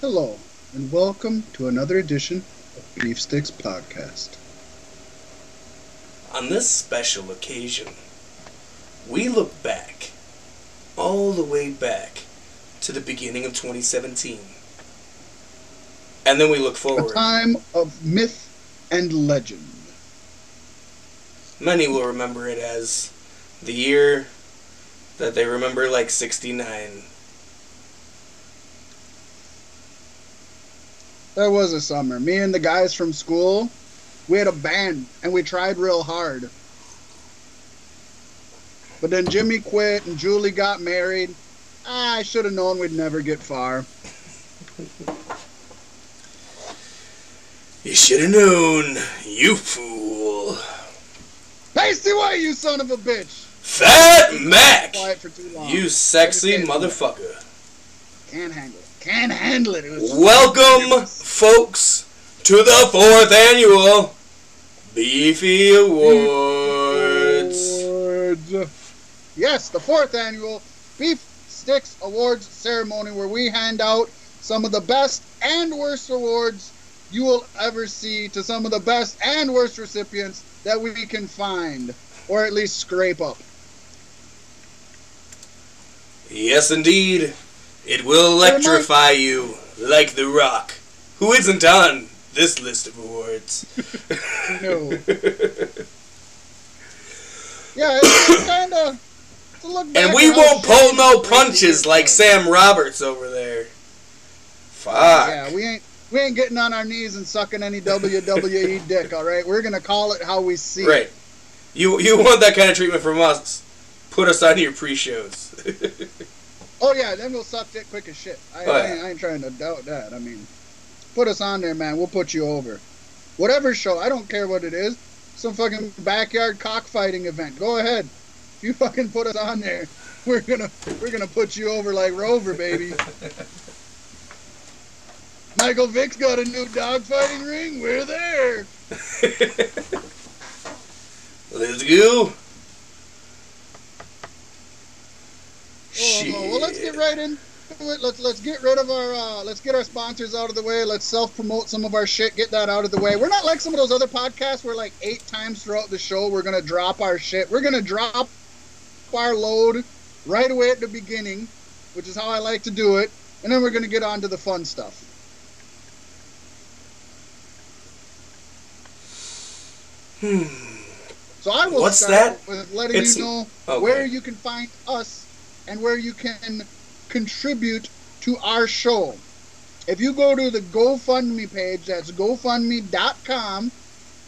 Hello, and welcome to another edition of Beef Sticks Podcast. On this special occasion, we look back, all the way back to the beginning of 2017. And then we look forward. A time of myth and legend. Many will remember it as the year that they remember like 69. There was a summer. Me and the guys from school, we had a band, and we tried real hard. But then Jimmy quit, and Julie got married. Ah, I should have known we'd never get far. You should have known, you fool. Pasty away, you son of a bitch! Fat Mac! Quiet for too long. You sexy Can't handle it. motherfucker. Can't handle it. Can't handle it. It was- Welcome, folks, to the fourth annual Beefy Awards. Awards. Yes, the fourth annual Beef Sticks Awards ceremony where we hand out some of the best and worst awards you will ever see to some of the best and worst recipients that we can find or at least scrape up. Yes, indeed. It will electrify you like The Rock, who isn't on this list of awards. No. Yeah, it's kind of. and we won't pull no punches like Sam Roberts over there. Fuck. Yeah, we ain't we ain't getting on our knees and sucking any WWE dick. All right, we're gonna call it how we see. it. Right. You you want that kind of treatment from us? Put us on your pre-shows. Oh yeah, then we'll suck dick quick as shit. I, Oh, I, yeah. ain't, I ain't trying to doubt that. I mean, put us on there, man. We'll put you over. Whatever show, I don't care what it is. Some fucking backyard cockfighting event. Go ahead. If you fucking put us on there, we're gonna we're gonna put you over like Rover, baby. Michael Vick's got a new dogfighting ring. We're there. Let's go. Oh. Well, let's get right into it. Let's let's get rid of our uh, let's get our sponsors out of the way. Let's self promote some of our shit. Get that out of the way. We're not like some of those other podcasts where like eight times throughout the show we're gonna drop our shit. We're gonna drop our load right away at the beginning, which is how I like to do it, and then we're gonna get on to the fun stuff. Hmm. So I will What's start that? with letting It's- you know okay. where you can find us and where you can contribute to our show. If you go to the GoFundMe page, that's gofundme.com,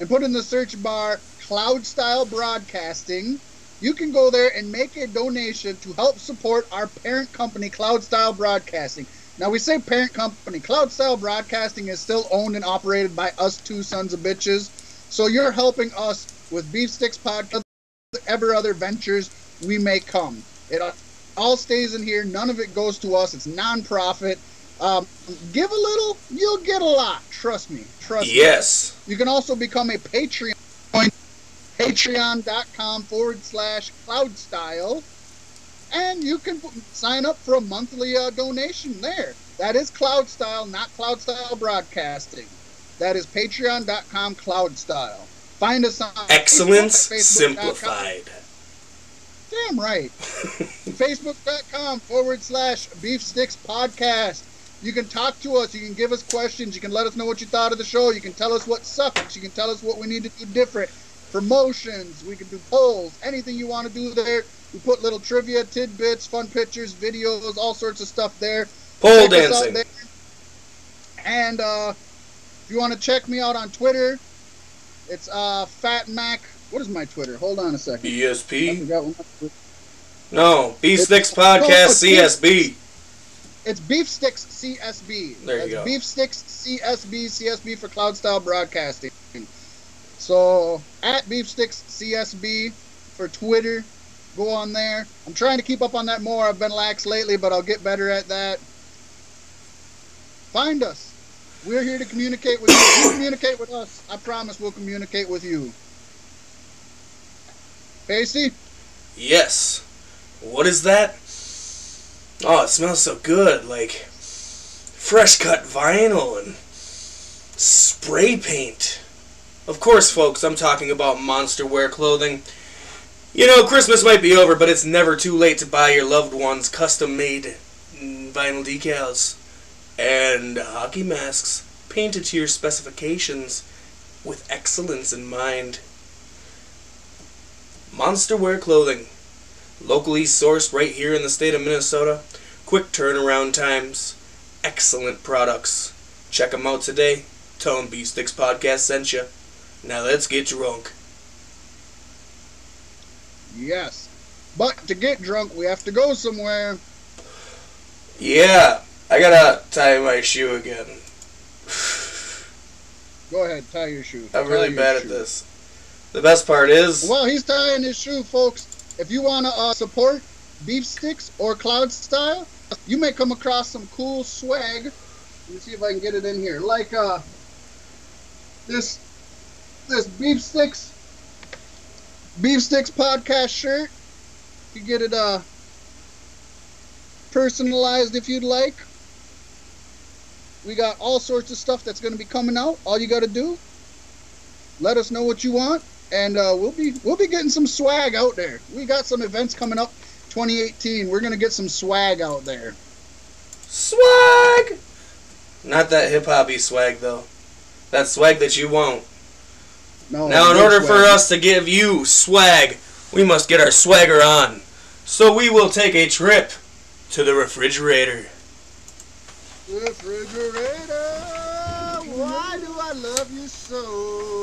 and put in the search bar Cloud Style Broadcasting, you can go there and make a donation to help support our parent company, Cloud Style Broadcasting. Now, we say parent company. Cloud Style Broadcasting is still owned and operated by us two sons of bitches. So you're helping us with Beef Sticks Podcast, ever other ventures we may come. It all stays in here. None of it goes to us. It's non-profit. Um, give a little, you'll get a lot. Trust me. Trust me. Yes. You can also become a Patreon. Patreon.com forward slash cloudstyle. And you can p- sign up for a monthly uh, donation there. That is Cloudstyle, not Cloudstyle Broadcasting. That is patreon.com cloudstyle. Find us on Excellence Facebook, simplified. Damn right. Facebook.com forward slash Beef Sticks Podcast. You can talk to us. You can give us questions. You can let us know what you thought of the show. You can tell us what sucks. You can tell us what we need to do different. Promotions. We can do polls. Anything you want to do there. We put little trivia, tidbits, fun pictures, videos, all sorts of stuff there. Pole Check dancing. there. And uh, if you want to check me out on Twitter, it's uh, Fat Mac. What is my Twitter? Hold on a second. ESP? forgot what my No. B Sticks Podcast CSB. It's Beef Sticks CSB. There you That's go. Beef Sticks CSB, CSB for Cloud Style Broadcasting. So at Beef Sticks CSB for Twitter, go on there. I'm trying to keep up on that more. I've been lax lately, but I'll get better at that. Find us. We're here to communicate with you. You communicate with us. I promise we'll communicate with you. Pacey? Yes. What is that? Oh, it smells so good. Like fresh cut vinyl and spray paint. Of course, folks, I'm talking about monster wear clothing. You know, Christmas might be over, but it's never too late to buy your loved ones custom made vinyl decals and hockey masks painted to your specifications with excellence in mind. Monster Wear Clothing, locally sourced right here in the state of Minnesota, quick turnaround times, excellent products. Check them out today. Tell them Beef Sticks Podcast sent you. Now let's get drunk. Yes. But to get drunk, we have to go somewhere. Yeah, I gotta tie my shoe again. Go ahead, tie your shoe. I'm Tie really bad at this. The best part is, Well, he's tying his shoe, folks. If you want to uh, support Beef Sticks or Cloud Style, you may come across some cool swag. Let me see if I can get it in here. Like uh, this this Beef Sticks Beef Sticks podcast shirt. You get it uh personalized if you'd like. We got all sorts of stuff that's going to be coming out. All you got to do, let us know what you want, and uh, we'll be we'll be getting some swag out there. We got some events coming up, 2018. We're gonna get some swag out there. swag! Not that hip hoppy swag, though. That swag that you won't. No, Now, in no order for us to give you swag, we must get our swagger on. So we will take a trip to the refrigerator. refrigerator, why do I love you so?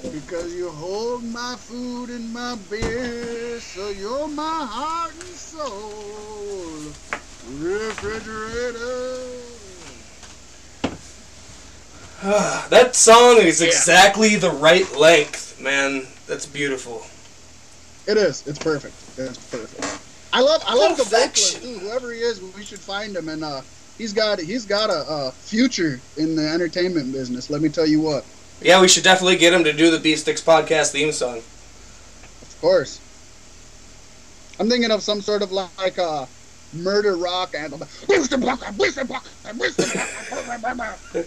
Because you hold my food and my beer, so you're my heart and soul. Refrigerator. that song is exactly the right length, man. That's beautiful. It is. It's perfect. It's perfect. I love. I love the vocalist Perfection. Whoever he is, we should find him. And uh, he's got he's got a, a future in the entertainment business. Let me tell you what. Yeah, we should definitely get him to do the Beef Sticks podcast theme song. Of course. I'm thinking of some sort of like a murder rock anthem. Blister blocker, blister blocker, blister blocker.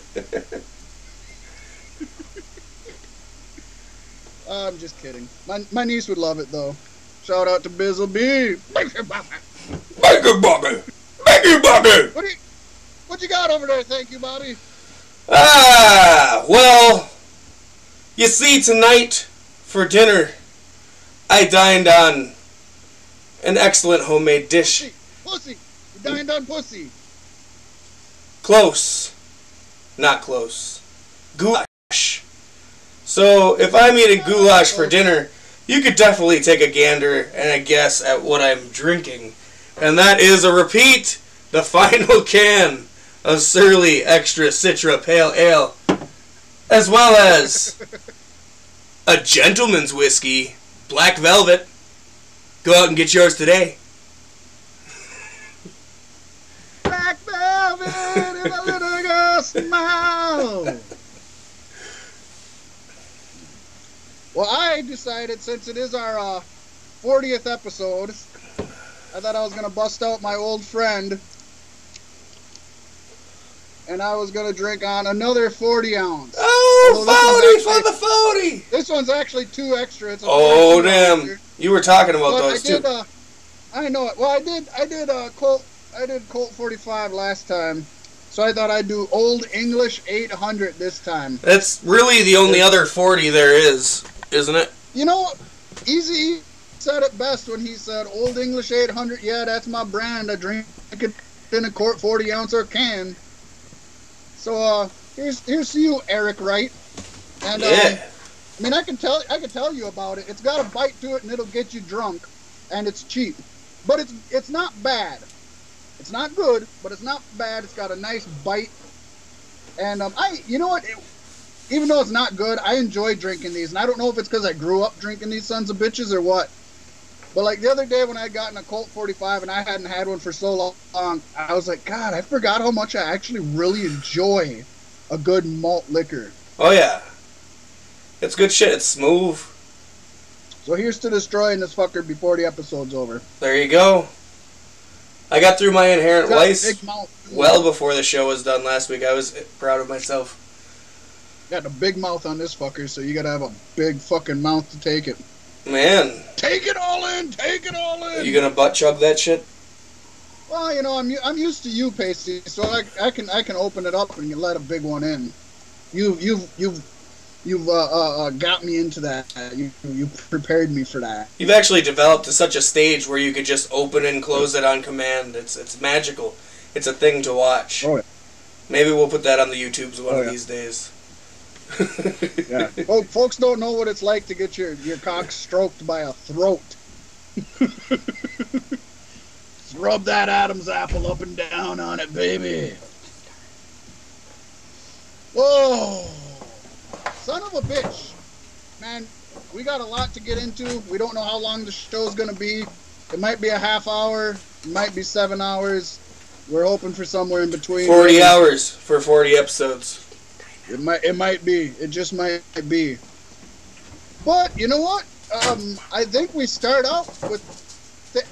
I'm just kidding. My, my niece would love it though. Shout out to Bizzle B. Blister blocker. Make it bugger! Make it bugger! What do you, what you got over there? Thank you, Bobby. Ah, well, you see, tonight for dinner, I dined on an excellent homemade dish. Pussy. You dined on pussy. Close. Not close. Goulash. So, if I'm eating goulash for dinner, you could definitely take a gander and a guess at what I'm drinking. And that is a repeat, the final can of Surly Extra Citra Pale Ale, as well as a gentleman's whiskey, Black Velvet. Go out and get yours today. Black velvet and a little girl smile. Well, I decided since it is our uh, 40th episode, I thought I was gonna bust out my old friend, and I was gonna drink on another 40 ounce. Oh, Although 40 this for the 40! This one's actually two extra. It's Oh damn! ouncer. You were talking about But I those too. did. Uh, I know it. Well, I did. I did uh, Colt. I did Colt 45 last time, so I thought I'd do Old English 800 this time. That's really the only other 40 there is, isn't it? You know, Eazy said it best when he said Old English 800. Yeah, that's my brand. I drink it in a quart 40 ounce or can. So uh, here's here's to you, Eric Wright. And um, Yeah. I mean, I can tell I can tell you about it. It's got a bite to it, and it'll get you drunk, and it's cheap, but it's it's not bad. It's not good, but it's not bad. It's got a nice bite, and um, I you know what? It, even though it's not good, I enjoy drinking these, and I don't know if it's because I grew up drinking these sons of bitches or what. But like the other day when I got in a Colt 45 and I hadn't had one for so long, I was like, God, I forgot how much I actually really enjoy a good malt liquor. Oh yeah. It's good shit. It's smooth. So here's to destroying this fucker before the episode's over. There you go. I got through my inherent vice well before the show was done last week. I was proud of myself. Got a big mouth on this fucker, so you gotta have a big fucking mouth to take it. Man, Take it all in. Take it all in. you gonna butt chug that shit? Well, you know, I'm I'm used to you, Pasty, so I, I can I can open it up and you let a big one in. You you've you've you've uh, uh, uh, got me into that. You you prepared me for that. You've actually developed to such a stage where you could just open and close it on command. It's it's magical. It's a thing to watch. Oh, yeah. Maybe we'll put that on the YouTubes one Oh, of yeah. these days. Yeah. Fol- folks don't know what it's like to get your your cock stroked by a throat. Rub that Adam's apple up and down on it, baby. Whoa, son of a bitch, man. We got a lot to get into. We don't know how long the show's gonna be. It might be a half hour. It might be seven hours. We're hoping for somewhere in between. 40 hours for 40 episodes. It might it might be. It just might be. But you know what? Um, I think we start off with the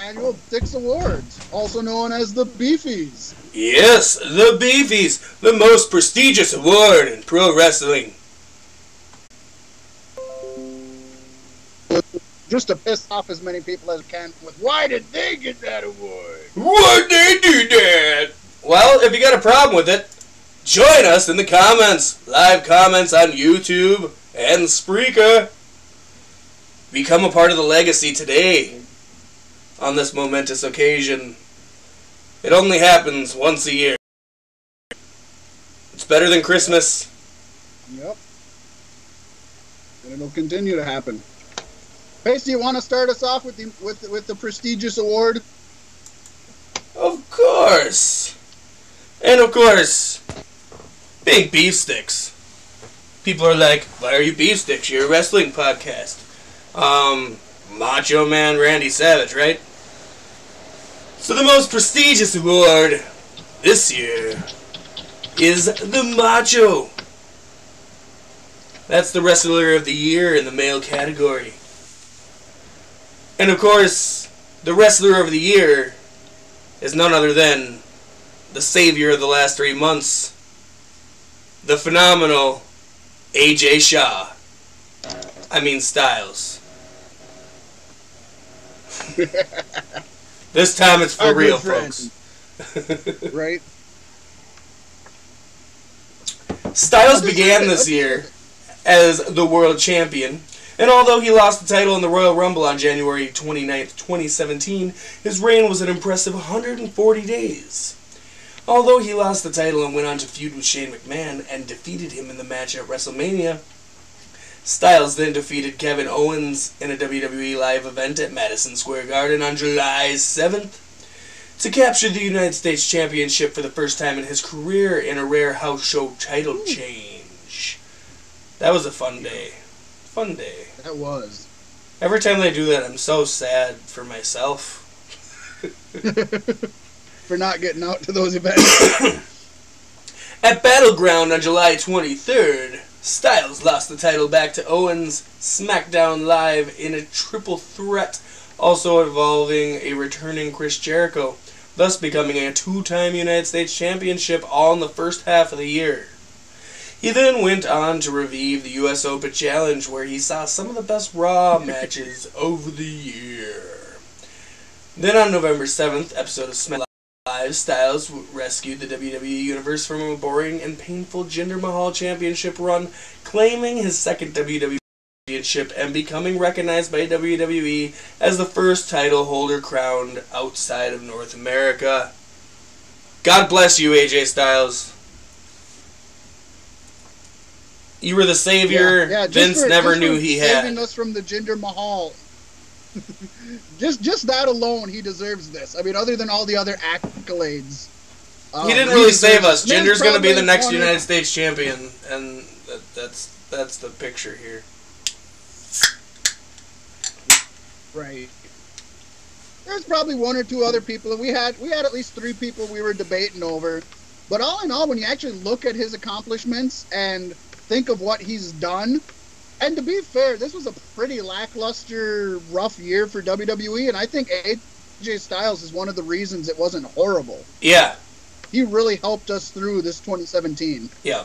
annual Dix Awards, also known as the Beefies. Yes, the Beefies, the most prestigious award in pro wrestling. Just to piss off as many people as I can with why did they get that award? Why'd they do that? Well, if you got a problem with it, join us in the comments. Live comments on YouTube and Spreaker. Become a part of the legacy today on this momentous occasion. It only happens once a year. It's better than Christmas. Yep. And it'll continue to happen. Pace, do you want to start us off with the with with the prestigious award? Of course. And of course, big beef sticks. People are like, why are you beef sticks? You're a wrestling podcast. Um, Macho Man Randy Savage, right? So the most prestigious award this year is the Macho. That's the wrestler of the year in the male category. And of course, the wrestler of the year is none other than the savior of the last three months, the phenomenal AJ Shaw. I mean Styles. this time it's for Our real, folks. Right. Styles began this year as the world champion, and although he lost the title in the Royal Rumble on January 29th, 2017, his reign was an impressive 140 days. Although he lost the title and went on to feud with Shane McMahon and defeated him in the match at WrestleMania, Styles then defeated Kevin Owens in a WWE live event at Madison Square Garden on July 7th to capture the United States Championship for the first time in his career in a rare house show title change. That was a fun day. Fun day. That was. Every time they do that, I'm so sad for myself. For not getting out to those events. At Battleground on July 23rd, Styles lost the title back to Owens SmackDown Live in a triple threat, also involving a returning Chris Jericho, thus becoming a two time United States Championship all in the first half of the year. He then went on to revive the US Open Challenge, where he saw some of the best Raw matches over the year. Then on November 7th, episode of SmackDown Live, Styles rescued the WWE Universe from a boring and painful Jinder Mahal Championship run, claiming his second WWE Championship and becoming recognized by WWE as the first title holder crowned outside of North America. God bless you, AJ Styles. You were the savior Yeah, yeah, Vince never knew he saving had. us from the Jinder Mahal. just, just that alone, he deserves this. I mean, other than all the other accolades. um, He didn't really deserves save us. Ginger's going to be the next of- United States champion, and that, that's that's the picture here. Right. There's probably one or two other people. And we had we had at least three people we were debating over. But all in all, when you actually look at his accomplishments and think of what he's done, and to be fair, this was a pretty lackluster, rough year for WWE, and I think AJ Styles is one of the reasons it wasn't horrible. Yeah, He really helped us through this 2017 yeah.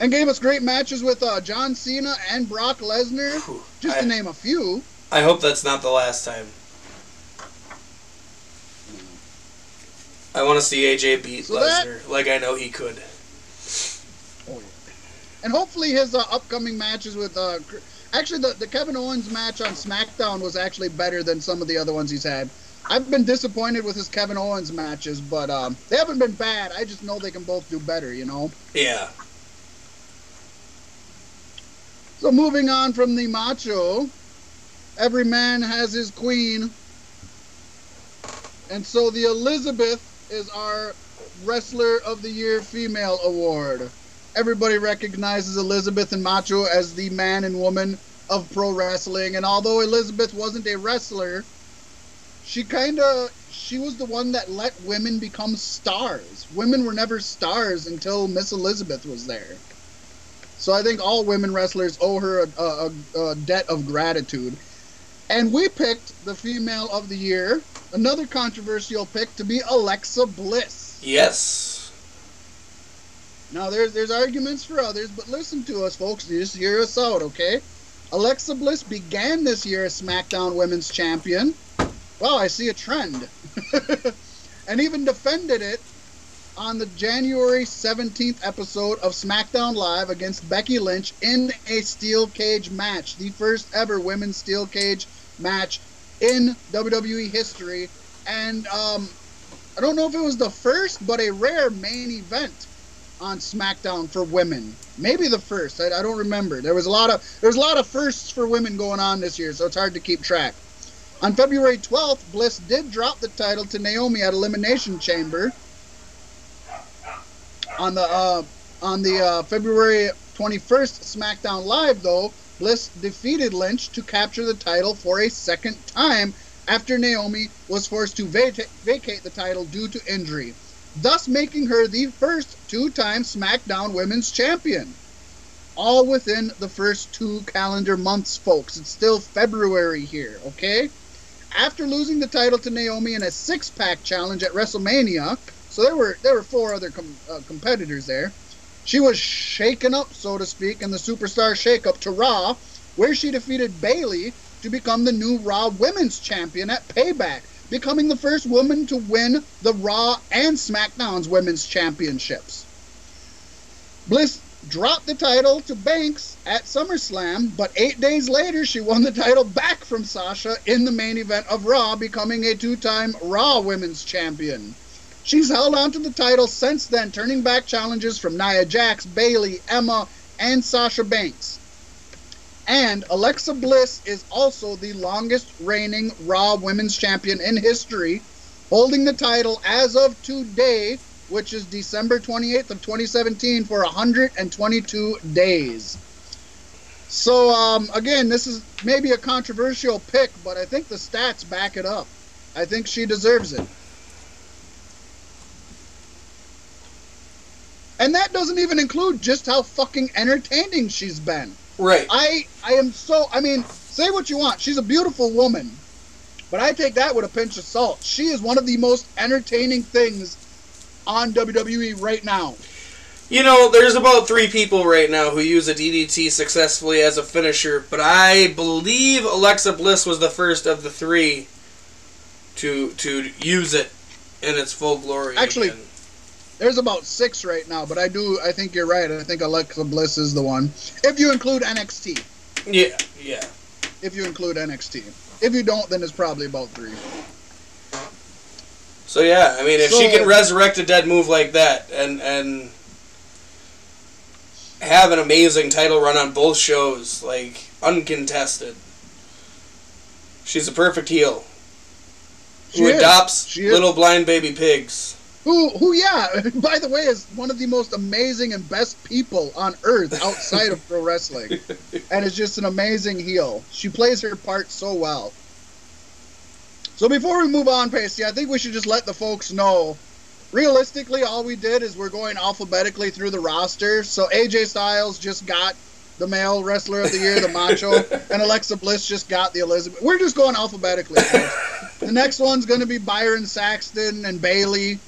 and gave us great matches with uh, John Cena and Brock Lesnar, Whew. just I, to name a few. I hope that's not the last time. I want to see AJ beat So Lesnar, like I know he could. And hopefully his uh, upcoming matches with uh, actually the, the Kevin Owens match on SmackDown was actually better than some of the other ones he's had. I've been disappointed with his Kevin Owens matches, but um, they haven't been bad. I just know they can both do better, you know. Yeah. So moving on from the macho, every man has his queen. And so the Elizabeth is our Wrestler of the Year Female Award. Everybody recognizes Elizabeth and Macho as the man and woman of pro wrestling. And although Elizabeth wasn't a wrestler, she kind of she was the one that let women become stars. Women were never stars until Miss Elizabeth was there. So I think all women wrestlers owe her a, a, a, debt of gratitude. And we picked the female of the year, another controversial pick, to be Alexa Bliss. Yes. Now there's there's arguments for others, but listen to us, folks. Just hear us out, okay? Alexa Bliss began this year as SmackDown Women's Champion. Wow, I see a trend. and even defended it on the January 17th episode of SmackDown Live against Becky Lynch in a steel cage match, the first ever women's steel cage match in WWE history. And um, I don't know if it was the first, but a rare main event on SmackDown for women. Maybe the first. I, I don't remember. There was a lot of there's a lot of firsts for women going on this year, so it's hard to keep track. On February 12th, Bliss did drop the title to Naomi at Elimination Chamber. On the uh, on the uh, February 21st SmackDown Live, though, Bliss defeated Lynch to capture the title for a second time after Naomi was forced to vaca- vacate the title due to injury, thus making her the first two-time SmackDown Women's Champion. All within the first two calendar months, folks. It's still February here, okay? After losing the title to Naomi in a six-pack challenge at WrestleMania, so there were there were four other com- uh, competitors there. She was shaken up, so to speak, in the Superstar Shakeup to Raw, where she defeated Bayley to become the new Raw Women's Champion at Payback, becoming the first woman to win the Raw and SmackDown's Women's Championships. Bliss dropped the title to Banks at SummerSlam, but eight days later she won the title back from Sasha in the main event of Raw, becoming a two time Raw Women's Champion. She's held on to the title since then, turning back challenges from Nia Jax, Bayley, Emma, and Sasha Banks. And Alexa Bliss is also the longest reigning Raw Women's Champion in history, holding the title as of today, which is December 28th of 2017, for 122 days. So um, again, this is maybe a controversial pick, but I think the stats back it up. I think she deserves it. And that doesn't even include just how fucking entertaining she's been. Right. I I am so I mean, say what you want. She's a beautiful woman. But I take that with a pinch of salt. She is one of the most entertaining things on WWE right now. You know, there's about three people right now who use a DDT successfully as a finisher, but I believe Alexa Bliss was the first of the three to to use it in its full glory. Actually, again. There's about six right now, but I do I think you're right. I think Alexa Bliss is the one. If you include NXT. yeah, yeah. If you include NXT. If you don't, then it's probably about three. So yeah, I mean, if she can resurrect a dead move like that and and have an amazing title run on both shows, like uncontested, she's a perfect heel She who is. adopts little blind baby pigs. Who, who, yeah, by the way, is one of the most amazing and best people on earth outside of pro wrestling. And is just an amazing heel. She plays her part so well. So before we move on, Pasty, I think we should just let the folks know. Realistically, all we did is we're going alphabetically through the roster. So AJ Styles just got the male wrestler of the year, the Macho, and Alexa Bliss just got the Elizabeth. We're just going alphabetically. the next one's going to be Byron Saxton and Bayley,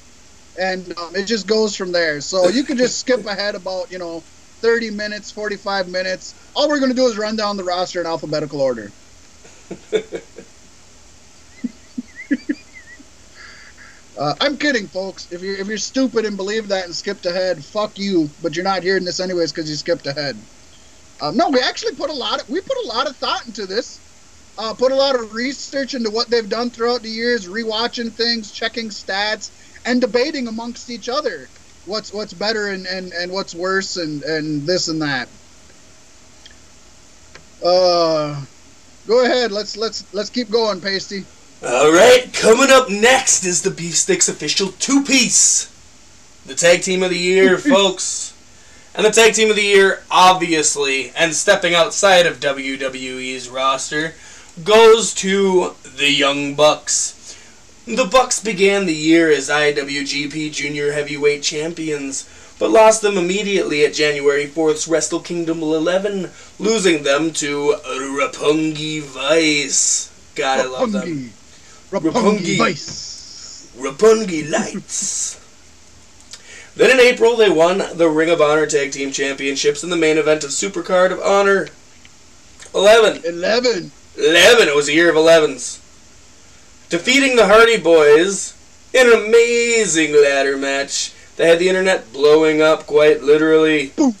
and um, it just goes from there. So you can just skip ahead about you know 30 minutes, 45 minutes. All we're going to do is run down the roster in alphabetical order. Uh, I'm kidding, folks. If you're if you're stupid and believe that and skipped ahead, fuck you. But you're not hearing this anyways because you skipped ahead. Um, no, we actually put a lot of we put a lot of thought into this. Uh, put a lot of research into what they've done throughout the years, rewatching things, checking stats, and debating amongst each other what's what's better and, and, and what's worse and, and this and that. Uh, go ahead. Let's let's let's keep going, Pasty. All right, coming up next is the Beef Sticks official two piece, the tag team of the year, folks. And the tag team of the year, obviously, and stepping outside of WWE's roster, goes to the Young Bucks. The Bucks began the year as IWGP Junior Heavyweight Champions, but lost them immediately at January 4th's Wrestle Kingdom 11, losing them to Roppongi Vice. God, I love them. Roppongi Vice. Roppongi Lights. then in April, they won the Ring of Honor Tag Team Championships in the main event of Supercard of Honor 11. 11. 11. It was a year of 11s. Defeating the Hardy Boys in an amazing ladder match that had the internet blowing up quite literally. Boom.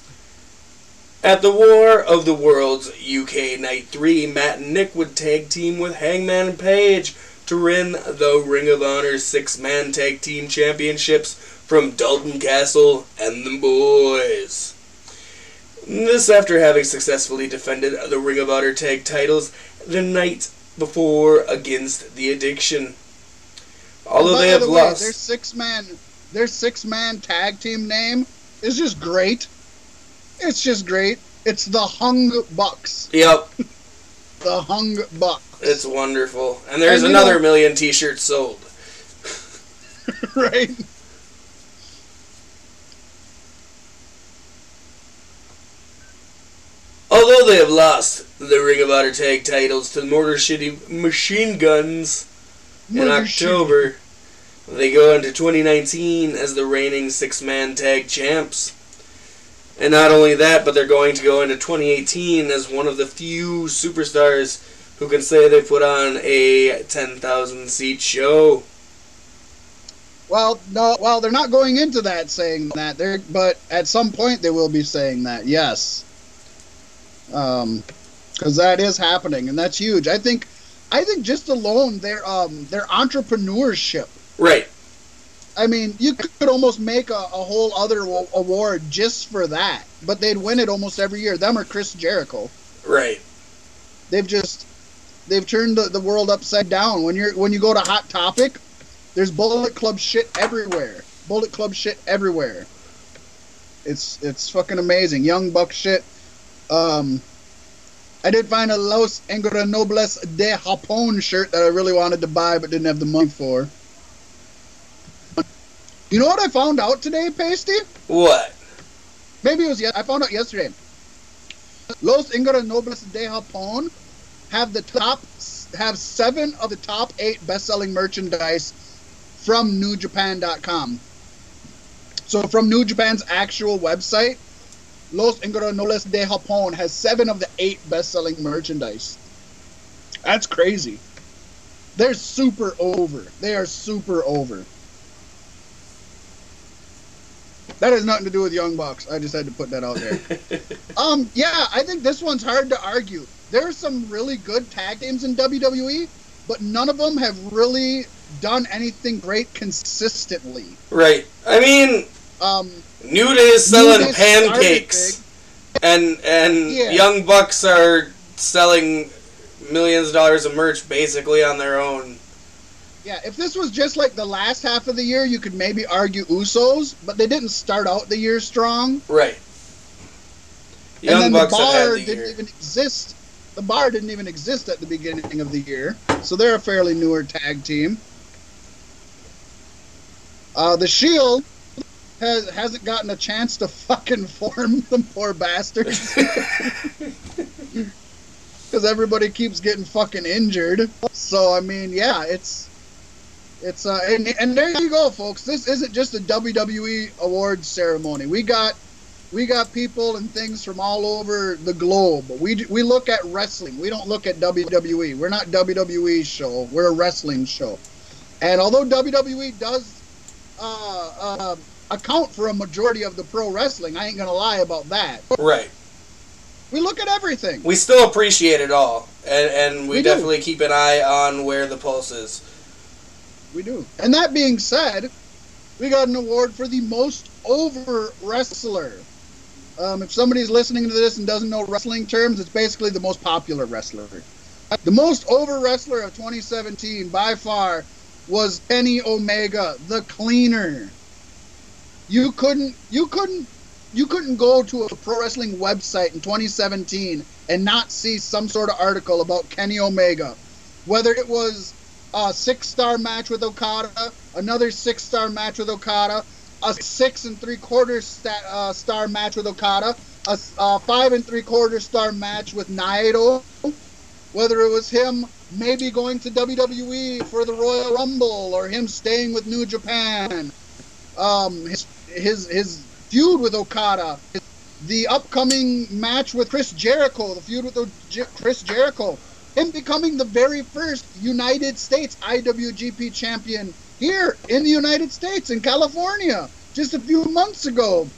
At the War of the Worlds UK Night 3, Matt and Nick would tag team with Hangman Page to win the Ring of Honor six man tag team championships from Dalton Castle and the boys. This after having successfully defended the Ring of Honor tag titles the night before against the Addiction. Although they have the way, lost. their six man their six man tag team name is just great. It's just great. It's the Hung Bucks. Yep, The Hung Bucks. it's wonderful. And there's And another know- million t shirts sold. right? Although they have lost the Ring of Honor tag titles to the Motor City Machine Guns in Murder Sheep. October, they go into 2019 as the reigning six man tag champs. And not only that, but they're going to go into 2018 as one of the few superstars who can say they put on a 10,000 seat show. Well, no, well, they're not going into that saying that. They're, but at some point they will be saying that. Yes. Um, because that is happening, and that's huge. I think, I think just alone their um their entrepreneurship. Right. I mean, you could almost make a, a whole other wa- award just for that, but they'd win it almost every year. Them or Chris Jericho. Right. They've just they've turned the, the world upside down. When you're when you go to Hot Topic, there's Bullet Club shit everywhere. Bullet Club shit everywhere. It's it's fucking amazing. Young Buck shit. Um, I did find a Los Ingobernables de Japón shirt that I really wanted to buy but didn't have the money for. You know what I found out today, Pasty? What? Maybe it was. Ye- I found out yesterday. Los Ingobernables de Japón have the top have seven of the top eight best-selling merchandise from NewJapan.com. So from New Japan's actual website, Los Ingobernables de Japón has seven of the eight best-selling merchandise. That's crazy. They're super over. They are super over. That has nothing to do with Young Bucks. I just had to put that out there. Um, yeah, I think this one's hard to argue. There are some really good tag teams in WWE, but none of them have really done anything great consistently. right. I mean, Um, New Day is selling pancakes, and and Yeah. Young Bucks are selling millions of dollars of merch basically on their own. yeah, if this was just like the last half of the year, you could maybe argue Usos, but they didn't start out the year strong. Right. Young and then Bucks the bar the didn't year. even exist. The bar didn't even exist at the beginning of the year, so they're a fairly newer tag team. Uh, the Shield has hasn't gotten a chance to fucking form the poor bastards. Because everybody keeps getting fucking injured. So I mean, yeah, it's it's uh and, and there you go, folks. This isn't just a WWE awards ceremony. We got we got people and things from all over the globe. We we look at wrestling. We don't look at WWE. We're not WWE show. We're a wrestling show. And although WWE does uh, uh, account for a majority of the pro wrestling, I ain't gonna lie about that. Right. We look at everything. We still appreciate it all, and and we, We do. definitely keep an eye on where the pulse is. We do. And that being said, we got an award for the most over wrestler. Um, if somebody's listening to this and doesn't know wrestling terms, it's basically the most popular wrestler. The most over wrestler of 2017 by far was Kenny Omega, the cleaner. You couldn't you couldn't you couldn't go to a pro wrestling website in 2017 and not see some sort of article about Kenny Omega. Whether it was a six star match with Okada, another six star match with Okada, a six and three quarter sta- uh, star match with Okada, a five and three quarter star match with Naito, whether it was him maybe going to WWE for the Royal Rumble or him staying with New Japan, um, his his his feud with Okada, the upcoming match with Chris Jericho, the feud with Chris Jericho, him becoming the very first United States IWGP champion here in the United States in California just a few months ago.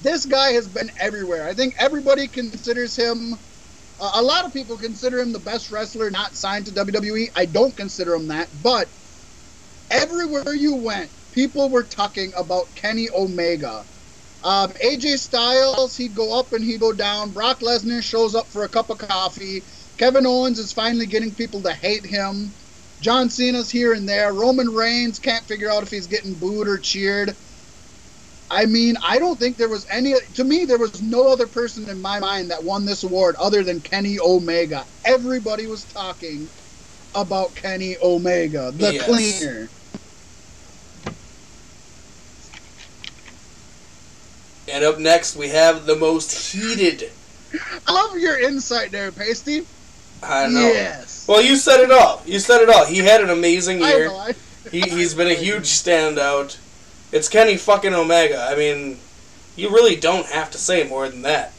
This guy has been everywhere. I think everybody considers him. Uh, a lot of people consider him the best wrestler not signed to WWE. I don't consider him that, but everywhere you went, people were talking about Kenny Omega. Um, AJ Styles, he'd go up and he'd go down. Brock Lesnar shows up for a cup of coffee. Kevin Owens is finally getting people to hate him. John Cena's here and there. Roman Reigns can't figure out if he's getting booed or cheered. I mean, I don't think there was any. To me, there was no other person in my mind that won this award other than Kenny Omega. Everybody was talking about Kenny Omega, the Yes. cleaner. And up next, we have the most heated. I love your insight there, Pasty. I know. Yes. Well, you said it all. You said it all. He had an amazing I year. know. I, He, he's been a huge standout. It's Kenny fucking Omega. I mean, you really don't have to say more than that.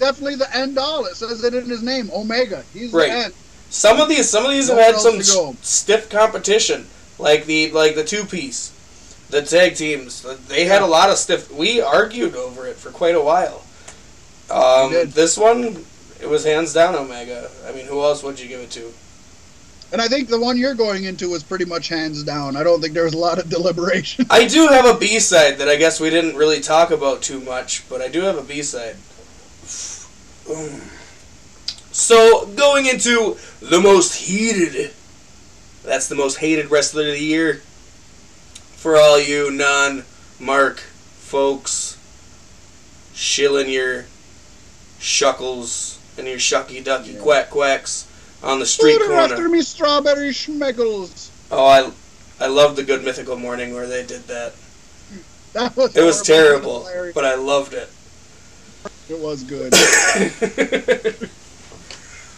definitely the end all. It says it in his name, Omega. He's Right. the end. Some of these, some of these have had some to go. s- stiff competition, like the like the two piece, the tag teams. They had a lot of stiff. We argued over it for quite a while. Um, this one, it was hands down Omega. I mean, who else would you give it to? And I think the one you're going into was pretty much hands down. I don't think there was a lot of deliberation. I do have a B side that I guess we didn't really talk about too much, but I do have a B side. So going into the most heated, that's the most hated wrestler of the year. For all you non-mark folks, shilling your shuckles and your shucky ducky Yeah. quack quacks on the street Put her after me, strawberry schmeggles. Oh, I, I love the Good Mythical Morning where they did that. That was It was terrible, but I loved it. it was good.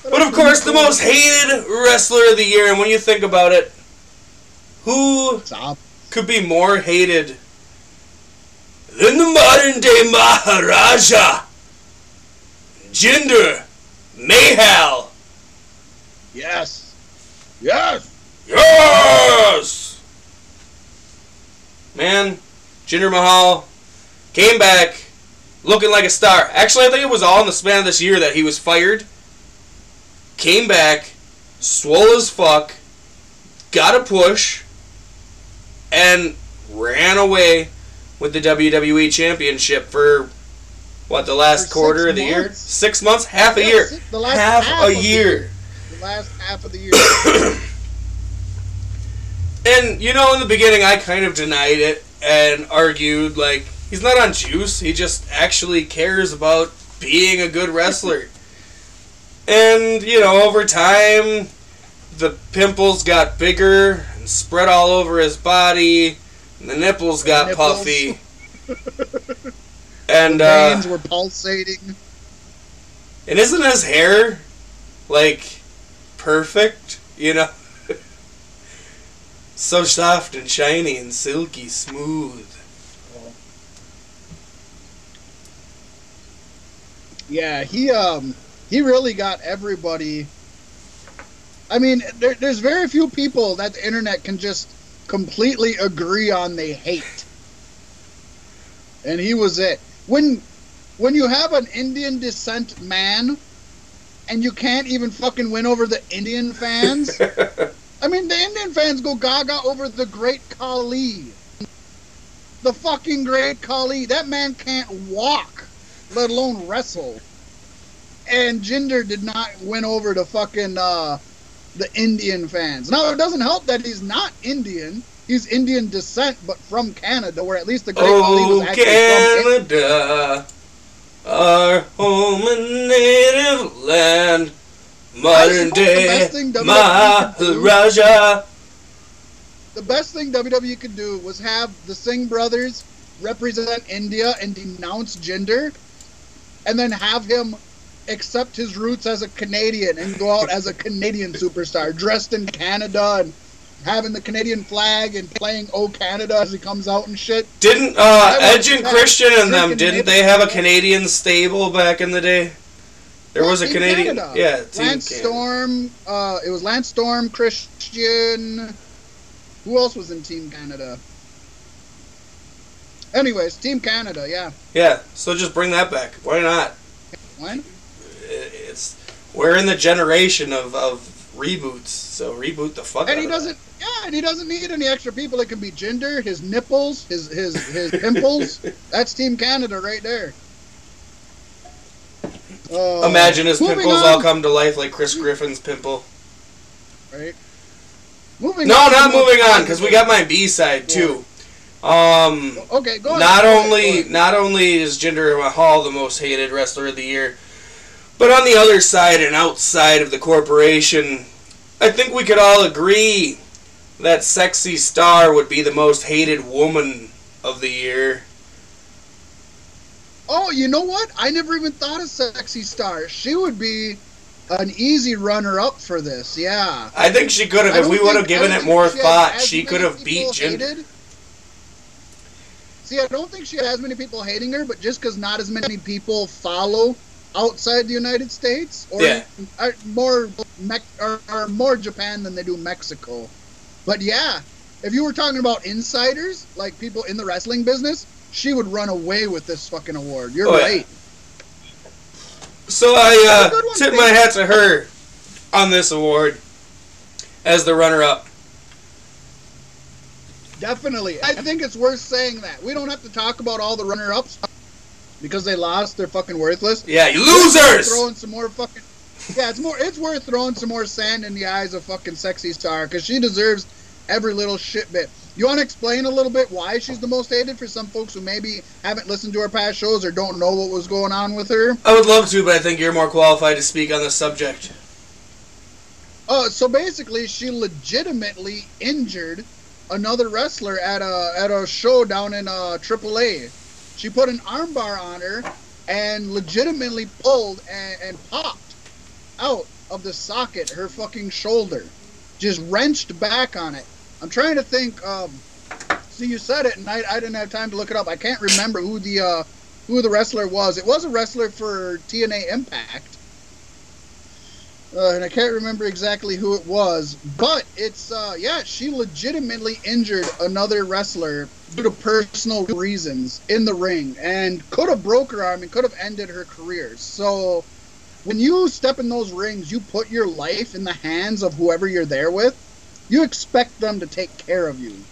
but of course, the most hated wrestler of the year, and when you think about it, who Stop. Could be more hated than the modern day Maharaja? Jinder Mahal. Yes. Yes. Yes! Man, Jinder Mahal came back looking like a star. Actually, I think it was all in the span of this year that he was fired. Came back, swole as fuck, got a push, and ran away with the WWE Championship for what the last For quarter of the year? Six months, half a year, si- the last half, half a the year. The last half of the year. And you know, in the beginning, I kind of denied it and argued like he's not on juice. He just actually cares about being a good wrestler. and you know, over time, the pimples got bigger spread all over his body, and the nipples got nipples. puffy. and the uh, were pulsating. and isn't his hair like perfect? You know, so soft and shiny and silky smooth. Yeah, he um he really got everybody. I mean, there, there's very few people that the internet can just completely agree on they hate, and he was it. When when you have an Indian descent man, and you can't even fucking win over the Indian fans. I mean, the Indian fans go gaga over the Great Khali. The fucking Great Khali. That man can't walk, let alone wrestle. And Jinder did not win over the fucking uh, the Indian fans. Now it doesn't help that he's not Indian. He's Indian descent, but from Canada, where at least the Great Khali was Oh, actually from India. Canada, our home and native land, modern day best thing WWE could do- Maharaja. the best thing WWE could do was have the Singh brothers represent India and denounce Jinder, and then have him accept his roots as a Canadian and go out as a Canadian superstar, dressed in Canada and having the Canadian flag and playing "Oh Canada" as he comes out and shit. Didn't uh, Edge and Christian and them? Didn't they have a Canadian stable back in the day? There was a Canadian, Canada. yeah, Team Lance Canada. Storm. Uh, it was Lance Storm, Christian. Who else was in Team Canada? Anyways, Team Canada, yeah. Yeah, so just bring that back. Why not? When? It's we're in the generation of, of reboots, so reboot the fuck. And out he doesn't. Yeah, and he doesn't need any extra people. It can be Jinder, his nipples, his his his pimples. That's Team Canada right there. Uh, Imagine his pimples on, all come to life like Chris Griffin's pimple. Right. Moving No, on not moving on because we got my B side too. Um, Okay, go ahead. not go ahead, only go not only is Jinder Mahal the most hated wrestler of the year, but on the other side and outside of the corporation, I think we could all agree that Sexy Star would be the most hated woman of the year. Oh, you know what? I never even thought of Sexy Star. She would be an easy runner-up for this. Yeah. I think she could have, if we would have given it more she thought, she could have beat hated. See, I don't think she has many people hating her, but just because not as many people follow outside the United States, or Yeah. are more Mex- or, or more Japan than they do Mexico. But yeah, if you were talking about insiders, like people in the wrestling business, she would run away with this fucking award. You're Oh, yeah. right. So I That's a good uh, one, tip my hat to her on this award as the runner-up. Definitely. I think it's worth saying that. We don't have to talk about all the runner ups because they lost, they're fucking worthless. Yeah, you losers! Throwing some more fucking Yeah, it's more it's worth throwing some more sand in the eyes of fucking sexy star cuz she deserves every little shit bit. You want to explain a little bit why she's the most hated for some folks who maybe haven't listened to her past shows or don't know what was going on with her? I would love to, but I think you're more qualified to speak on the subject. Oh, so basically, she legitimately injured another wrestler at a at a show down in uh, AAA. She put an armbar on her and legitimately pulled and, and popped out of the socket her fucking shoulder, just wrenched back on it. I'm trying to think. Um, see, you said it, and I, I didn't have time to look it up. I can't remember who the uh, who the wrestler was. It was a wrestler for TNA Impact. Uh, and I can't remember exactly who it was, but it's uh, yeah, she legitimately injured another wrestler due to personal reasons in the ring, and could have broke her arm and could have ended her career. So when you step in those rings, you put your life in the hands of whoever you're there with. You expect them to take care of you,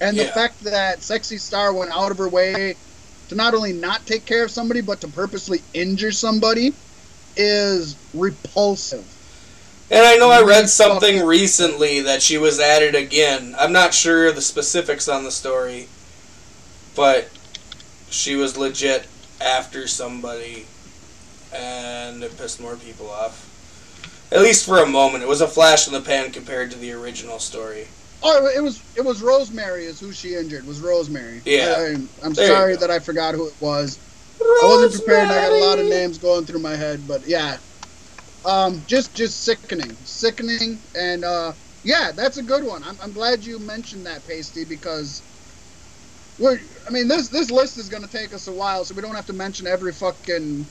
and the fact that Sexy Star went out of her way to not only not take care of somebody, but to purposely injure somebody is repulsive. And I know I read something recently that she was at it again. I'm not sure the specifics on the story, but she was legit after somebody, and it pissed more people off. At least for a moment. It was a flash in the pan compared to the original story. Oh, it was it was Rosemary is who she injured. Was Rosemary? Yeah. I, am sorry that I forgot who it was. I wasn't prepared. I got a lot of names going through my head, but yeah, um, just just sickening, sickening, and uh, yeah, that's a good one. I'm, I'm glad you mentioned that, Pasty, because we're. I mean, this this list is going to take us a while, so we don't have to mention every fucking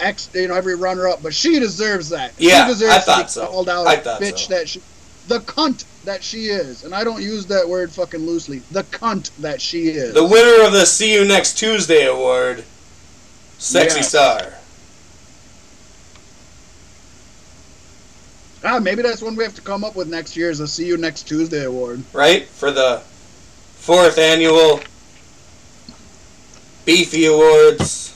ex, you know, every runner up. But she deserves that. Yeah, she deserves I to thought be so. called out, I thought bitch so. that she, the cunt that she is, and I don't use that word fucking loosely. The cunt that she is. The winner of the See You Next Tuesday award, Sexy Yes. Star. Ah, maybe that's one we have to come up with next year. Is a See You Next Tuesday award. right? For the fourth annual Beefy Awards.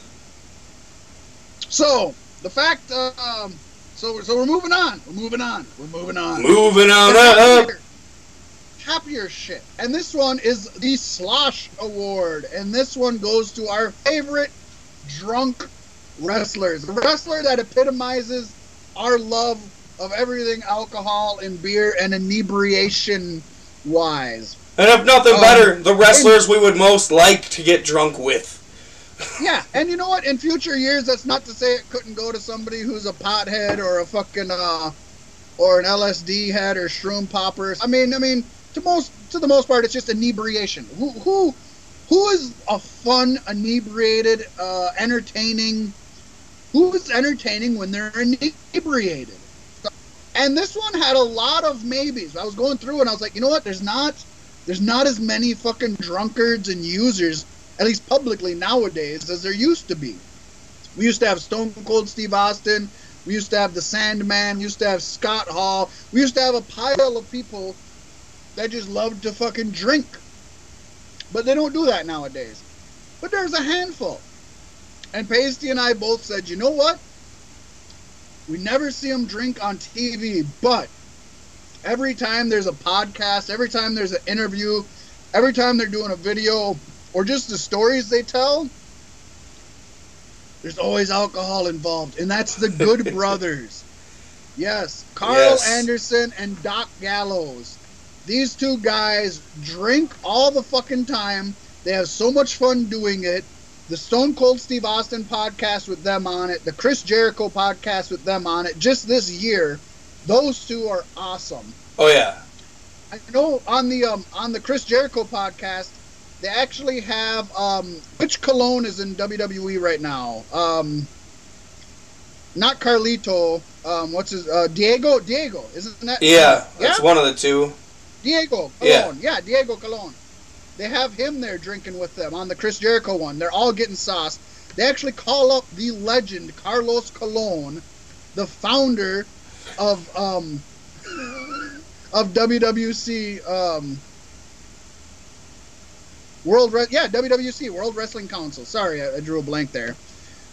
So the fact, uh, um, so so we're moving on. We're moving on. We're moving on. Moving on up. happier, happier shit. And this one is the Slosh Award, and this one goes to our favorite drunk wrestlers, the wrestler that epitomizes our love of everything alcohol and beer and inebriation wise. And if nothing Um, better, the wrestlers we would most like to get drunk with. Yeah, and you know what? In future years, that's not to say it couldn't go to somebody who's a pothead or a fucking uh, or an LSD head or shroom popper. I mean, I mean, to most to the most part, it's just inebriation. Who who who is a fun, inebriated, uh, entertaining? Who is entertaining when they're inebriated? And this one had a lot of maybes. I was going through and I was like, you know what? There's not there's not as many fucking drunkards and users at least publicly nowadays, as there used to be. We used to have Stone Cold Steve Austin. We used to have the Sandman. We used to have Scott Hall. We used to have a pile of people that just loved to fucking drink. But they don't do that nowadays. But there's a handful. And Pasty and I both said, you know what? We never see them drink on TV, but every time there's a podcast, every time there's an interview, every time they're doing a video, or just the stories they tell, there's always alcohol involved, and that's the Good Brothers. Yes, Carl Yes. Anderson and Doc Gallows. These two guys drink all the fucking time. They have so much fun doing it. The Stone Cold Steve Austin podcast with them on it, the Chris Jericho podcast with them on it, just this year, those two are awesome. Oh yeah. I know on the um, on the Chris Jericho podcast, they actually have um, which Colon is in WWE right now? Um, not Carlito. Um, what's his uh, Diego? Diego isn't that? Yeah, yeah. that's one of the two. Diego Yeah. Colon. Yeah. Diego Colon. They have him there drinking with them on the Chris Jericho one. They're all getting sauced. They actually call up the legend Carlos Colon, the founder of um of WWC um World Re- yeah WWC World Wrestling Council. Sorry, I, I drew a blank there.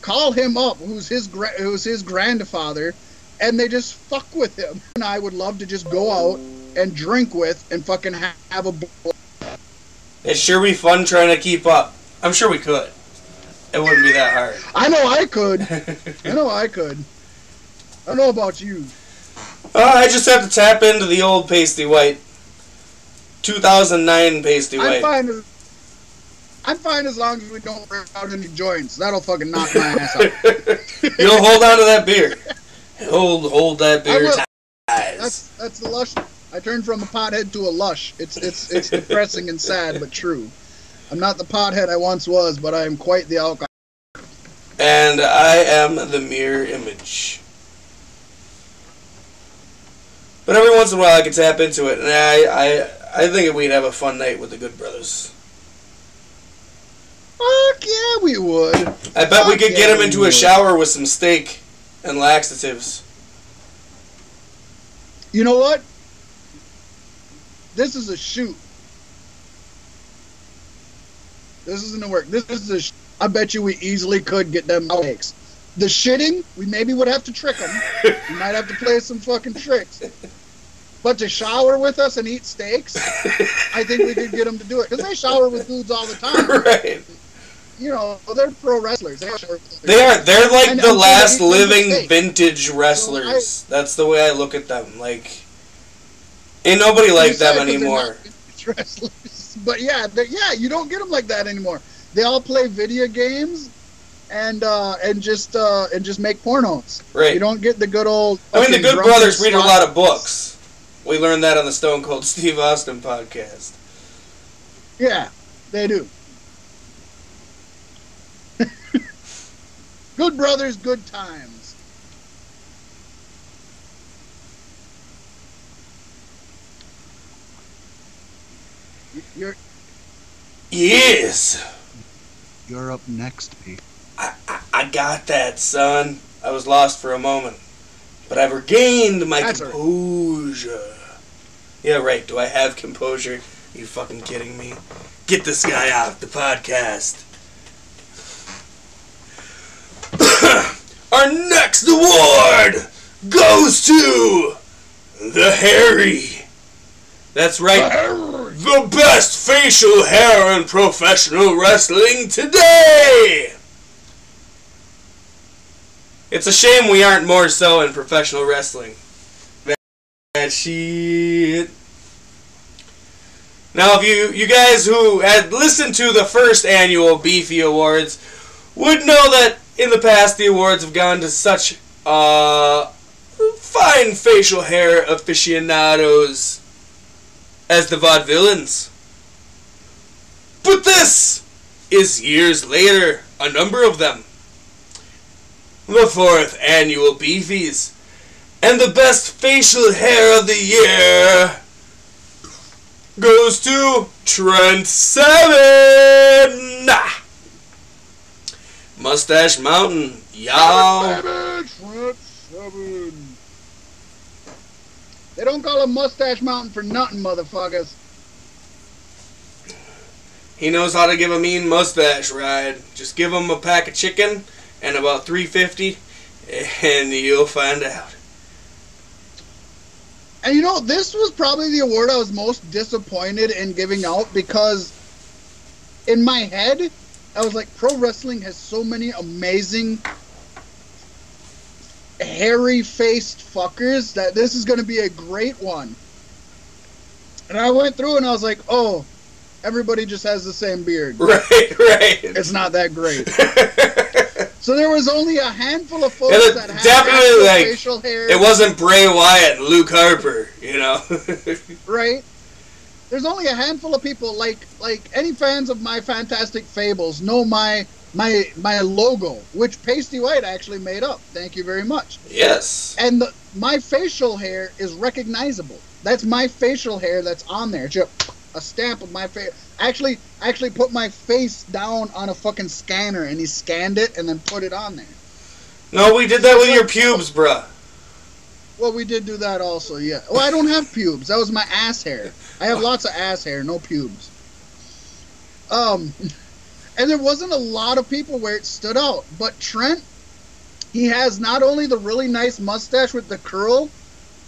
Call him up, who's his gra- who's his grandfather, and they just fuck with him. And I would love to just go out and drink with and fucking ha- have a. bl- It'd sure be fun trying to keep up. I'm sure we could. It wouldn't be that hard. I know I could. I know I could. I don't know about you. Uh, I just have to tap into the old pasty white. 2009 pasty white. I'm fine. As, I'm fine as long as we don't break out any joints. That'll fucking knock my ass out. You'll hold on to that beer. Hold, hold that beer tight. That's that's the lush. I turned from a pothead to a lush. It's it's it's depressing and sad, but true. I'm not the pothead I once was, but I am quite the alcoholic. And I am the mirror image. But every once in a while I can tap into it, and I, I, I think we'd have a fun night with the Good Brothers. Fuck yeah, we would. I bet we could yeah, get him into would. a shower with some steak and laxatives. You know what? This is a shoot. This isn't a work. This is a. Sh- I bet you we easily could get them outtakes. The shitting, we maybe would have to trick them. we might have to play some fucking tricks. But to shower with us and eat steaks, I think we could get them to do it because they shower with dudes all the time. right. You know, they're pro wrestlers. They, They are. They're like And the last they eat them living vintage wrestlers. That's the way I look at them. Like, Ain't nobody like them anymore. wrestlers. But yeah, yeah, you don't get them like that anymore. They all play video games and uh, and just uh, and just make pornos. Right. You don't get the good old. I mean, the Good Brothers read a lot of books. We learned that on the Stone Cold Steve Austin podcast. Yeah, they do. good brothers, good times. You're Yes, you're up next, Pete. I, I, I got that, son. I was lost for a moment, but I've regained my That's all right. composure. Yeah, right. Do I have composure? you fucking kidding me? Get this guy off the podcast. Our next award goes to the Harry. That's right. The best facial hair in professional wrestling today! It's a shame we aren't more so in professional wrestling. That shit. Now, if you, you guys who had listened to the first annual Beefy Awards would know that in the past the awards have gone to such uh, fine facial hair aficionados as the vaudevillains. But this is years later, a number of them. The fourth annual Beefies. And the best facial hair of the year goes to Trent Seven. Mustache Mountain, y'all. Baby, Trent Seven. They don't call him Mustache Mountain for nothing, motherfuckers. He knows how to give a mean mustache ride. Just give him a pack of chicken and about 350 and you'll find out. And you know, this was probably the award I was most disappointed in giving out because in my head, I was like, pro wrestling has so many amazing hairy faced fuckers that this is going to be a great one. And I went through and I was like, oh, everybody just has the same beard. Right, right. It's not that great. So there was only a handful of folks It that had definitely, like, facial hair. it wasn't Bray Wyatt and Luke Harper, you know. right? There's only a handful of people like like any fans of my Fantastic Fables know my my my logo, which Pasty White actually made up. Thank you very much. yes. And the, my facial hair is recognizable. That's my facial hair that's on there. It's just a stamp of my face. Actually, actually put my face down on a fucking scanner, and he scanned it and then put it on there. No, we did that with your pubes, bruh. Well, we did do that also, yeah. Well, I don't have pubes. That was my ass hair. I have lots of ass hair, no pubes. Um, and there wasn't a lot of people where it stood out. But Trent, he has not only the really nice mustache with the curl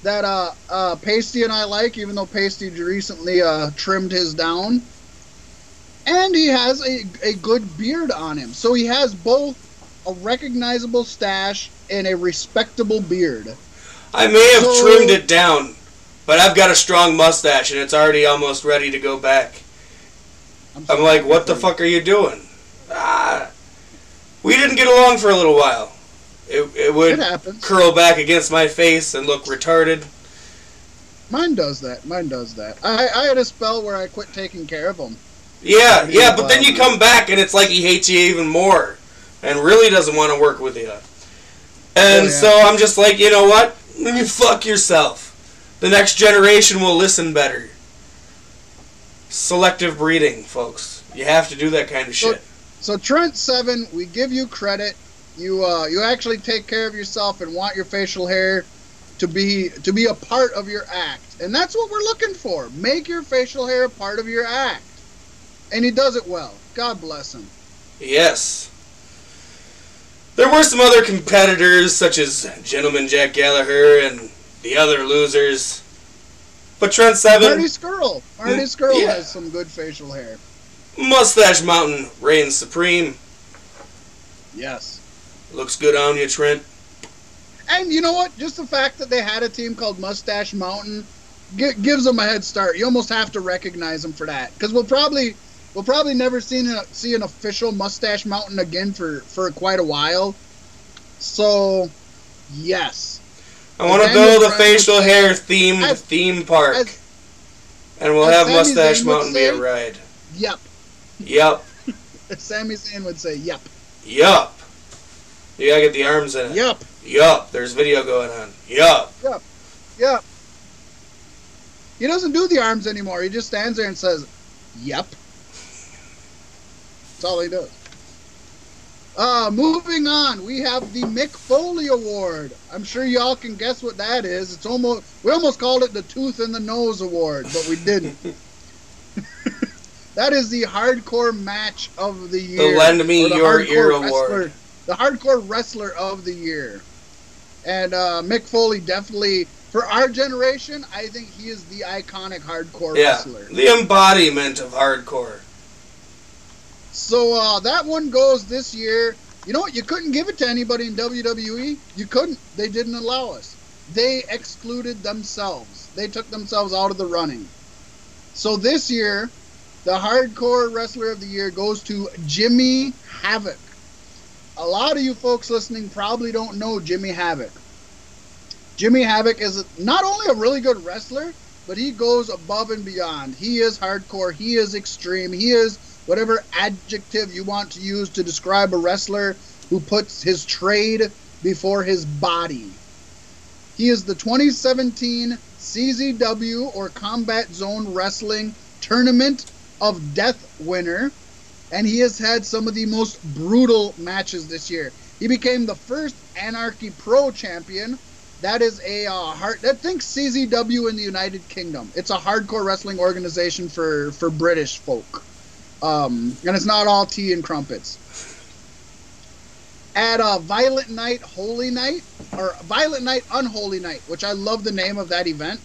that uh, uh, Pasty and I like, even though Pasty recently uh, trimmed his down, and he has a, a good beard on him. So he has both a recognizable stash and a respectable beard. I may have So- trimmed it down, but I've got a strong mustache and it's already almost ready to go back. I'm so like, what the fuck are you doing? Ah, we didn't get along for a little while. It, it It would happens. curl back against my face and look retarded. Mine does that. Mine does that. I, I had a spell where I quit taking care of him. Yeah, yeah, but then you come back and it's like he hates you even more and really doesn't want to work with you. And Oh, yeah. so I'm just like, you know what? You fuck yourself. The next generation will listen better. Selective breeding, folks. You have to do that kind of So- shit. So Trent Seven, we give you credit. You uh, you actually take care of yourself and want your facial hair to be to be a part of your act, and that's what we're looking for. Make your facial hair a part of your act, and he does it well. God bless him. Yes. There were some other competitors, such as Gentleman Jack Gallagher and the other losers. But Trent Seven, Marty Scurll. Marty Scurll yeah. has some good facial hair. Mustache Mountain reigns supreme. Yes. Looks good on you, Trent. And you know what? Just the fact that they had a team called Mustache Mountain g- gives them a head start. You almost have to recognize them for that because we'll probably we'll probably never see a, see an official Mustache Mountain again for for quite a while. So, yes, I want to build a facial hair themed as- theme park, as- and we'll have Sami Mustache Zayn Mountain be a ride. yep. Yup, Sami Zayn would say, "Yep, yup. You gotta get the arms in it. yep, Yup. There's video going on. Yup. yep." Yep. He doesn't do the arms anymore. He just stands there and says, "Yep." That's all he does. Uh, moving on, we have the Mick Foley Award. I'm sure y'all can guess what that is. It's almost we almost called it the Tooth and the Nose Award, but we didn't. that is the hardcore match of the year. The Lend Me the Your Ear wrestler- Award. The hardcore wrestler of the year. And uh, Mick Foley definitely, for our generation, I think he is the iconic hardcore Yeah. wrestler. The embodiment of hardcore. So uh, that one goes this year. You know what? You couldn't give it to anybody in WWE. You couldn't. They didn't allow us. They excluded themselves. They took themselves out of the running. So this year, the hardcore wrestler of the year goes to Jimmy Havoc. A lot of you folks listening probably don't know Jimmy Havoc. Jimmy Havoc is not only a really good wrestler, but he goes above and beyond. He is hardcore. He is extreme. He is whatever adjective you want to use to describe a wrestler who puts his trade before his body. He is the 2017 CZW or Combat Zone Wrestling Tournament of Death winner, and he has had some of the most brutal matches this year. He became the first Anarchy Pro champion. That is a uh, hard. That thinks CZW in the United Kingdom. It's a hardcore wrestling organization for for British folk, um, and it's not all tea and crumpets. At uh, Violent Night, Holy Night, or Violent Night, Unholy Night, which I love the name of that event.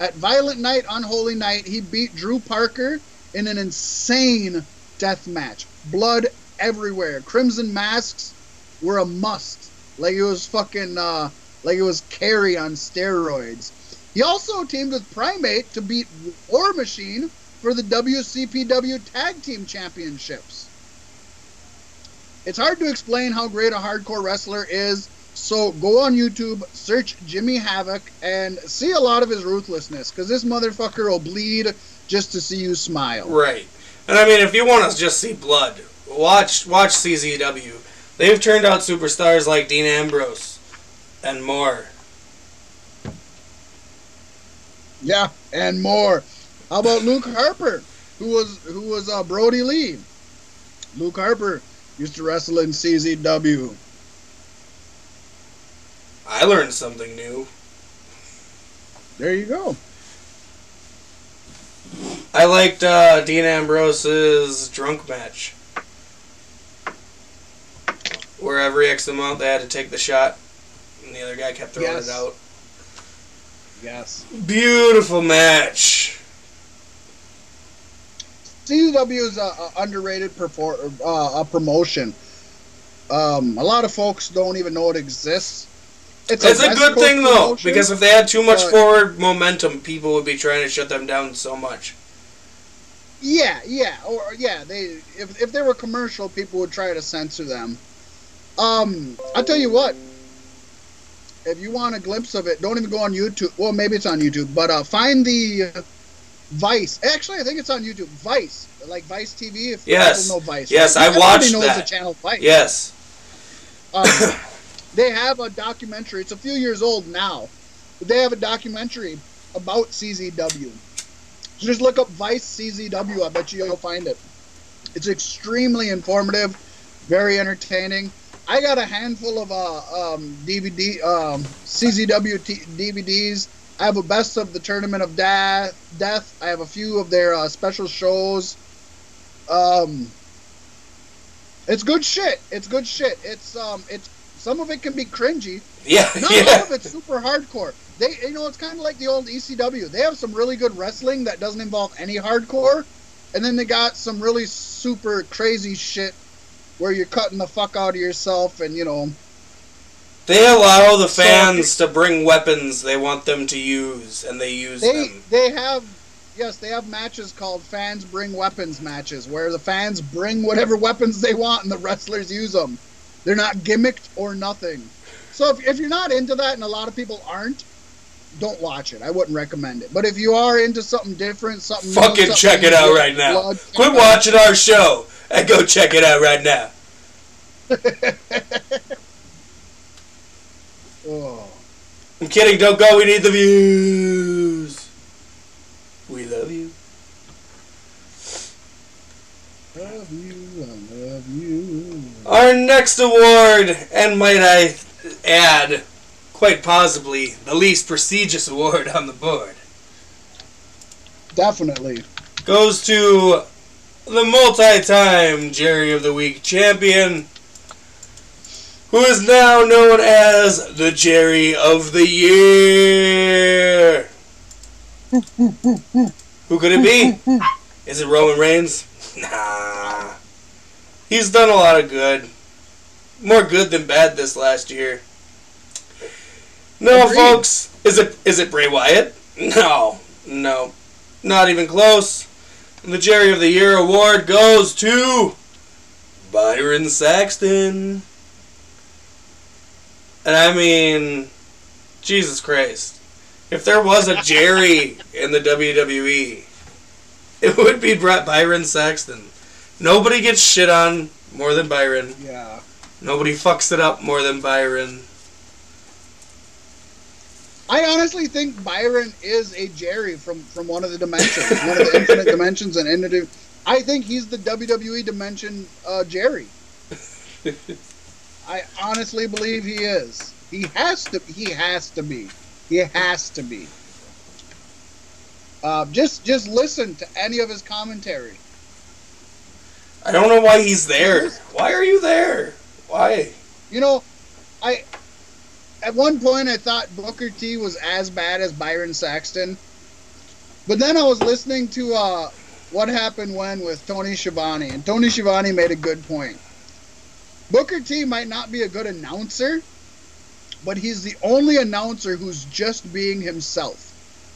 At Violent Night, Unholy Night, he beat Drew Parker in an insane death match. Blood everywhere. Crimson masks were a must. Like it was fucking, uh, like it was Carrie on steroids. He also teamed with Primate to beat War Machine for the WCPW Tag Team Championships. It's hard to explain how great a hardcore wrestler is, so go on YouTube, search Jimmy Havoc, and see a lot of his ruthlessness, because this motherfucker will bleed just to see you smile. Right. And I mean, if you want to just see blood, watch watch CZW. They've turned out superstars like Dean Ambrose and more. Yeah, and more. How about Luke Harper, who was who was uh, Brodie Lee? Luke Harper used to wrestle in CZW. I learned something new. There you go. I liked uh, Dean Ambrose's drunk match. Where every X amount they had to take the shot, and the other guy kept throwing Yes. it out. Yes. Beautiful match. CZW is a, a underrated perfor- uh, a promotion. Um, a lot of folks don't even know it exists. It's a West good thing though, because if they had too much but- forward momentum, people would be trying to shut them down so much. Yeah, yeah, or yeah, they if if they were commercial, people would try to censor them. Um, I'll tell you what. If you want a glimpse of it, don't even go on YouTube. Well, maybe it's on YouTube, but uh, find the uh, Vice. Actually, I think it's on YouTube. Vice, like Vice TV. If Yes. people know Vice, Yes, I Everybody watched knows that. the channel Vice. Yes. Um, they have a documentary. It's a few years old now. But they have a documentary about CZW. So just look up Vice CZW. I bet you you'll find it. It's extremely informative, very entertaining. I got a handful of uh, um, DVD um, CZW t- DVDs. I have a best of the Tournament of Death. Death. I have a few of their uh, special shows. Um, it's good shit. It's good shit. It's um, it's some of it can be cringy. Yeah. Not all yeah. of it's super hardcore. They, you know, it's kind of like the old ECW. They have some really good wrestling that doesn't involve any hardcore, and then they got some really super crazy shit where you're cutting the fuck out of yourself, and you know, They allow the fans so, to bring weapons they want them to use, and they use they, them. They have, yes, they have matches called fans bring weapons matches, where the fans bring whatever weapons they want and the wrestlers use them. They're not gimmicked or nothing. So if, if you're not into that, and a lot of people aren't, don't watch it. I wouldn't recommend it. But if you are into something different, something fucking new, check it out right now. Blood, Quit watching our show and go check it out right now. oh. I'm kidding. Don't go. We need the views. We love you. Love you. I love you. Our next award, and might I add, quite possibly the least prestigious award on the board. Definitely. Goes to the multi-time Jerry of the Week champion, who is now known as the Jerry of the Year. who could it be? Is it Roman Reigns? Nah. He's done a lot of good. More good than bad this last year. No, Agreed. folks. Is it is it Bray Wyatt? No, no, not even close. The Jerry of the Year award goes to Byron Saxton. And I mean, Jesus Christ. If there was a Jerry in the WWE, it would be Byron Saxton. Nobody gets shit on more than Byron. Yeah. Nobody fucks it up more than Byron. I honestly think Byron is a Jerry from from one of the dimensions, one of the infinite dimensions, and into. I think he's the WWE dimension uh, Jerry. I honestly believe he is. He has to. He has to be. He has to be. Uh, just just listen to any of his commentary. I don't know why he's there. Why are you there? Why? You know, I at one point I thought Booker T was as bad as Byron Saxton, but then I was listening to uh, what happened when with Tony Schiavone, and Tony Schiavone made a good point. Booker T might not be a good announcer, but he's the only announcer who's just being himself.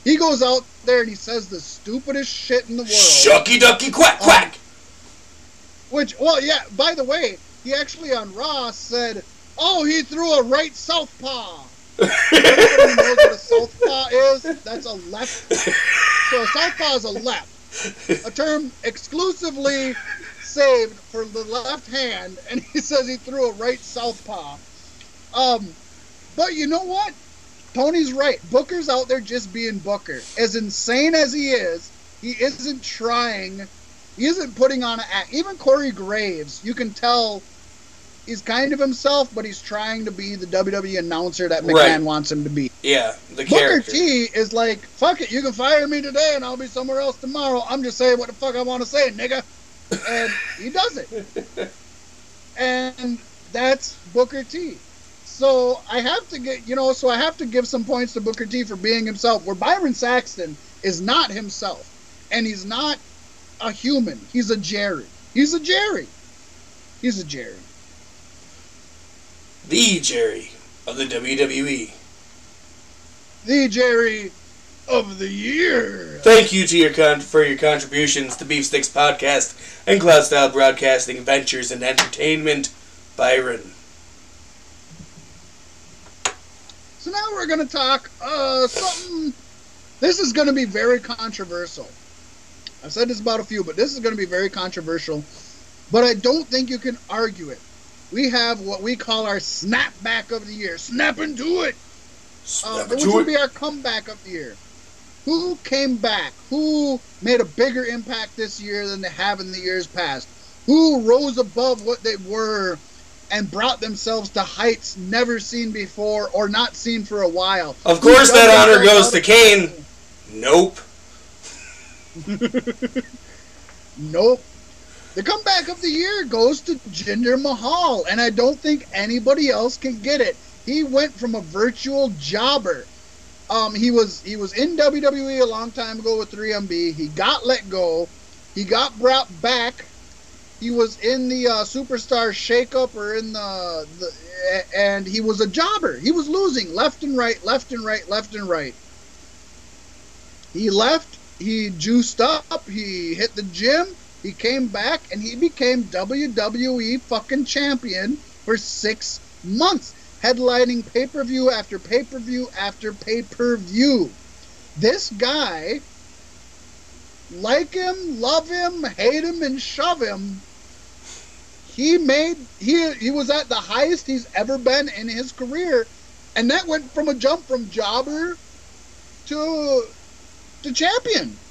He goes out there and he says the stupidest shit in the world. Shucky ducky quack quack. Um, which, well, yeah. By the way, he actually on Raw said Oh, he threw a right southpaw. Everybody knows what a southpaw is. That's a left. So a southpaw is a left, a term exclusively saved for the left hand. And he says he threw a right southpaw. Um, but you know what? Tony's right. Booker's out there just being Booker. As insane as he is, he isn't trying. He isn't putting on an act. Even Corey Graves, you can tell he's kind of himself, but he's trying to be the WWE announcer that McMahon right. wants him to be. Yeah, the Booker character. T is like, fuck it, you can fire me today and I'll be somewhere else tomorrow. I'm just saying what the fuck I want to say, nigga. And he does it. and that's Booker T. So I have to get, you know, so I have to give some points to Booker T for being himself. Where Byron Saxton is not himself, and he's not a human. He's a Jerry. He's a Jerry. He's a Jerry the Jerry of the WWE. The Jerry of the year. Thank you to your con- for your contributions to Beef Sticks Podcast and Cloud Style Broadcasting Ventures and Entertainment, Byron. So now we're going to talk uh, something. This is going to be very controversial. I've said this about a few, but this is going to be very controversial. But I don't think you can argue it we have what we call our snapback of the year. Snap into it. Snap uh, which would be our comeback of the year. Who came back? Who made a bigger impact this year than they have in the years past? Who rose above what they were and brought themselves to heights never seen before or not seen for a while? Of course, that honor goes to Kane. Nope. nope. The comeback of the year goes to Jinder Mahal, and I don't think anybody else can get it. He went from a virtual jobber. Um, he was he was in WWE a long time ago with 3MB. He got let go. He got brought back he was in the uh, Superstar Shakeup or in the, the and he was a jobber. He was losing left and right, left and right, left and right. He left. He juiced up. He hit the gym. He came back and he became WWE fucking champion for six months, headlining pay per view after pay per view after pay per view. This guy, like him, love him, hate him, and shove him, he made he he was at the highest he's ever been in his career, and that went from a jump from jobber to to champion.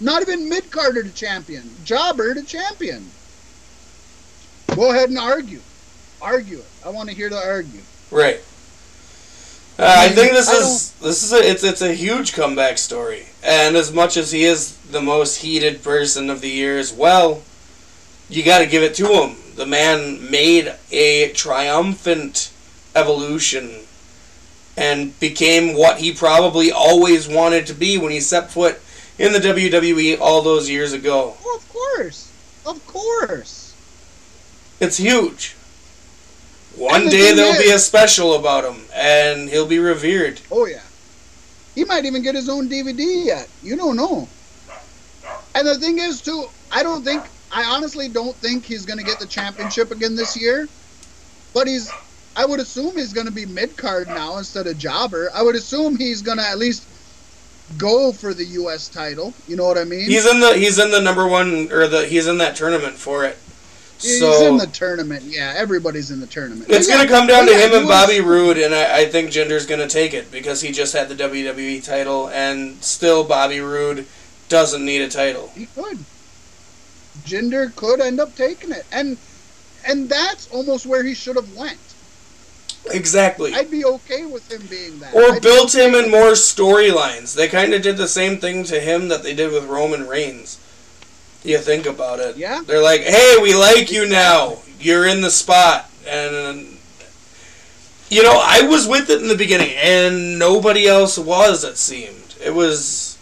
Not even mid carder to champion, jobber to champion. Go ahead and argue, argue it. I want to hear the argue. Right. Uh, I think this is this is a it's it's a huge comeback story, and as much as he is the most heated person of the year as well, you got to give it to him. The man made a triumphant evolution and became what he probably always wanted to be when he set foot in the WWE all those years ago. Oh, of course, of course. It's huge. One day there'll is, be a special about him, and he'll be revered. Oh yeah, he might even get his own DVD yet. You don't know. And the thing is, too, I don't think I honestly don't think he's going to get the championship again this year. But he's, I would assume he's going to be mid card now instead of jobber. I would assume he's going to at least go for the U.S. title. You know what I mean? He's in the he's in the number one or the he's in that tournament for it. He's so, in the tournament. Yeah, everybody's in the tournament. It's going to come down to him and Bobby Roode, and I, I think Jinder's going to take it because he just had the WWE title, and still Bobby Roode doesn't need a title. He could. Jinder could end up taking it, and and that's almost where he should have went. Exactly. I'd be okay with him being that. Or I'd built him in more storylines. They kind of did the same thing to him that they did with Roman Reigns. You think about it. Yeah. They're like, "Hey, we like you now. You're in the spot." And you know, I was with it in the beginning, and nobody else was. It seemed it was,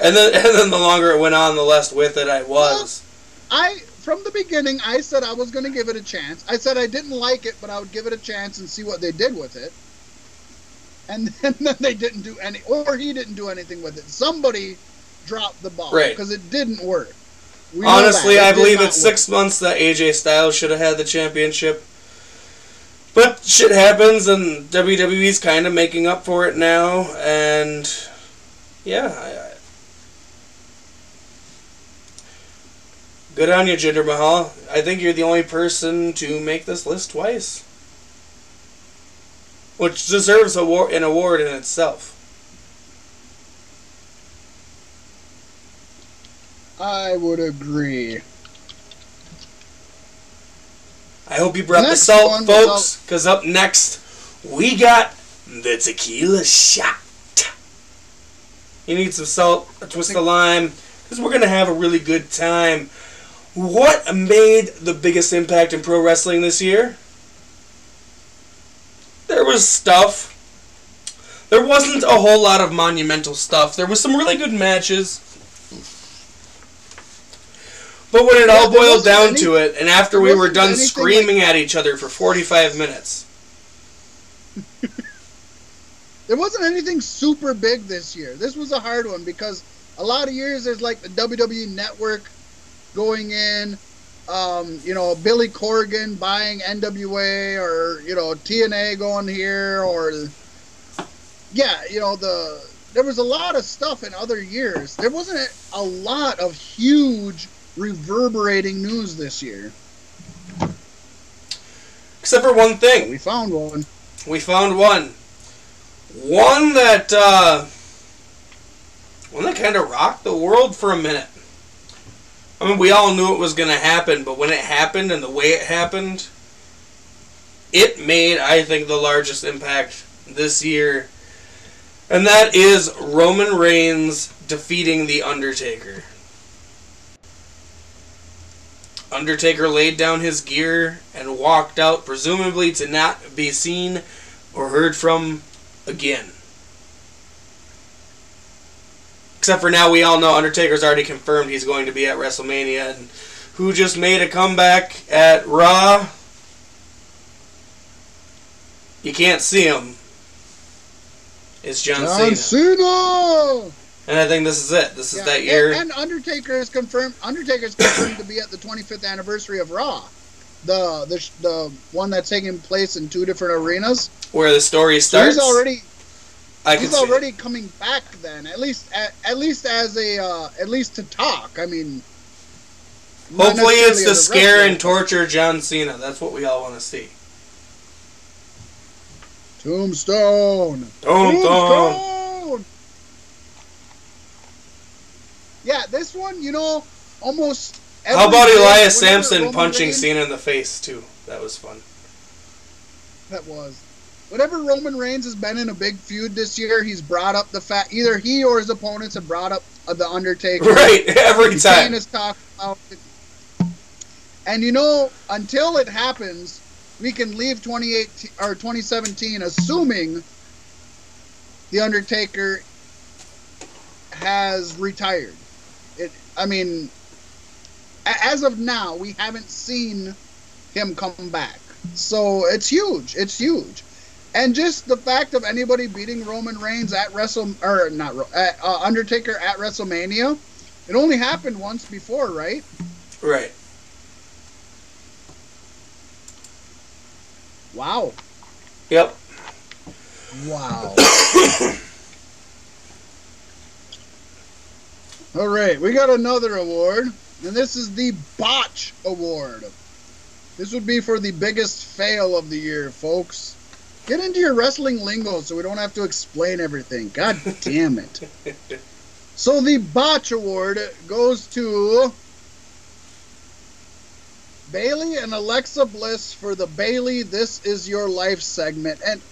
and then and then the longer it went on, the less with it I was. I from the beginning I said I was going to give it a chance. I said I didn't like it, but I would give it a chance and see what they did with it. And then, then they didn't do any, or he didn't do anything with it. Somebody dropped the ball because it didn't work. We Honestly, I believe it's six months that AJ Styles should have had the championship. But shit happens, and WWE's kind of making up for it now, and yeah, I, I, Good on you, Jinder Mahal. I think you're the only person to make this list twice. Which deserves an award in itself. I would agree. I hope you brought next the salt, folks, because up next we got the tequila shot. You need some salt, a twist of lime, because we're going to have a really good time. What made the biggest impact in pro wrestling this year? There was stuff. There wasn't a whole lot of monumental stuff. There was some really good matches. But when it yeah, all boiled down any, to it, and after we were done screaming like, at each other for 45 minutes. there wasn't anything super big this year. This was a hard one because a lot of years there's like the WWE Network going in. Um, you know, Billy Corgan buying NWA or, you know, TNA going here or, yeah, you know, the, there was a lot of stuff in other years. There wasn't a lot of huge reverberating news this year. Except for one thing. We found one. We found one. One that, uh, one that kind of rocked the world for a minute. I mean, we all knew it was going to happen, but when it happened and the way it happened, it made, I think, the largest impact this year. And that is Roman Reigns defeating The Undertaker. Undertaker laid down his gear and walked out, presumably to not be seen or heard from again. Except for now, we all know Undertaker's already confirmed he's going to be at WrestleMania, and who just made a comeback at Raw. You can't see him. It's John, John Cena. Cena. And I think this is it. This is Yeah, that year. And, Undertaker is confirmed. Undertaker is confirmed to be at the 25th anniversary of Raw, the the the one that's taking place in two different arenas. where the story So starts. he's already I he's see it. already coming back. Then at least at, at least as a uh, at least to talk. I mean, Hopefully, it's to scare wrestler. and torture John Cena. That's what we all want to see. Tombstone. Don't. Tombstone. Yeah, this one, you know, almost. How about day, Elias Samson Roman punching Reigns- Cena in the face too? That was fun. That was. Whenever Roman Reigns has been in a big feud this year, he's brought up the fact either he or his opponents have brought up the Undertaker. Right, every time. has talked about it. And you know, until it happens, we can leave 2018 or 2017 assuming the Undertaker has retired. I mean, a- as of now, we haven't seen him come back. So it's huge. It's huge. And just the fact of anybody beating Roman Reigns at Wrestle or not at, uh, Undertaker at WrestleMania, it only happened once before, right? Right. Wow. Yep. Wow. All right, we got another award, and this is the Botch Award. This would be for the biggest fail of the year, folks. Get into your wrestling lingo so we don't have to explain everything. God damn it. So the Botch Award goes to Bayley and Alexa Bliss for the Bayley This Is Your Life segment. And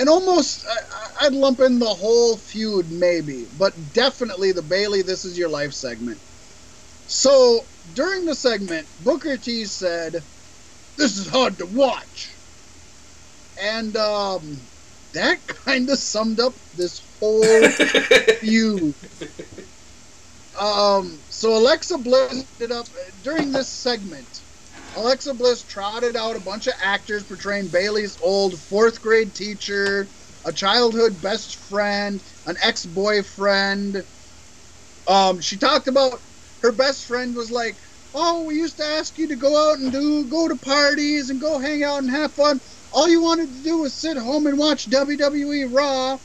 and almost I, I'd lump in the whole feud maybe, but definitely the Bayley This Is Your Life segment. So during the segment, Booker T said, "This is hard to watch," and um, that kind of summed up this whole feud. Um, so Alexa Bliss did up during this segment. Alexa Bliss trotted out a bunch of actors portraying Bayley's old fourth grade teacher, a childhood best friend, an ex boyfriend. Um, she talked about her best friend was like, "Oh, we used to ask you to go out and do go to parties and go hang out and have fun. All you wanted to do was sit home and watch WWE Raw."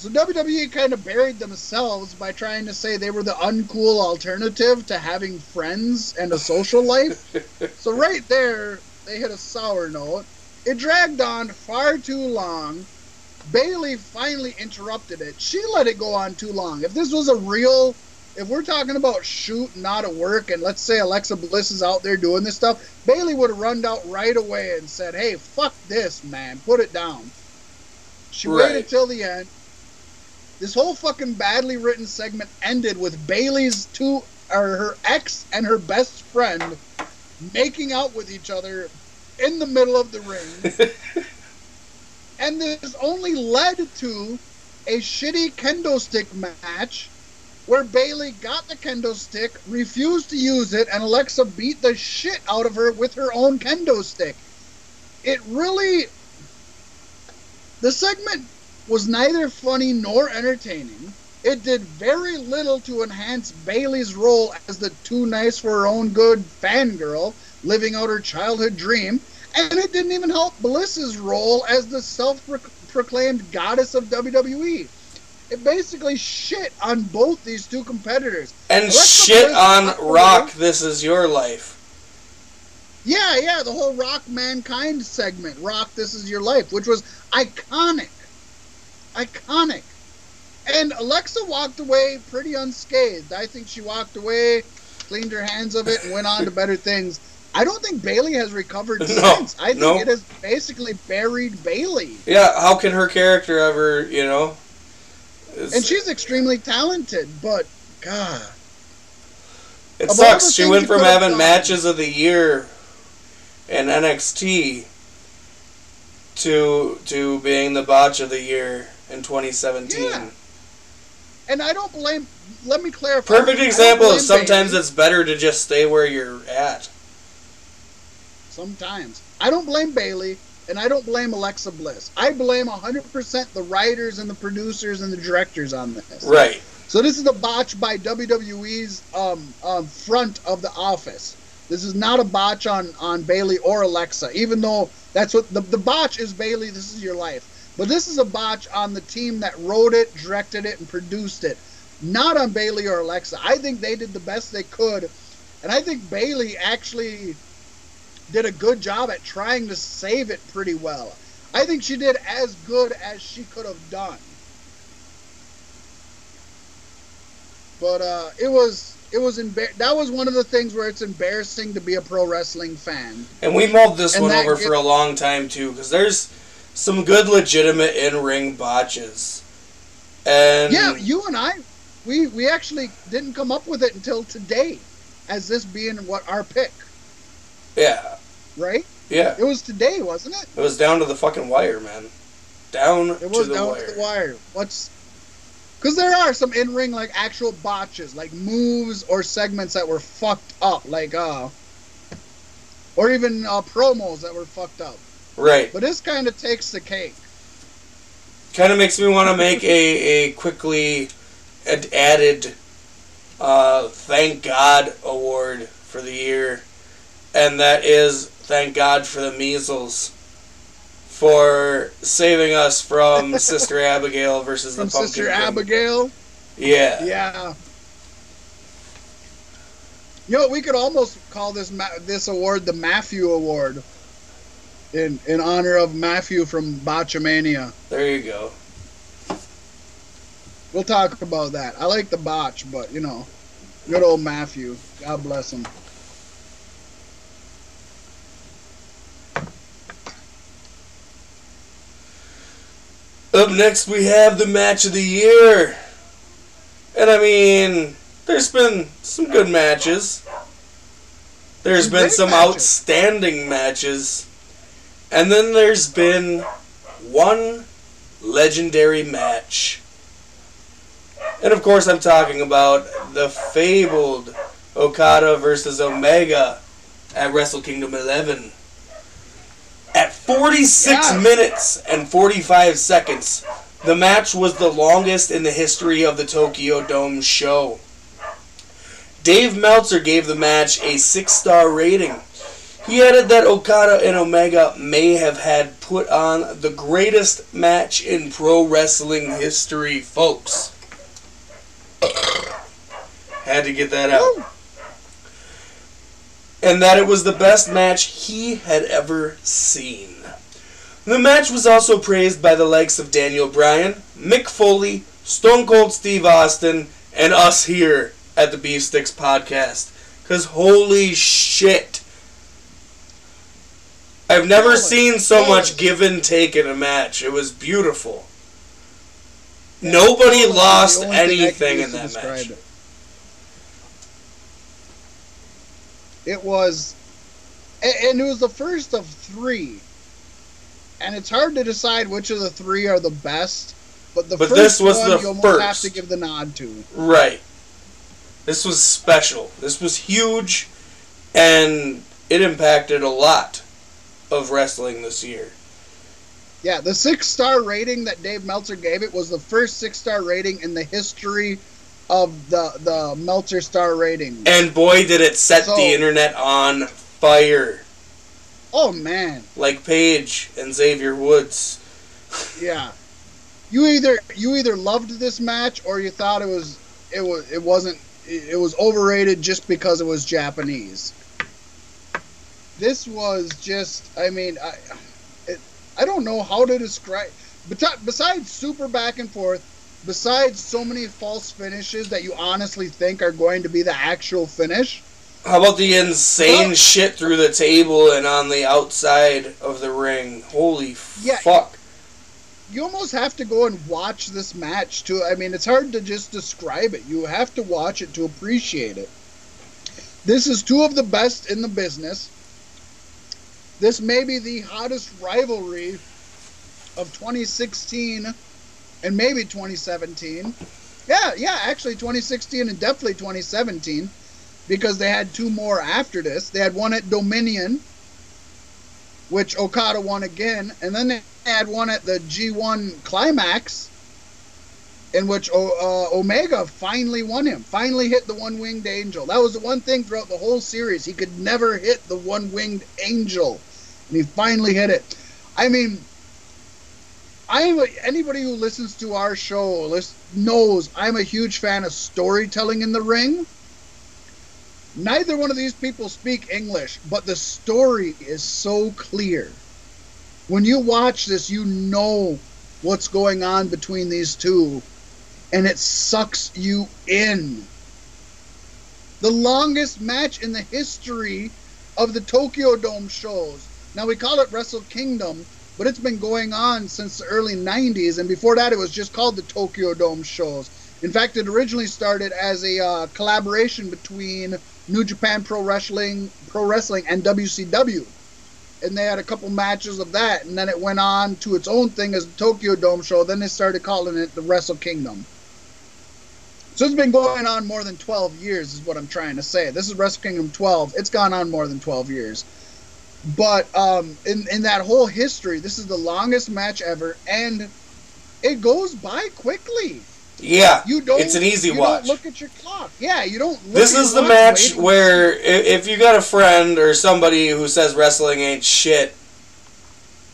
So WWE kind of buried themselves by trying to say they were the uncool alternative to having friends and a social life. so right there, they hit a sour note. It dragged on far too long. Bayley finally interrupted it. She let it go on too long. If this was a real, if we're talking about shoot, not at work, and let's say Alexa Bliss is out there doing this stuff, Bayley would have run out right away and said, "Hey, fuck this, man, put it down." She Right. waited till the end. This whole fucking badly written segment ended with Bayley's two, or her ex and her best friend, making out with each other in the middle of the ring. and this only led to a shitty kendo stick match where Bayley got the kendo stick, refused to use it, and Alexa beat the shit out of her with her own kendo stick. It really. The segment was neither funny nor entertaining. It did very little to enhance Bayley's role as the too nice for her own good fangirl living out her childhood dream, and it didn't even help Bliss's role as the self proclaimed goddess of WWE. It basically shit on both these two competitors. and Alexa shit Bliss on Rock. This is your life. Yeah, yeah, the whole Rock Mankind segment, Rock This Is Your Life, which was iconic. Iconic. And Alexa walked away pretty unscathed. I think she walked away, cleaned her hands of it, and went on to better things. I don't think Bayley has recovered No, since. I think no. it has basically buried Bayley. Yeah, how can her character ever, you know? it's- And she's extremely talented, but God. It sucks. She went from having done- matches of the year in NXT to to being the botch of the year in 2017. Yeah. and I don't blame. Let me clarify. Perfect example of sometimes Bayley. it's better to just stay where you're at. Sometimes I don't blame Bayley, and I don't blame Alexa Bliss. I blame 100% the writers and the producers and the directors on this. Right. So this is a botch by WWE's um, um, front of the office. This is not a botch on, on Bayley or Alexa, even though that's what the, the botch is Bayley, this is your life. But this is a botch on the team that wrote it, directed it, and produced it. Not on Bayley or Alexa. I think they did the best they could. And I think Bayley actually did a good job at trying to save it pretty well. I think she did as good as she could have done. But uh, it was it was embar- that was one of the things where it's embarrassing to be a pro wrestling fan. And we mulled this And one over get- for a long time too, because there's some good legitimate in-ring botches. And Yeah, you and I, we we actually didn't come up with it until today, as this being what our pick, yeah, right? yeah, It was today, wasn't it? it was down to the fucking wire, man. Down It was to the down wire. to the wire. What's because there are some in ring like actual botches, like moves or segments that were fucked up, like uh, or even uh, promos that were fucked up. Right. But this kind of takes the cake. Kind of makes me want to make a, a quickly ad- added uh, thank God award for the year, and that is thank God for the measles for saving us from Sister Abigail versus From the Pumpkin Sister. Abigail. Yeah. Yeah. You know, we could almost call this ma- this award the Matthew Award, in in honor of Matthew from Botchamania. There you go. We'll talk about that. I like the botch, but you know, good old Matthew. God bless him. Up next, we have the match of the year. And I mean, there's been some good matches. There's been some matches. outstanding matches. And then there's been one legendary match. And of course, I'm talking about the fabled Okada versus Omega at Wrestle Kingdom 11. At 46 Yeah. minutes and 45 seconds, the match was the longest in the history of the Tokyo Dome show. Dave Meltzer gave the match a six star rating. He added that Okada and Omega may have had put on the greatest match in pro wrestling history, folks. Had to get that out. And that it was the best match he had ever seen. The match was also praised by the likes of Daniel Bryan, Mick Foley, Stone Cold Steve Austin, and us here at the Beef Sticks podcast. Because holy shit. I've never seen so much give and take in a match. It was beautiful. Nobody lost the only thing I can anything in that match. It. It was, and it was the first of three, and it's hard to decide which of the three are the best. But the But first this was one the you almost have to give the nod to. Right. This was special. This was huge, and it impacted a lot of wrestling this year. Yeah, the six star rating that Dave Meltzer gave it was the first six star rating in the history of the the Meltzer star rating. And boy, did it set So- the internet on fire. oh man, Like Paige and Xavier Woods. yeah. You either you either loved this match or you thought it was it was it wasn't it was overrated just because it was Japanese. This was just I mean I it, I don't know how to describe besides super back and forth besides so many false finishes that you honestly think are going to be the actual finish. How about the insane shit through the table and on the outside of the ring? Holy Yeah. fuck. you almost have to go and watch this match to I mean it's hard to just describe it. You have to watch it to appreciate it. This is two of the best in the business. This may be the hottest rivalry of 2016 and maybe 2017. Yeah, yeah, actually 2016 and definitely 2017 because they had two more after this. They had one at Dominion, which Okada won again, and then they had one at the G1 Climax, in which o- uh, Omega finally won him, finally hit the one winged angel. That was the one thing throughout the whole series. He could never hit the one winged angel, and he finally hit it. I mean, I'm anybody who listens to our show list, knows I'm a huge fan of storytelling in the ring. Neither one of these people speak English, but the story is so clear. When you watch this, you know what's going on between these two, and it sucks you in. The longest match in the history of the Tokyo Dome shows. Now we call it Wrestle Kingdom, but it's been going on since the early 90s, and before that, it was just called the Tokyo Dome shows. In fact, it originally started as a uh, collaboration between New Japan Pro Wrestling, Pro Wrestling, and WCW, and they had a couple matches of that, and then it went on to its own thing as the Tokyo Dome show. Then they started calling it the Wrestle Kingdom. So it's been going on more than 12 years, is what I'm trying to say. This is Wrestle Kingdom 12. It's gone on more than 12 years. But um, in in that whole history, this is the longest match ever, and it goes by quickly. Yeah, You don't. it's an easy you watch. Don't look at your clock. Yeah, you don't. Look This is the match waiting. where if you got a friend or somebody who says wrestling ain't shit,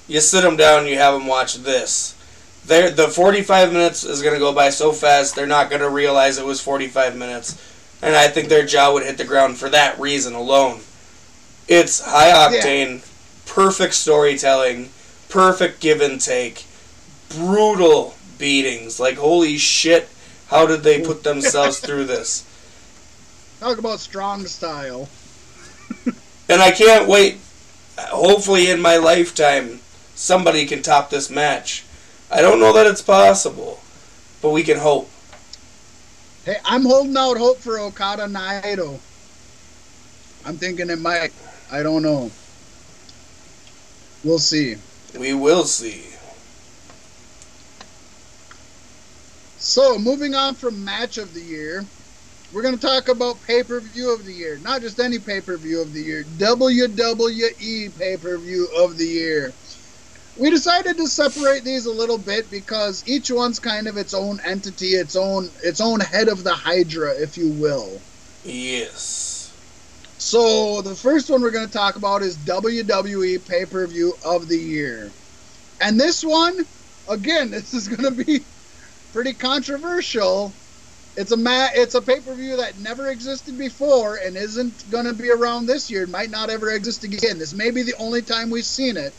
you sit them down and you have them watch this. They're, the 45 minutes is going to go by so fast, they're not going to realize it was 45 minutes. And I think their jaw would hit the ground for that reason alone. It's high octane, perfect storytelling, perfect give and take, brutal beatings. Like, holy shit, how did they put themselves through this? Talk about strong style. And I can't wait. Hopefully, in my lifetime, somebody can top this match. I don't know that it's possible, but we can hope. Hey, I'm holding out hope for Okada Naito. I'm thinking it might. I don't know. We'll see. We will see. So, moving on from match of the year, we're going to talk about pay per view of the year. Not just any pay per view of the year, WWE pay per view of the year. We decided to separate these a little bit because each one's kind of its own entity, its own its own head of the hydra, if you will. Yes. So the first one we're going to talk about is WWE pay per view of the year, and this one, again, this is going to be pretty controversial. It's a ma- it's a pay per view that never existed before and isn't going to be around this year. It might not ever exist again. This may be the only time we've seen it.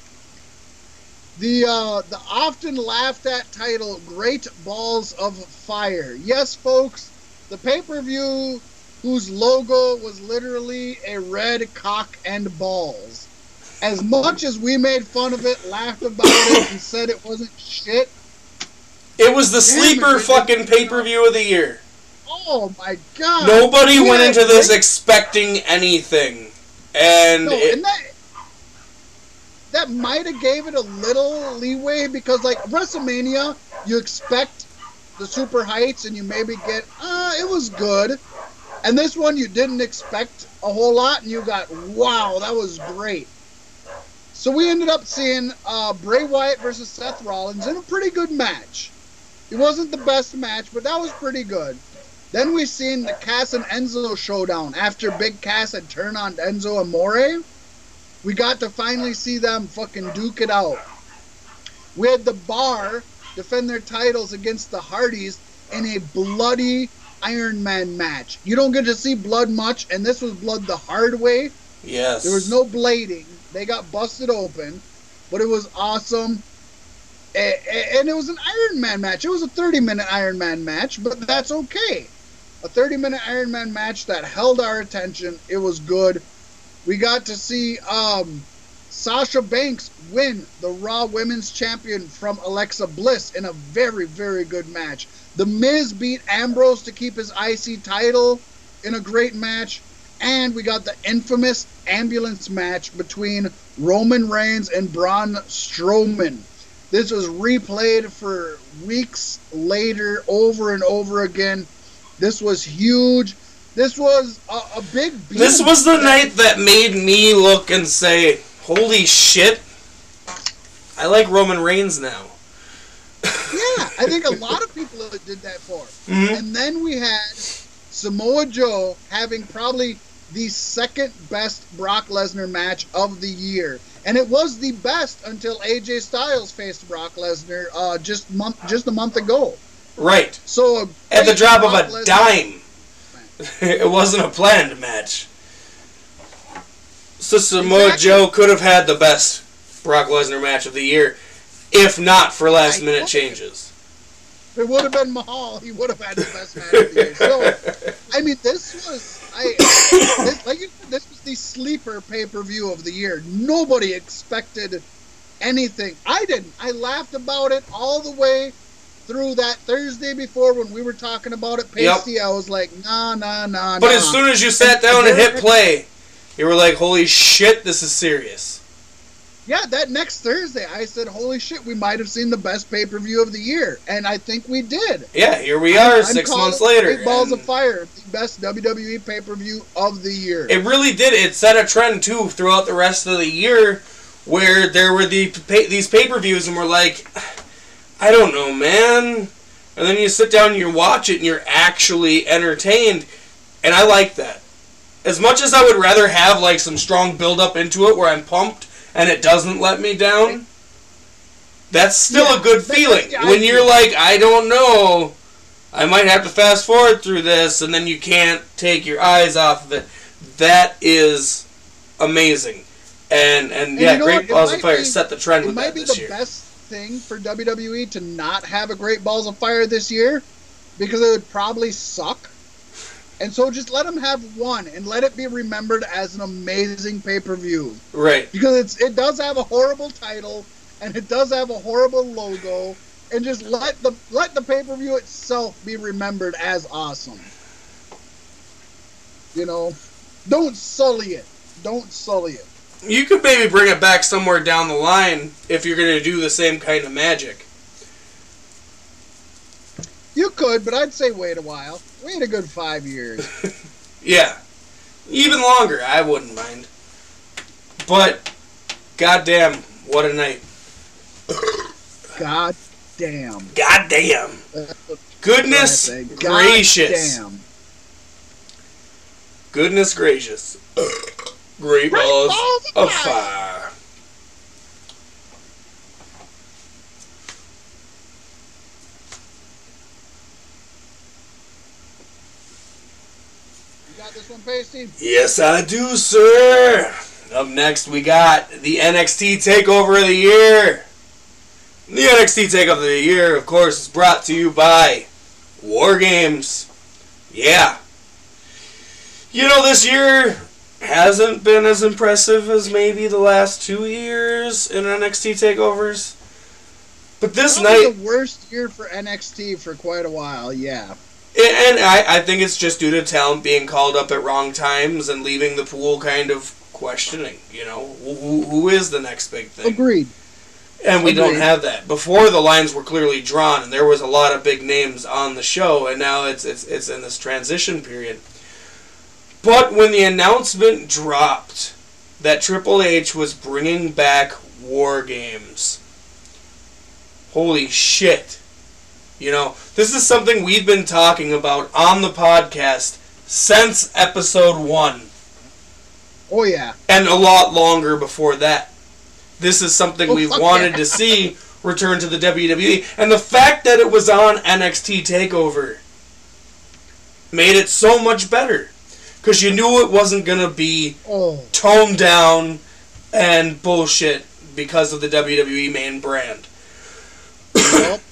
The uh, the often laughed at title, Great Balls of Fire. Yes, folks, the pay per view whose logo was literally a red cock and balls. As much as we made fun of it, laughed about it, and said it wasn't shit, It was the sleeper fucking pay per view of the year. oh my god! Nobody We went into this great- expecting anything. And No, it, and that that might have gave it a little leeway because like WrestleMania, you expect the super heights and you maybe get uh it was good. And this one you didn't expect a whole lot and you got wow, that was great. So we ended up seeing uh, Bray Wyatt versus Seth Rollins in a pretty good match. It wasn't the best match, but that was pretty good. Then we seen the Cass and Enzo showdown after Big Cass had turned on Enzo Amore. We got to finally see them fucking duke it out. We had the Bar defend their titles against the Hardys in a bloody Iron Man match. You don't get to see blood much, and this was blood the hard way. yes. There was no blading. They got busted open, but it was awesome. And it was an Iron Man match. It was a 30 minute Iron Man match, but that's okay. A 30 minute Iron Man match that held our attention. It was good. We got to see um, Sasha Banks win the Raw Women's Champion from Alexa Bliss in a very, very good match. The Miz beat Ambrose to keep his IC title in a great match. And we got the infamous ambulance match between Roman Reigns and Braun Strowman. This was replayed for weeks later, over and over again. This was huge. This was a, a big. This was the night that made me look and say, "Holy shit! I like Roman Reigns now." I think a lot of people did that for. Mhm. And then we had Samoa Joe having probably the second best Brock Lesnar match of the year, and it was the best until AJ Styles faced Brock Lesnar uh, just month just a month ago. Right. So At the drop of a Lesnar- dime. it wasn't a planned match. So Samoa Exactly. Joe could have had the best Brock Lesnar match of the year, if not for last minute changes. If it would have been Mahal, he would have had the best match of the year. So I mean, this was I this, like you said, this was the sleeper pay per view of the year. Nobody expected anything. I didn't. I laughed about it all the way through that Thursday before when we were talking about it. Yep. Pasty, I was like, nah, nah, nah. But nah. as soon as you sat down and hit play, you were like, "Holy shit, this is serious." Yeah, that next Thursday, I said, holy shit, we might have seen the best pay per view of the year, and I think we did. Yeah, here we I'm- are, I'm 6 months later. Balls of Fire, the best WWE pay per view of the year. It really did. It set a trend too throughout the rest of the year, where there were the pay, these pay per views, and we're like, I don't know, man. And then you sit down and you watch it, and you're actually entertained, and I like that. As much as I would rather have like some strong build up into it, where I'm pumped and it doesn't let me down. That's still Yeah, a good feeling. When you're like, I don't know, I might have to fast forward through this, and then you can't take your eyes off of it. That is amazing. And and, And yeah, you know Great what? Balls of Fire be- set the trend it might be the year. best thing for WWE to not have a Great Balls of Fire this year because it would probably suck. And so just let them have one and let it be remembered as an amazing pay per view Right. because it's it does have a horrible title and it does have a horrible logo and just let the let the pay per view itself be remembered as awesome. You know, don't sully it. Don't sully it. You could maybe bring it back somewhere down the line if you're going to do the same kind of magic. You could, but I'd say wait a while. Wait a good five years. Yeah. Even longer, I wouldn't mind. But, goddamn, what a night. God damn. Goddamn. That's what Goodness God gracious. Damn. Goodness gracious. Great Great balls balls of of fire. This one, Pasty? Yes, I do, sir. Up next, we got the NXT Takeover of the Year. The NXT Takeover of the Year, of course, is brought to you by War Games. Yeah. You know, this year hasn't been as impressive as maybe the last two years in NXT Takeovers. But this Probably night, the worst year for NXT for quite a while. Yeah. And I, I think it's just due to talent being called up at wrong times and leaving the pool kind of questioning. You know, who, who is the next big thing? Agreed. And we don't have that. Before the lines were clearly drawn, and there was a lot of big names on the show, and now it's it's it's in this transition period. But when the announcement dropped that Triple H was bringing back War Games, holy shit! You know, this is something we've been talking about on the podcast since episode one Oh yeah. and a lot longer before that. This is something Oh, we've wanted yeah. to see return to the WWE, and the fact that it was on NXT Takeover made it so much better because you knew it wasn't gonna be Oh. toned down and bullshit because of the WWE main brand.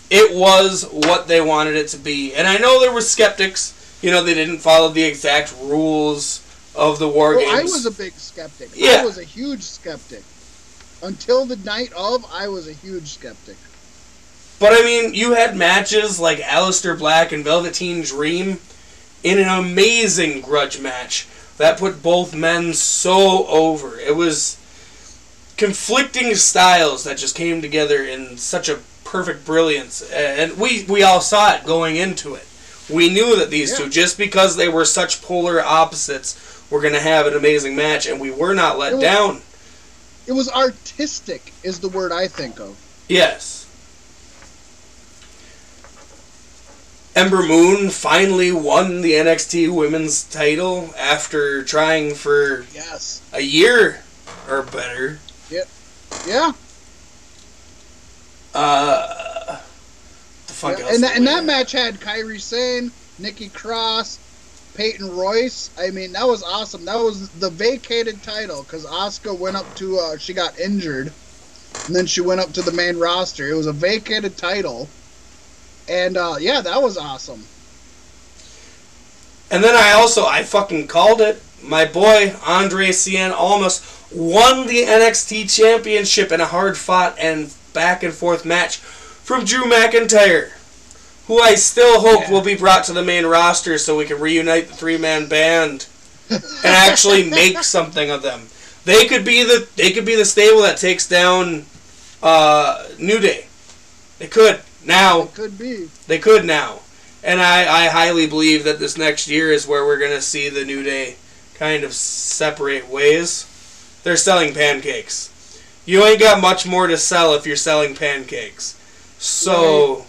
It was what they wanted it to be, and I know there were skeptics. You know, they didn't follow the exact rules of the war well, games. I was a big skeptic. Yeah. I was a huge skeptic. Until the night of, I was a huge skeptic. But I mean, you had matches like Aleister Black and Velveteen Dream in an amazing grudge match that put both men so over. It was conflicting styles that just came together in such a perfect brilliance, and we we all saw it going into it. We knew that these Yeah. two, just because they were such polar opposites, were going to have an amazing match, and we were not let It was- down. It was artistic, is the word I think of. Yes. Ember Moon finally won the NXT Women's title after trying for Yes. a year or better. Yep. Yeah. Uh, the fuck Yeah, else? and that, and that match had Kairi Sane, Nikki Cross, Peyton Royce. I mean, that was awesome. That was the vacated title because Asuka went up to uh, she got injured, and then she went up to the main roster. It was a vacated title, and uh, yeah, that was awesome. And then I also I fucking called it. My boy Andrade Cien almost won the NXT Championship in a hard fought and back and forth match from Drew McIntyre, who I still hope Yeah. will be brought to the main roster so we can reunite the three man band and actually make something of them. They could be the they could be the stable that takes down uh, New Day. They could now. It could be. They could now. And I, I highly believe that this next year is where we're going to see the New Day kind of separate ways. They're selling pancakes. You ain't got much more to sell if you're selling pancakes. So,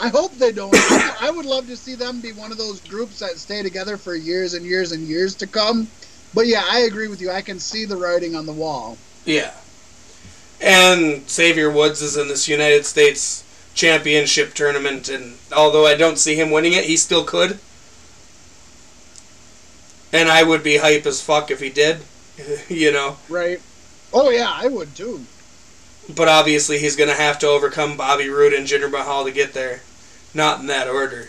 I hope they don't. I I would love to see them be one of those groups that stay together for years and years and years to come. But yeah, I agree with you. I can see the writing on the wall. yeah. And Xavier Woods is in this United States Championship tournament, and although I don't see him winning it, he still could. And I would be hype as fuck if he did. you know. Right. Oh yeah, I would too. But obviously, he's going to have to overcome Bobby Roode and Jinder Mahal to get there. Not in that order.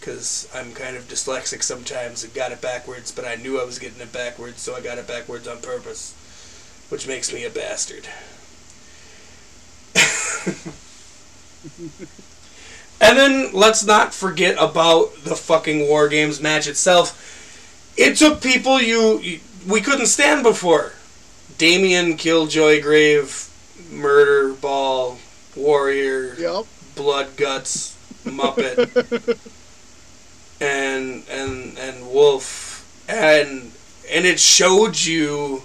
Because I'm kind of dyslexic sometimes and got it backwards, but I knew I was getting it backwards, so I got it backwards on purpose. Which makes me a bastard. and then let's not forget about the fucking War Games match itself. It took people you, you we couldn't stand before. Damien Killjoy Grave, Murder Ball, Warrior, Yep. Blood Guts, Muppet, and and and Wolf, and and it showed you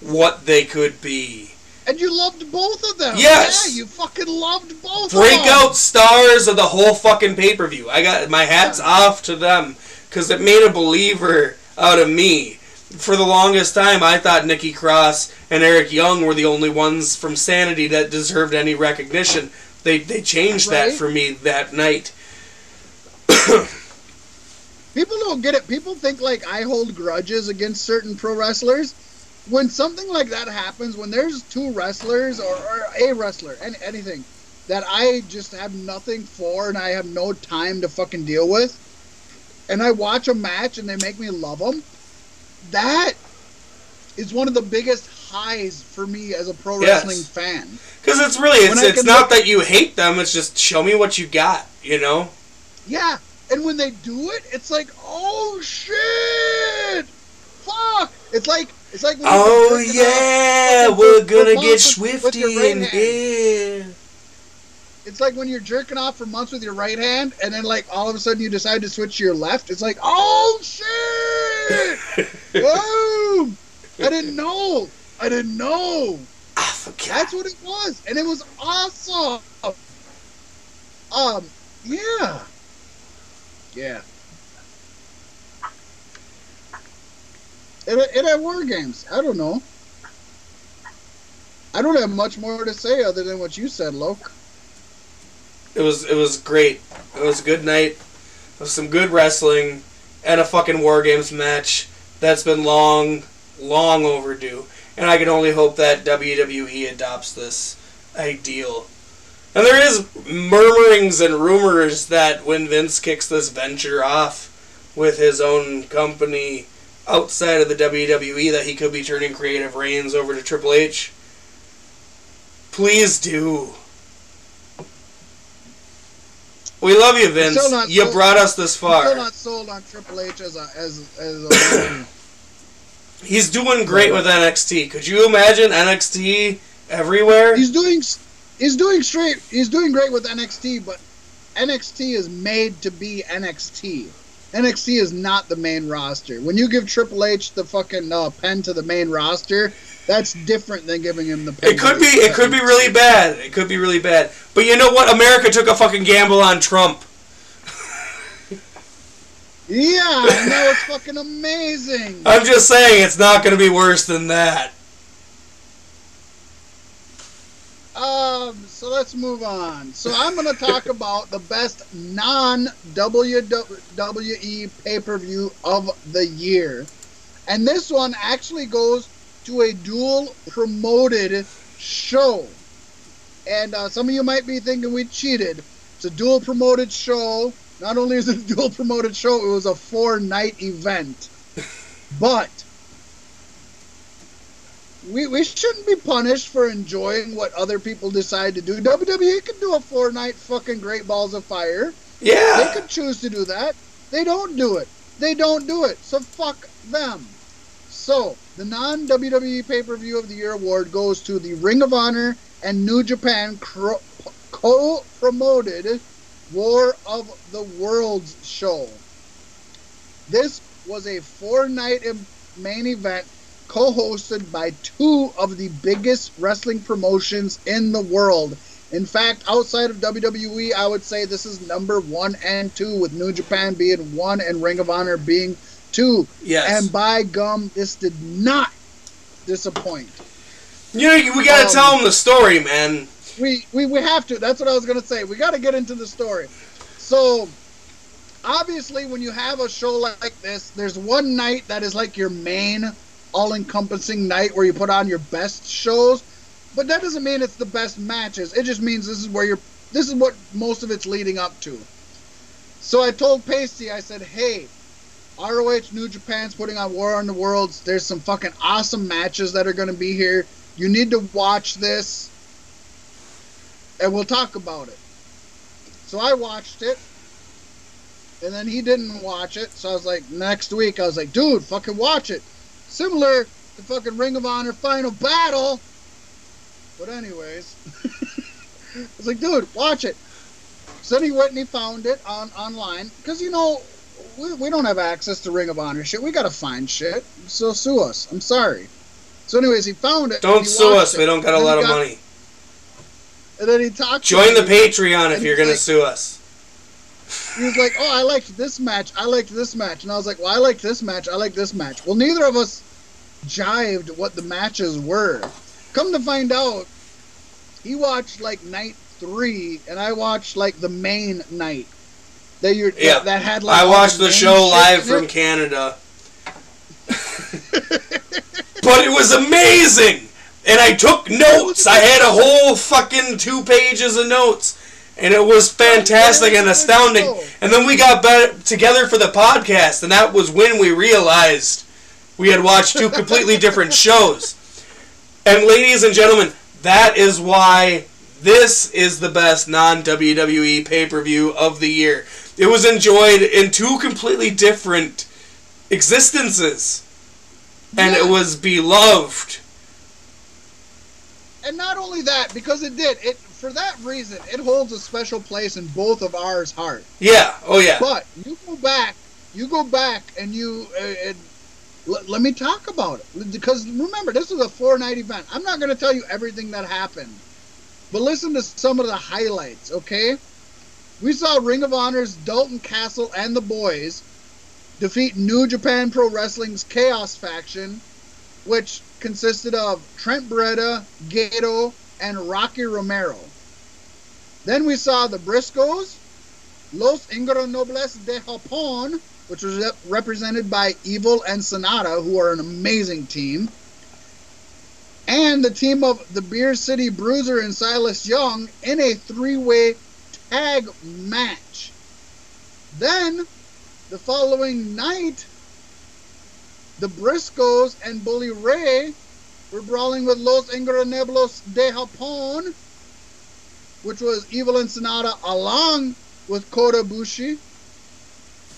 what they could be. And you loved both of them. Yes. Yeah, you fucking loved both of them. Breakout stars of the whole fucking pay per view. I got my hats off to them because it made a believer out of me. For the longest time, I thought Nikki Cross and Eric Young were the only ones from Sanity that deserved any recognition. They they changed that for me that night. People don't get it. People think like I hold grudges against certain pro wrestlers. When something like that happens, when there's two wrestlers or, or a wrestler, any, anything that I just have nothing for and I have no time to fucking deal with, and I watch a match and they make me love them, that is one of the biggest highs for me as a pro Yes. wrestling fan. Because it's really it's, it's not look- that you hate them. It's just show me what you got. You know. Yeah, and when they do it, it's like, oh shit, fuck! It's like it's like. when Oh yeah, we're gonna get months with- with your swifty in hand. here. It's like when you're jerking off for months with your right hand, and then like all of a sudden you decide to switch to your left. It's like, oh shit! Boom! I didn't know. I didn't know. I forgot. That's what it was, and it was awesome. Um, yeah, yeah. It, it had war games. I don't know. I don't have much more to say other than what you said, Loke. It was it was great. It was a good night. It was some good wrestling and a fucking War Games match that's been long, long overdue. And I can only hope that WWE adopts this ideal. And there is murmurings and rumors that when Vince kicks this venture off with his own company outside of the WWE that he could be turning creative reins over to Triple H. Please do. We love you, Vince. still not You sold- brought us this far. still not sold on Triple H as a as as a He's doing great with NXT. Could you imagine NXT everywhere? He's doing he's doing straight he's doing great with NXT, but NXT is made to be NXT. NXT is not the main roster. When you give Triple H the fucking uh, pen to the main roster, that's different than giving him the pen. It could be it could be really bad. It could be really bad. But you know what? America took a fucking gamble on Trump. Yeah, and that was fucking amazing. I'm just saying it's not going to be worse than that. Um, so let's move on. So I'm going to talk about the best non WWE pay per view of the year. And this one actually goes to a dual promoted show. And uh, some of you might be thinking we cheated. It's a dual promoted show. Not only is it a dual promoted show, it was a four night event. but we, we shouldn't be punished for enjoying what other people decide to do. WWE can do a four night fucking Great Balls of Fire. Yeah. They could choose to do that. They don't do it. They don't do it. So fuck them. So, the non WWE pay per view of the year award goes to the Ring of Honor and New Japan co promoted War of the Worlds show. This was a four night main event co hosted by two of the biggest wrestling promotions in the world. In fact, outside of WWE, I would say this is number one and two, with New Japan being one and Ring of Honor being two. Yes. And by gum, this did not disappoint. You know, we gotta um, tell them the story, man. We, we we have to. That's what I was gonna say. We got to get into the story. So, obviously, when you have a show like this, there's one night that is like your main all-encompassing night where you put on your best shows, but that doesn't mean it's the best matches. It just means this is where you're. This is what most of it's leading up to. So I told Pasty, I said, "Hey, ROH New Japan's putting on War on the Worlds. There's some fucking awesome matches that are going to be here. You need to watch this, and we'll talk about it." So I watched it, and then he didn't watch it. So I was like, next week, I was like, dude, fucking watch it. Similar to fucking Ring of Honor Final Battle. But anyways, I was like, dude, watch it. So then he went and he found it on online because you know we, we don't have access to Ring of Honor shit. We gotta find shit. So sue us. I'm sorry. So anyways, he found it. Don't sue us. It. We don't got a lot of got, money. And then he talked. Join the Patreon if you're gonna like, sue us. He was like, "Oh, I liked this match. I liked this match," and I was like, "Well, I liked this match. I like this match." Well, neither of us jived what the matches were. Come to find out, he watched like night three, and I watched like the main night. That you yeah. that, that had like. I watched the show live from Canada. but it was amazing, and I took notes. I had a whole fucking two pages of notes and it was fantastic and astounding. And then we got back together for the podcast, and that was when we realized we had watched two completely different shows. And ladies and gentlemen, that is why this is the best non WWE pay per view of the year. It was enjoyed in two completely different existences, and yeah. it was beloved. And not only that, because it did, it for that reason, it holds a special place in both of ours' heart. Yeah. Oh yeah. But you go back, you go back, and you uh, and let, let me talk about it because remember this is a four night event. I'm not going to tell you everything that happened, but listen to some of the highlights. Okay. We saw Ring of Honor's Dalton Castle and the boys defeat New Japan Pro Wrestling's Chaos faction, which consisted of Trent Beretta, Gedo, and Rocky Romero. Then we saw the Briscoes, Los Ingobernables de Japón, which was represented by Evil and Sanada, who are an amazing team. And the team of the Beer City Bruiser and Silas Young in a three way tag match. Then, the following night, the Briscoes and Bully Ray were brawling with Los Ingobernables de Japón, which was Evil and Sanada along with Kota Ibushi.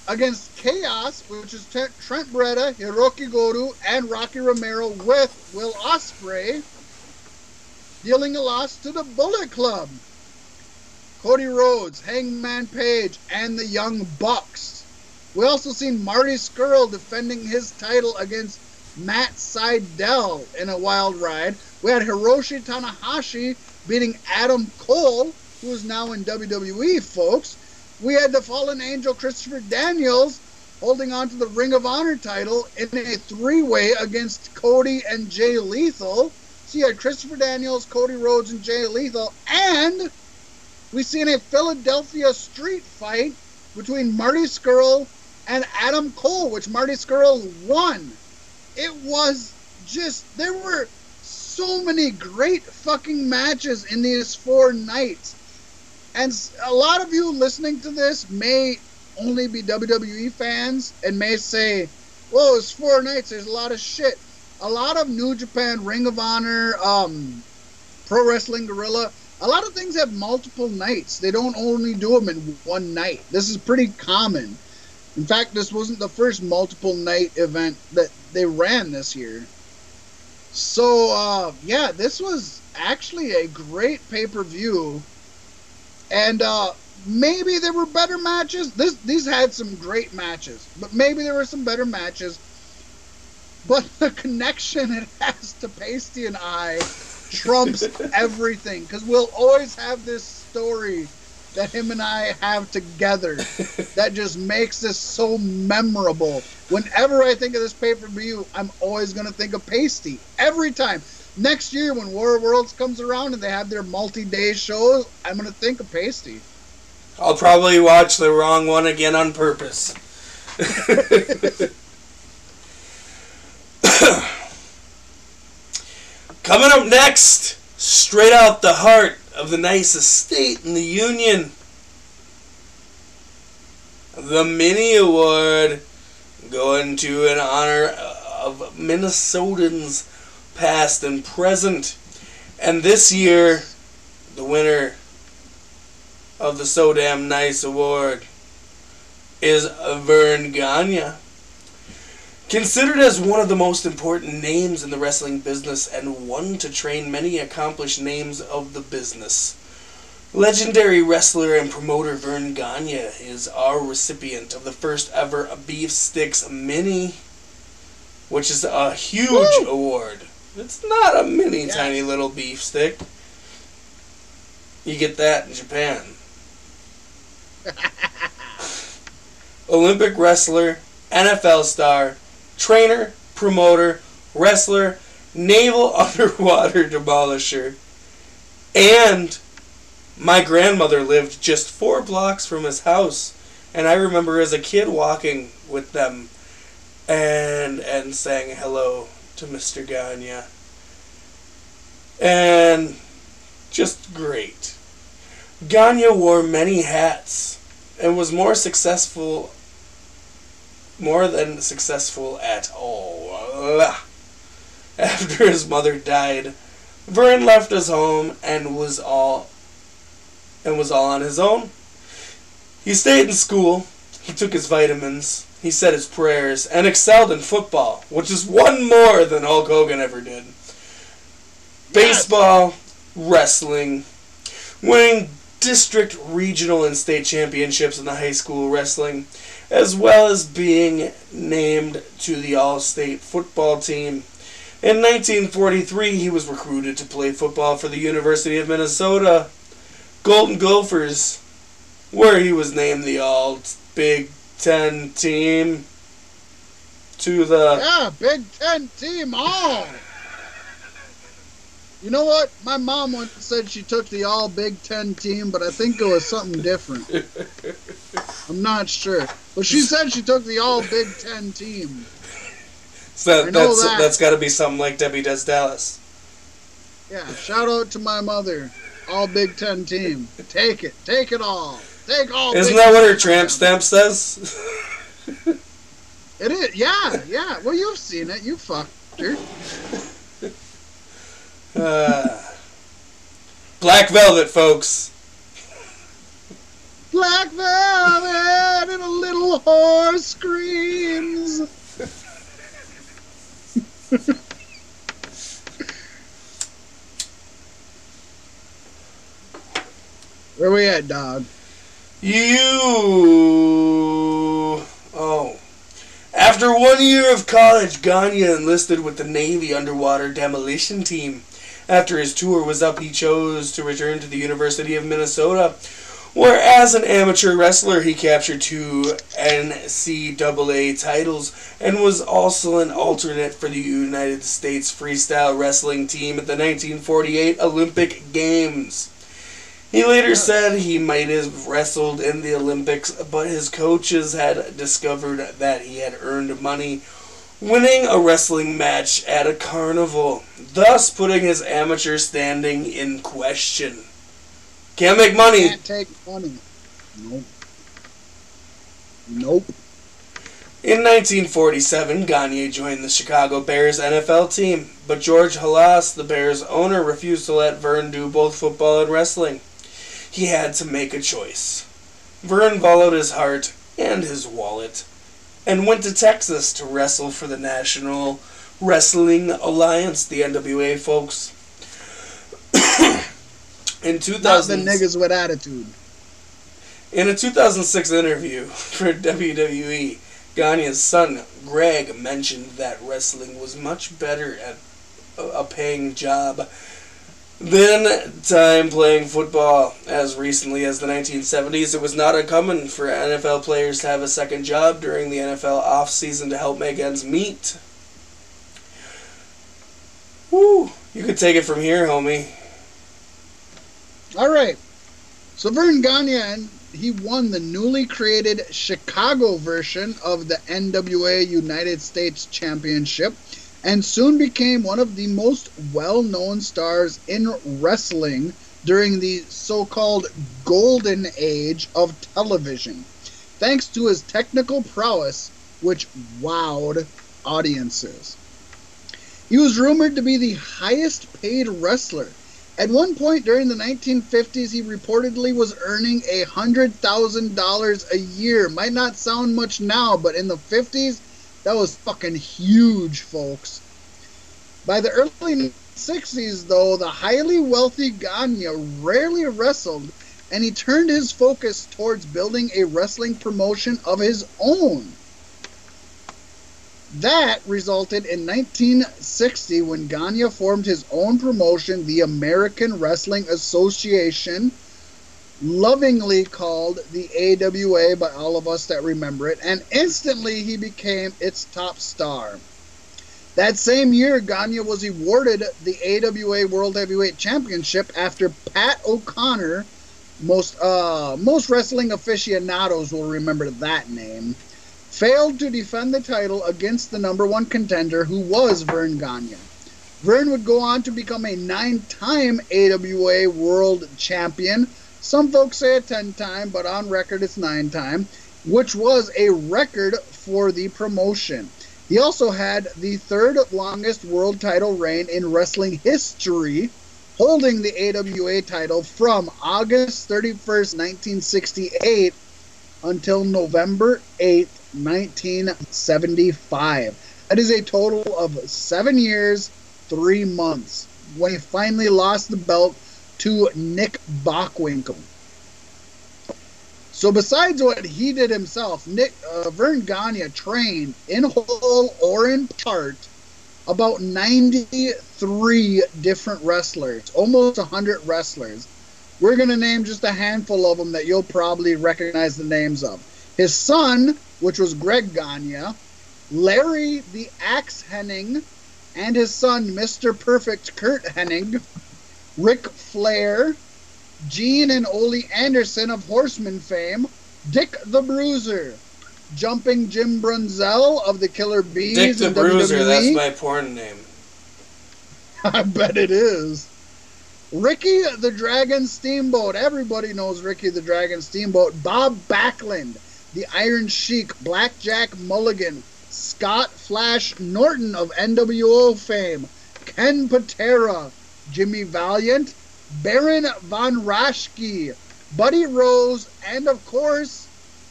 against Chaos, which is Trent Beretta, Hirooki Goto, and Rocky Romero with Will Ospreay, dealing a loss to the Bullet Club. Cody Rhodes, Hangman Page, and the Young Bucks. We also seen Marty Scurll defending his title against Matt Sydal in a wild ride. We had Hiroshi Tanahashi beating Adam Cole, who is now in WWE, folks. We had the fallen angel Christopher Daniels holding on to the Ring of Honor title in a three way against Cody and Jay Lethal. So you had Christopher Daniels, Cody Rhodes, and Jay Lethal. And we seen a Philadelphia street fight between Marty Scurll and Adam Cole, which Marty Scurll won. It was just, there were so many great fucking matches in these four nights. And a lot of you listening to this may only be WWE fans and may say, "Whoa, it's four nights. There's a lot of shit." A lot of New Japan, Ring of Honor, um, Pro Wrestling Guerrilla, a lot of things have multiple nights. They don't only do them in one night. This is pretty common. In fact, this wasn't the first multiple night event that they ran this year. So, uh, yeah, this was actually a great pay per view and uh, maybe there were better matches. This these had some great matches, but maybe there were some better matches. But the connection it has to Pasty and I trumps everything because we'll always have this story that him and I have together that just makes this so memorable. Whenever I think of this pay per view, I'm always going to think of Pasty every time next year when War of Worlds comes around and they have their multi-day shows, I'm gonna think of Pasty. I'll probably watch the wrong one again on purpose. Coming up next, straight out the heart of the nicest state in the Union, the Mini Award going to in honor of Minnesotans past and present. And this year, the winner of the So Damn Nice Award is Verne Gagne. Considered as one of the most important names in the wrestling business and one to train many accomplished names of the business. Legendary wrestler and promoter Verne Gagne is our recipient of the first ever Beef Sticks Mini, which is a huge Woo! award. It's not a mini yeah. tiny little beef stick. You get that in Japan. Olympic wrestler, NFL star, trainer, promoter, wrestler, naval underwater demolisher, and my grandmother lived just four blocks from his house. And I remember as a kid walking with them and and saying hello to Mr. Gagne. And just great. Gagne wore many hats and was more successful, more than successful at all. After his mother died, Vern left his home and was all and was all on his own. He stayed in school, he took his vitamins, he said his prayers, and excelled in football, which is one more than Hulk Hogan ever did. Baseball, wrestling, winning district, regional, and state championships in the high school wrestling, as well as being named to the All State football team. In 1943, he was recruited to play football for the University of Minnesota Golden Gophers, where he was named the All Big Ten team to the yeah Big Ten team. Oh, you know what? My mom once said she took the All Big Ten team, but I think it was something different. I'm not sure, but she said she took the All Big Ten team. So that, that's that. that's got to be something like Debbie Does Dallas. Yeah, shout out to my mother. All Big Ten team. Take it. Take it all. Take all. Isn't that what her tramp stamp says? it is. Yeah, yeah. Well, you've seen it. You fucked her. Uh, Black Velvet, folks. Black velvet and a little horse screams. Where we at, dog? You. Oh. After one year of college, Gagne enlisted with the Navy Underwater Demolition Team. After his tour was up, he chose to return to the University of Minnesota, where, as an amateur wrestler, he captured two NCAA titles and was also an alternate for the United States freestyle wrestling team at the 1948 Olympic Games. He later said he might have wrestled in the Olympics, but his coaches had discovered that he had earned money winning a wrestling match at a carnival, thus putting his amateur standing in question. Can't make money. Can't take money. Nope. Nope. In 1947, Gagne joined the Chicago Bears NFL team, but George Halas, the Bears owner, refused to let Vern do both football and wrestling he had to make a choice. Vern followed his heart and his wallet and went to Texas to wrestle for the National Wrestling Alliance, the NWA folks. in 2000, Not the niggas with attitude. In a 2006 interview for WWE, Gagne's son Greg mentioned that wrestling was much better at a paying job then, time playing football. As recently as the 1970s, it was not uncommon for NFL players to have a second job during the NFL offseason to help make ends meet. Woo! You could take it from here, homie. All right. So Verne Gagne, he won the newly created Chicago version of the NWA United States Championship and soon became one of the most well known stars in wrestling during the so called golden age of television, thanks to his technical prowess, which wowed audiences. He was rumored to be the highest paid wrestler. At one point during the 1950s, he reportedly was earning a $100,000 a year. Might not sound much now, but in the 50s, that was fucking huge, folks. By the early 60s, though, the highly wealthy Gagne rarely wrestled, and he turned his focus towards building a wrestling promotion of his own. That resulted in 1960 when Gagne formed his own promotion, the American Wrestling Association, lovingly called the AWA by all of us that remember it, and instantly he became its top star. That same year, Gagne was awarded the AWA World Heavyweight Championship after Pat O'Connor. Most uh, most wrestling aficionados will remember that name. Failed to defend the title against the number one contender, who was Verne Gagne. Vern would go on to become a nine-time AWA World Champion, some folks say a 10 time, but on record it's 9 time, which was a record for the promotion. He also had the third longest world title reign in wrestling history, holding the AWA title from August 31st, 1968 until November 8th, 1975. That is a total of seven years, three months, when he finally lost the belt to Nick Bockwinkel. So besides what he did himself, Nick uh, Verne Gagne trained in whole or in part about 93 different wrestlers, almost 100 wrestlers. We're going to name just a handful of them that you'll probably recognize the names of. His son, which was Greg Gagne, Larry the Axe Hennig, and his son, Mr. Perfect Curt Hennig, Ric Flair, Gene and Ole Anderson of Horseman fame, Dick the Bruiser, Jumping Jim Brunzell of the Killer Bees. Dick the Bruiser, WWE. that's my porn name. I bet it is. Ricky the Dragon Steamboat. Everybody knows Ricky the Dragon Steamboat. Bob Backlund, the Iron Sheik, Blackjack Mulligan, Scott Flash Norton of NWO fame, Ken Patera, Jimmy Valiant, Baron von Raschke, Buddy Rose, and of course,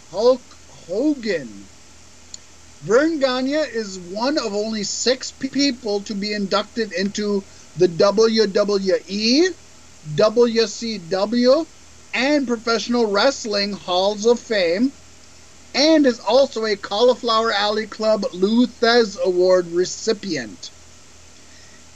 Hulk Hogan. Verne Gagne is one of only six people to be inducted into the WWE, WCW, and Professional Wrestling Halls of Fame, and is also a Cauliflower Alley Club Lou Thesz Award recipient.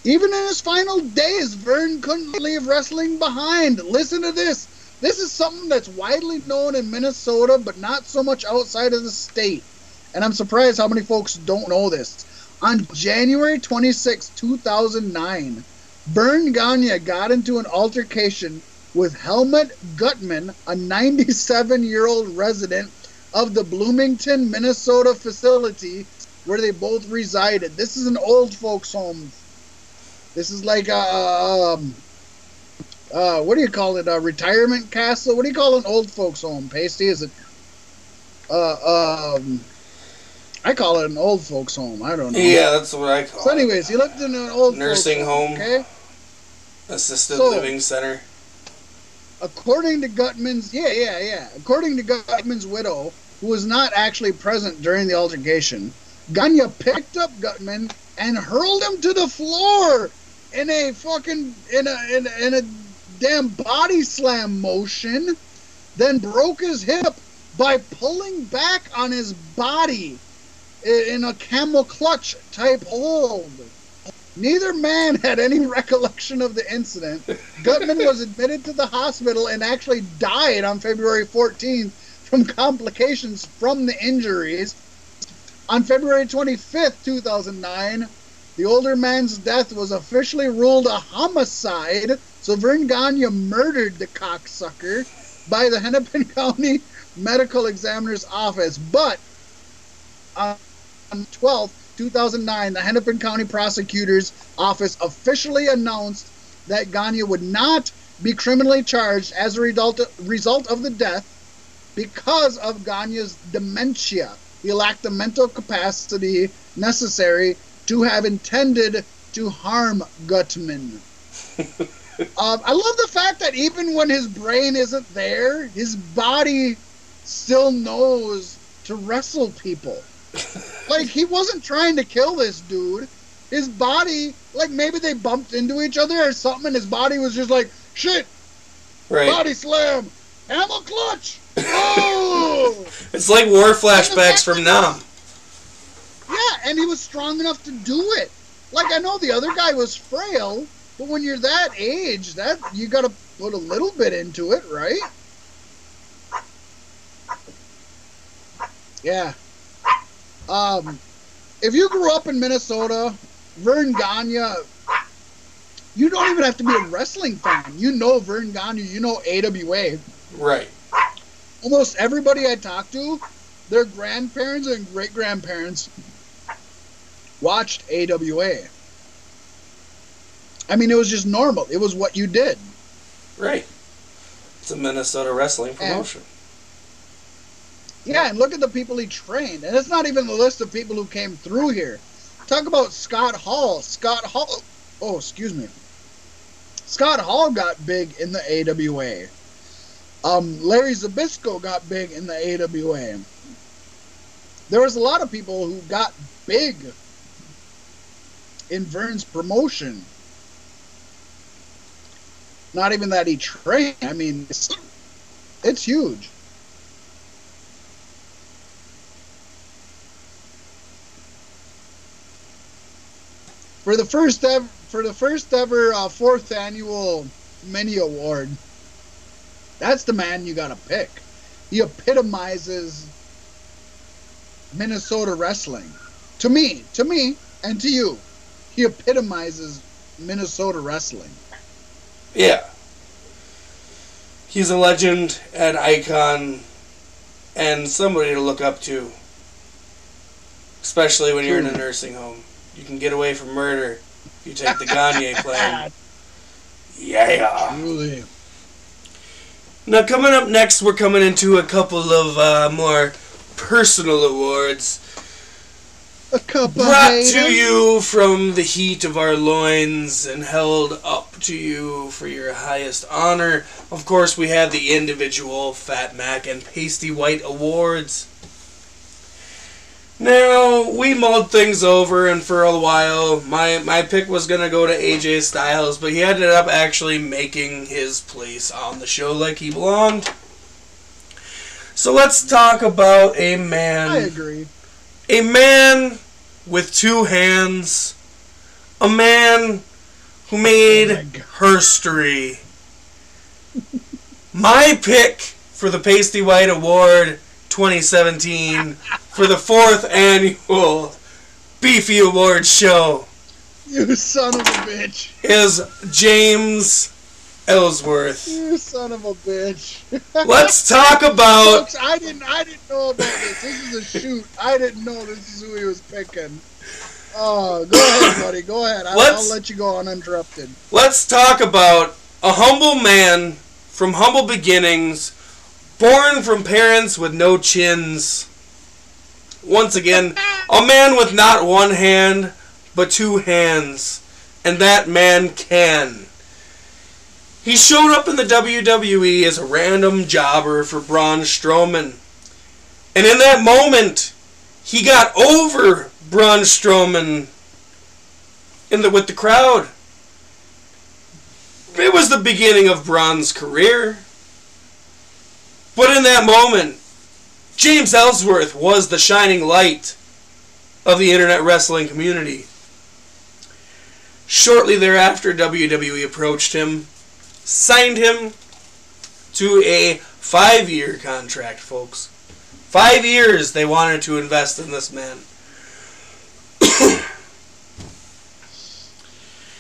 Even in his final days, Vern couldn't leave wrestling behind. Listen to this. This is something that's widely known in Minnesota, but not so much outside of the state. And I'm surprised how many folks don't know this. On January 26, 2009, Verne Gagne got into an altercation with Helmut Gutman, a 97 year old resident of the Bloomington, Minnesota facility where they both resided. This is an old folks' home. This is like a, um, uh, what do you call it? A retirement castle? What do you call an old folks' home? Pasty? Is it? Uh, um, I call it an old folks' home. I don't know. Yeah, that's what I call So, anyways, he lived in an old Nursing folks home. Okay. Assisted So- living center. According to Gutman's, yeah, yeah, yeah. According to Gutman's widow, who was not actually present during the altercation, Gagne picked up Gutman and hurled him to the floor in a fucking in a in a, in a damn body slam motion, then broke his hip by pulling back on his body in a camel clutch type hold. Neither man had any recollection of the incident. Gutman was admitted to the hospital and actually died on February 14th from complications from the injuries. On February 25th, 2009, the older man's death was officially ruled a homicide, so Vern Gagne murdered the cocksucker by the Hennepin County Medical Examiner's Office. But on 12th, 2009, the Hennepin County Prosecutor's Office officially announced that Gagne would not be criminally charged as a result of the death because of Gagne's dementia. He lacked the mental capacity necessary to have intended to harm Gutman. um, I love the fact that even when his brain isn't there, his body still knows to wrestle people. like he wasn't trying to kill this dude. His body, like maybe they bumped into each other or something, and his body was just like, shit, Right. body slam, hammer clutch. Oh, It's like war flashbacks from Nam. Yeah, and he was strong enough to do it. Like I know the other guy was frail, but when you're that age, that you got to put a little bit into it, right? Yeah. Um, if you grew up in Minnesota, Verne Gagne, you don't even have to be a wrestling fan. You know Verne Gagne, you know AWA. Right. Almost everybody I talk to, their grandparents and great grandparents watched AWA. I mean, it was just normal. It was what you did. Right. It's a Minnesota wrestling promotion. Yeah, and look at the people he trained. And it's not even the list of people who came through here. Talk about Scott Hall. Scott Hall. Oh, excuse me. Scott Hall got big in the AWA. Um, Larry Zbyszko got big in the AWA. There was a lot of people who got big in Vern's promotion. Not even that he trained. I mean, it's, it's huge. for the first ever for the first ever uh, fourth annual mini award that's the man you gotta pick he epitomizes minnesota wrestling to me to me and to you he epitomizes minnesota wrestling Yeah. He's a legend, an icon, and somebody to look up to. Especially when you're in a nursing home. You can get away from murder if you take the Gagne plan. Yeah. Truly. Now, coming up next, we're coming into a couple of uh, more personal awards. A cup of Brought to you from the heat of our loins and held up to you for your highest honor. Of course, we have the individual Fat Mac and Pasty White Awards. Now, we mulled things over, and for a while, my, my pick was going to go to AJ Styles, but he ended up actually making his place on the show like he belonged. So let's talk about a man. I agree. A man with two hands. A man who made Oh my history. My pick for the Pasty White Award 2017 for the fourth annual Beefy Awards show You son of a bitch. is James Ellsworth. You son of a bitch. Let's talk about Folks, I didn't I didn't know about this. This is a shoot. I didn't know this is who he was picking. Oh, go ahead, buddy. Go ahead. I'll, Let's- I'll let you go uninterrupted. let's talk about a humble man from humble beginnings, born from parents with no chins. Once again, a man with not one hand, but two hands. And that man can. He showed up in the WWE as a random jobber for Braun Strowman. And in that moment, he got over Braun Strowman in the with the crowd. It was the beginning of Braun's career. But in that moment, James Ellsworth was the shining light of the internet wrestling community. Shortly thereafter, WWE approached him, signed him to a five year contract, folks. Five years they wanted to invest in this man.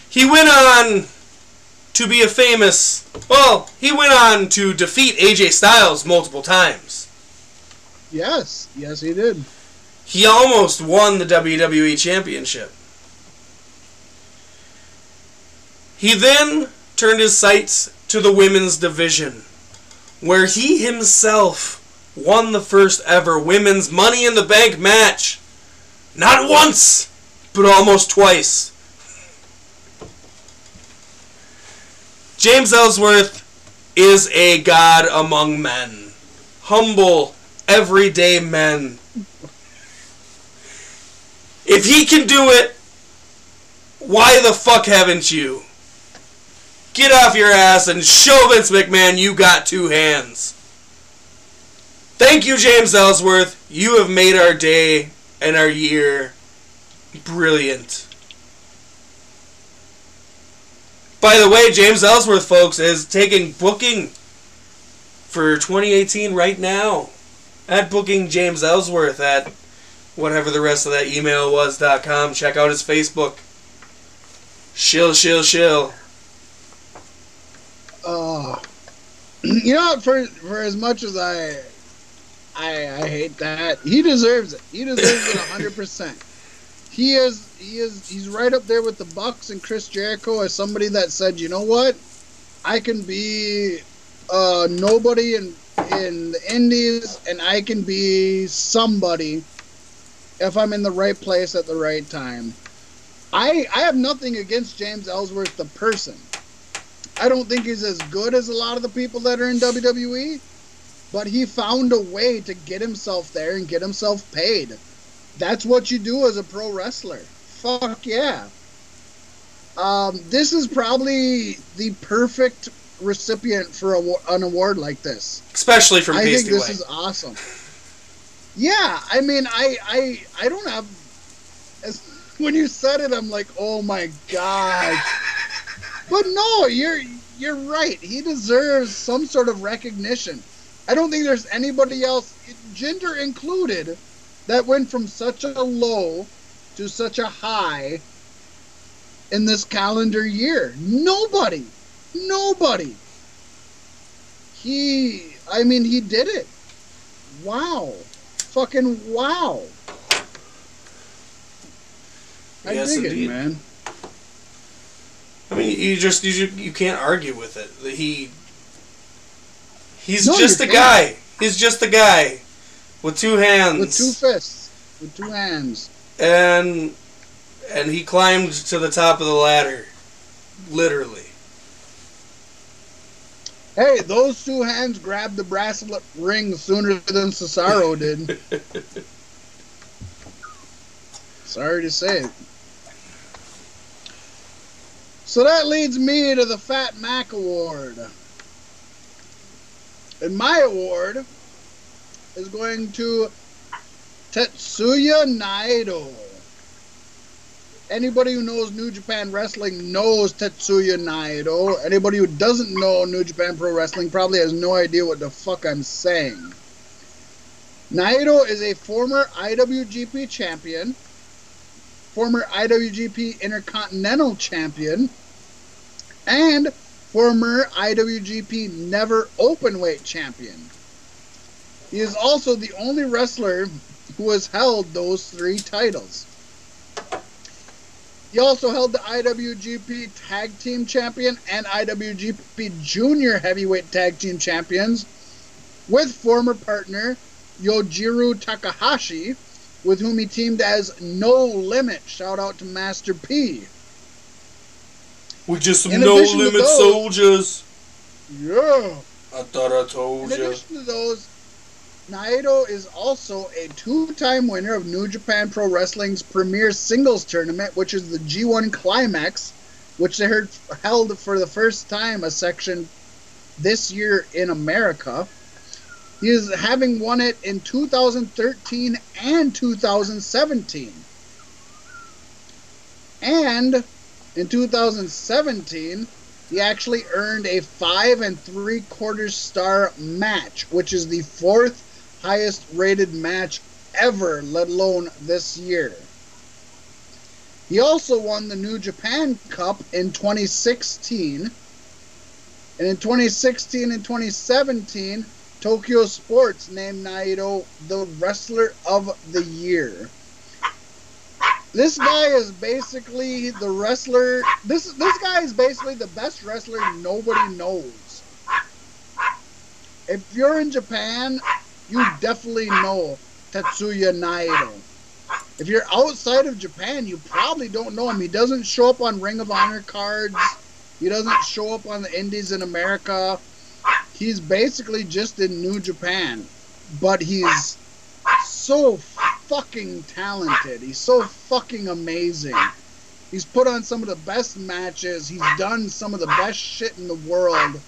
he went on to be a famous. Well, he went on to defeat AJ Styles multiple times. Yes, yes, he did. He almost won the WWE Championship. He then turned his sights to the women's division, where he himself won the first ever women's Money in the Bank match. Not once, but almost twice. James Ellsworth is a god among men. Humble, everyday men. If he can do it, why the fuck haven't you? Get off your ass and show Vince McMahon you got two hands. Thank you, James Ellsworth. You have made our day and our year brilliant. By the way, James Ellsworth, folks, is taking booking for 2018 right now. At booking James Ellsworth at whatever the rest of that email was dot com. Check out his Facebook. Shill, shill, shill. Oh, you know, for for as much as I, I, I hate that, he deserves it. He deserves it hundred percent. He is, he is, he's right up there with the Bucks and Chris Jericho as somebody that said, you know what, I can be uh, nobody in in the Indies, and I can be somebody if I'm in the right place at the right time. I I have nothing against James Ellsworth the person. I don't think he's as good as a lot of the people that are in WWE, but he found a way to get himself there and get himself paid. That's what you do as a pro wrestler. Fuck yeah. Um, this is probably the perfect recipient for a, an award like this. Especially from I think this White. is awesome. Yeah, I mean, I, I, I don't have. As, when you said it, I'm like, oh my god. But no, you're you're right. He deserves some sort of recognition. I don't think there's anybody else, gender included, that went from such a low to such a high in this calendar year. Nobody. Nobody. He I mean he did it. Wow. Fucking wow. I Yes, dig indeed. it, man. I mean, you just you, you can't argue with it. He he's No, just a can't. guy. He's just a guy with two hands. With two fists. With two hands. and and he climbed to the top of the ladder, literally. Hey, those two hands grabbed the bracelet ring sooner than Cesaro did. Sorry to say it. So that leads me to the Fat Mac Award. And my award is going to Tetsuya Naito. Anybody who knows New Japan Wrestling knows Tetsuya Naito. Anybody who doesn't know New Japan Pro Wrestling probably has no idea what the fuck I'm saying. Naito is a former IWGP champion, former IWGP Intercontinental champion, and former IWGP Never Openweight champion. He is also the only wrestler who has held those three titles. He also held the IWGP Tag Team Champion and IWGP Junior Heavyweight Tag Team Champions with former partner Yujiro Takahashi, with whom he teamed as No Limit. Shout out to Master P. We just some no limit those- soldiers. Yeah. I thought I In told you. addition to those, Naito is also a two-time winner of New Japan Pro Wrestling's premier singles tournament, which is the G1 Climax, which they heard, held for the first time a section this year in America. He is having won it in 2013 and 2017. And in 2017, he actually earned a five and three quarters star match, which is the fourth highest rated match ever, let alone this year. He also won the New Japan Cup in 2016. And in 2016 and 2017, Tokyo Sports named Naito the Wrestler of the Year. This guy is basically the wrestler. This this guy is basically the best wrestler nobody knows. If you're in Japan, you definitely know Tetsuya Naito. If you're outside of Japan, you probably don't know him. He doesn't show up on Ring of Honor cards. He doesn't show up on the Indies in America. He's basically just in New Japan, but he's so fucking talented. He's so fucking amazing. He's put on some of the best matches. He's done some of the best shit in the world.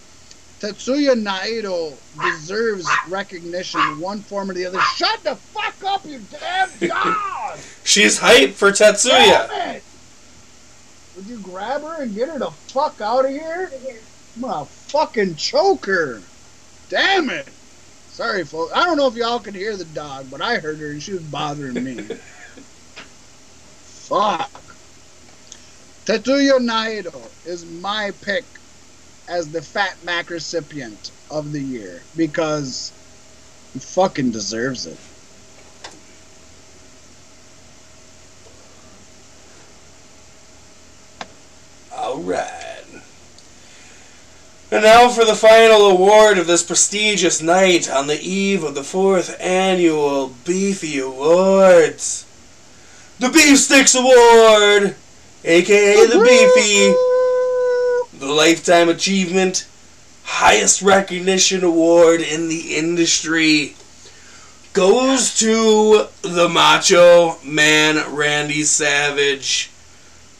Tetsuya Naito deserves recognition in one form or the other. Shut the fuck up, you damn dog! She's hyped for Tetsuya. Damn it! Would you grab her and get her the fuck out of here? I'm fucking choker. Damn it! Sorry, folks. I don't know if y'all could hear the dog, but I heard her and she was bothering me. Fuck. Tetsuya Naito is my pick as the Fat Mac recipient of the year because he fucking deserves it. Alright. And now for the final award of this prestigious night on the eve of the fourth annual Beefy Awards. The Beef Sticks Award, aka the Beefy, the Lifetime Achievement, highest recognition award in the industry, goes to the Macho Man Randy Savage.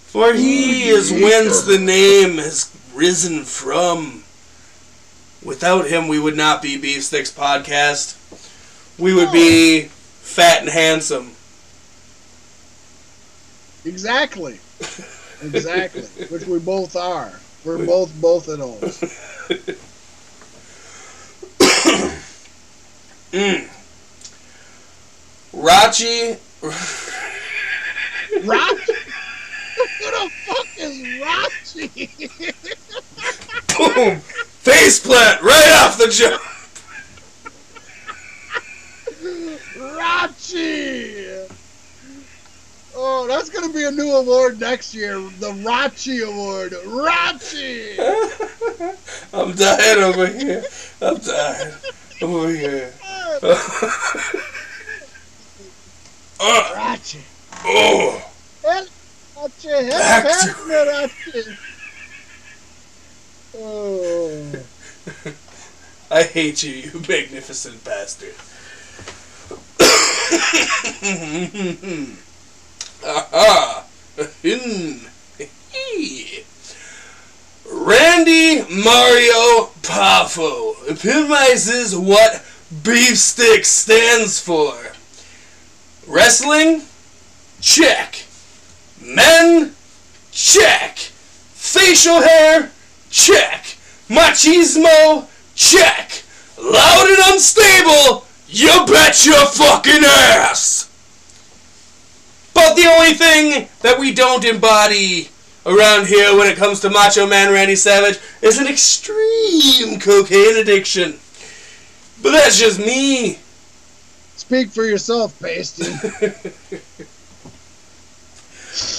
For he is whence the name has risen from. Without him, we would not be Beef Sticks Podcast. We would be fat and handsome. Exactly. Exactly. Which we both are. We're both both of those. Mm. Rachi. Rachi? Who the fuck is Rachi? Boom! Faceplant right off the jump! Rachi! Oh, that's gonna be a new award next year. The Rachi Award. Rachi! I'm dying over here. I'm dying. Over here. Uh, Rachi. oh! Help, Rachi. Help, help Rachi. Oh. I hate you, you magnificent bastard. Aha! Randy Mario Poffo epitomizes what beef stick stands for. Wrestling? Check. Men? Check. Facial hair? Check. Machismo? Check. Loud and unstable? You bet your fucking ass! But the only thing that we don't embody around here when it comes to Macho Man Randy Savage is an extreme cocaine addiction. But that's just me. Speak for yourself, Pasty.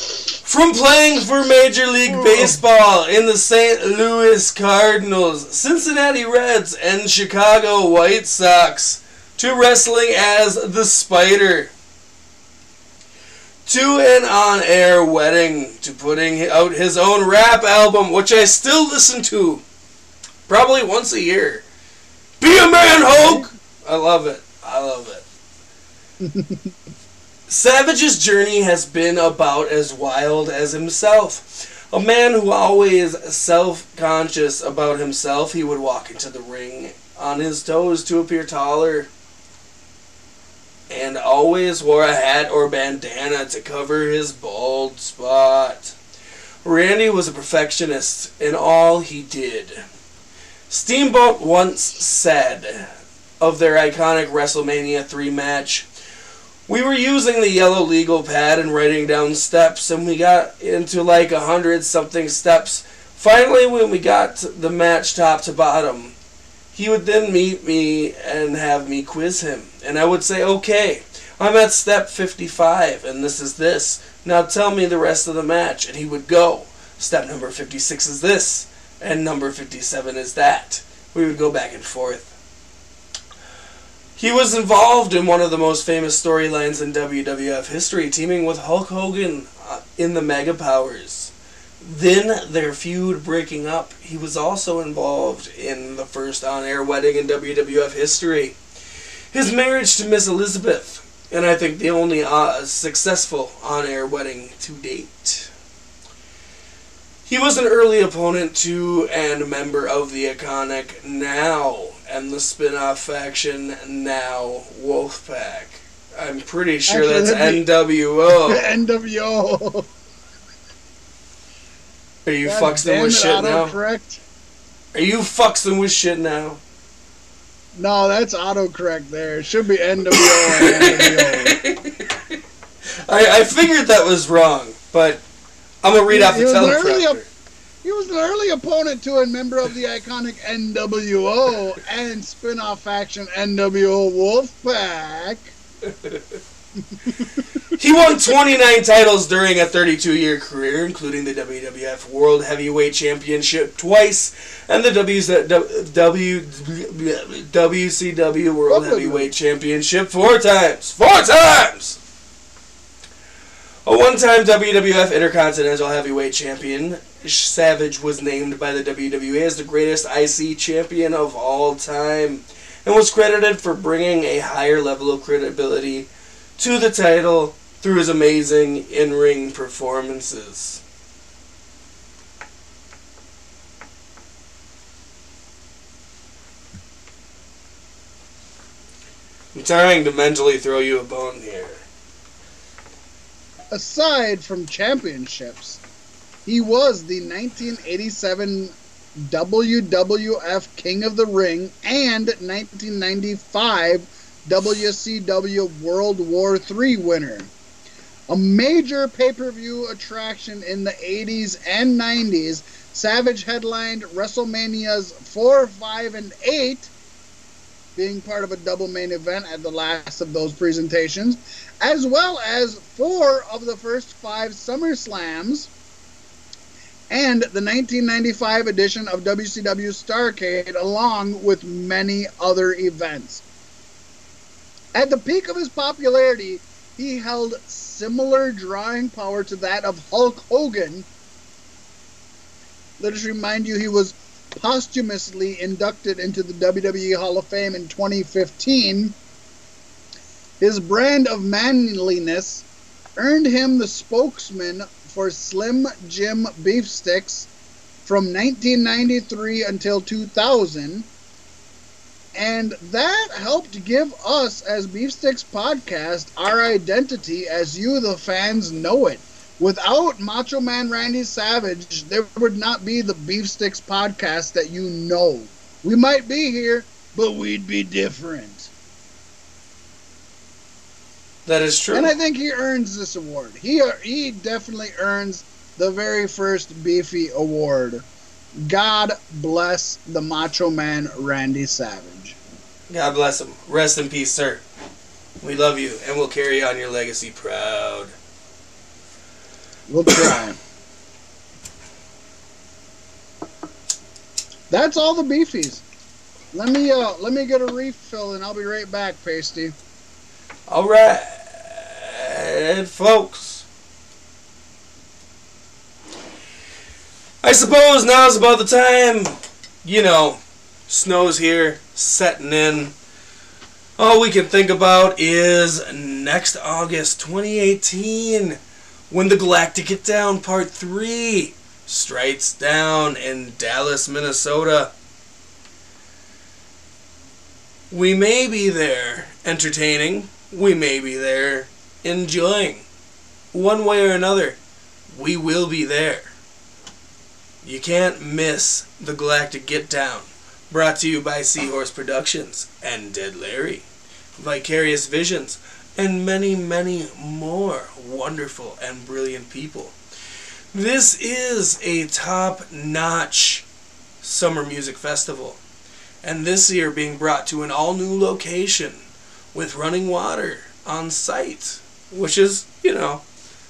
From playing for Major League oh. Baseball in the St. Louis Cardinals, Cincinnati Reds, and Chicago White Sox, to wrestling as the Spider, to an on air wedding, to putting out his own rap album, which I still listen to probably once a year. Be a man, Hulk! I love it. I love it. Savage's journey has been about as wild as himself. A man who always self-conscious about himself, he would walk into the ring on his toes to appear taller and always wore a hat or bandana to cover his bald spot. Randy was a perfectionist in all he did. Steamboat once said of their iconic WrestleMania 3 match, we were using the yellow legal pad and writing down steps, and we got into like a hundred something steps. Finally, when we got the match top to bottom, he would then meet me and have me quiz him. And I would say, okay, I'm at step 55, and this is this. Now tell me the rest of the match. And he would go, step number 56 is this, and number 57 is that. We would go back and forth. He was involved in one of the most famous storylines in WWF history, teaming with Hulk Hogan uh, in the Mega Powers. Then their feud breaking up, he was also involved in the first on air wedding in WWF history. His marriage to Miss Elizabeth, and I think the only uh, successful on air wedding to date. He was an early opponent to and member of the iconic Now and the spin-off faction Now Wolfpack. I'm pretty sure Actually, that's be- NWO. NWO. Are you God them with it, shit now? autocorrect. Are you fucks them with shit now? No, that's autocorrect there. It should be NWO and NWO. I, I figured that was wrong, but I'm gonna read He- off he the was an early teleprompter. He was an early opponent to a member of the iconic NWO and spin-off faction NWO Wolfpack. He won 29 titles during a 32-year career, including the WWF World Heavyweight Championship twice and the WCW World Heavyweight Championship four times. Four times! A one-time WWF Intercontinental Heavyweight Champion, Savage was named by the WWE as the greatest IC champion of all time and was credited for bringing a higher level of credibility to the title through his amazing in-ring performances. I'm trying to mentally throw you a bone here. Aside from championships, he was the 1987 WWF King of the Ring and 1995 WCW World War III winner. A major pay per view attraction in the 80s and 90s, Savage headlined WrestleManias 4, 5, and 8, being part of a double main event at the last of those presentations, as well as four of the first five SummerSlams and the 1995 edition of WCW Starcade, along with many other events. At the peak of his popularity, he held similar drawing power to that of Hulk Hogan. Let us remind you, he was posthumously inducted into the WWE Hall of Fame in 2015, his brand of manliness earned him the spokesman for Slim Jim Beef Sticks from 1993 until 2000. And that helped give us, as Beef Sticks Podcast, our identity as you, the fans, know it. Without Macho Man Randy Savage, there would not be the Beef Sticks Podcast that you know. We might be here, but we'd be different. That is true. And I think he earns this award. He uh, he definitely earns the very first Beefy award. God bless the Macho Man Randy Savage. God bless him. Rest in peace, sir. We love you, and we'll carry on your legacy proud. We'll try. That's all the beefies. Let me uh let me get a refill and I'll be right back, Pasty. All right, folks. I suppose now's about the time. You know, snow's here, setting in. All we can think about is next August 2018 when the Galactic Get Down Part 3 strikes down in Dallas, Minnesota. We may be there entertaining, we may be there enjoying. One way or another, we will be there. You can't miss the Galactic Get Down, brought to you by Seahorse Productions and Dead Larry, Vicarious Visions, and many, many more wonderful and brilliant people. This is a top notch summer music festival, and this year being brought to an all new location with running water on site, which is, you know,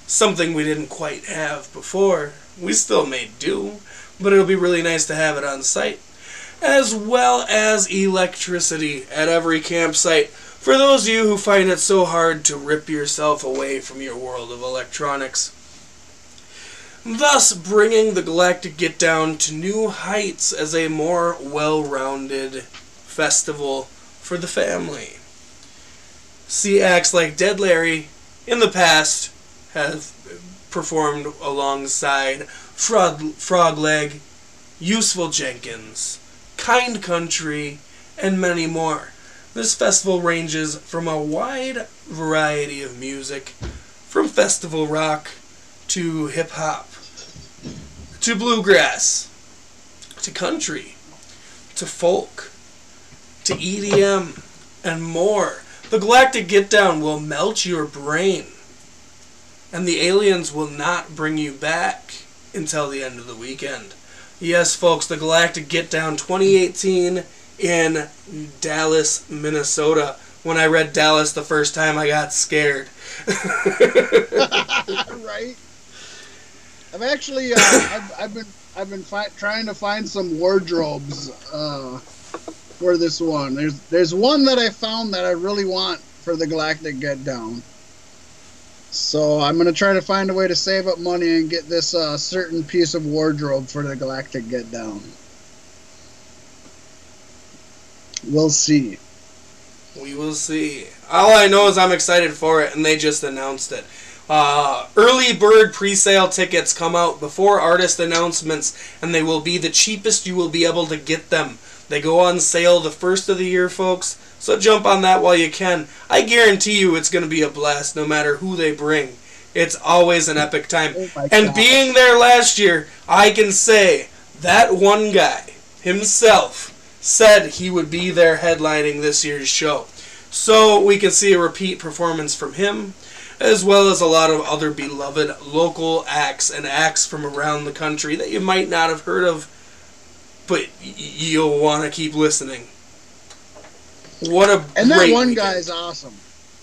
something we didn't quite have before. We still may do, but it'll be really nice to have it on site. As well as electricity at every campsite for those of you who find it so hard to rip yourself away from your world of electronics. Thus, bringing the Galactic Get Down to new heights as a more well rounded festival for the family. See acts like Dead Larry in the past have performed alongside Frog, Frogleg, Useful Jenkins, Kind Country, and many more. This festival ranges from a wide variety of music, from festival rock to hip hop, to bluegrass, to country, to folk, to EDM, and more. The Galactic Get Down will melt your brain, and the aliens will not bring you back until the end of the weekend. Yes, folks, the Galactic Get Down 2018 in Dallas, Minnesota. When I read Dallas the first time, I got scared. right. I've actually uh, I've, I've been I've been fi- trying to find some wardrobes uh, for this one. There's there's one that I found that I really want for the Galactic Get Down. So I'm gonna try to find a way to save up money and get this uh, certain piece of wardrobe for the Galactic Get Down. We'll see. We will see. All I know is I'm excited for it, and they just announced it. Uh, early bird pre-sale tickets come out before artist announcements, and they will be the cheapest you will be able to get them. They go on sale the first of the year, folks. So jump on that while you can. I guarantee you it's going to be a blast no matter who they bring. It's always an epic time. Oh and God. being there last year, I can say that one guy himself said he would be there headlining this year's show. So we can see a repeat performance from him, as well as a lot of other beloved local acts and acts from around the country that you might not have heard of, but y- you'll want to keep listening. What a And that one weekend. guy is awesome.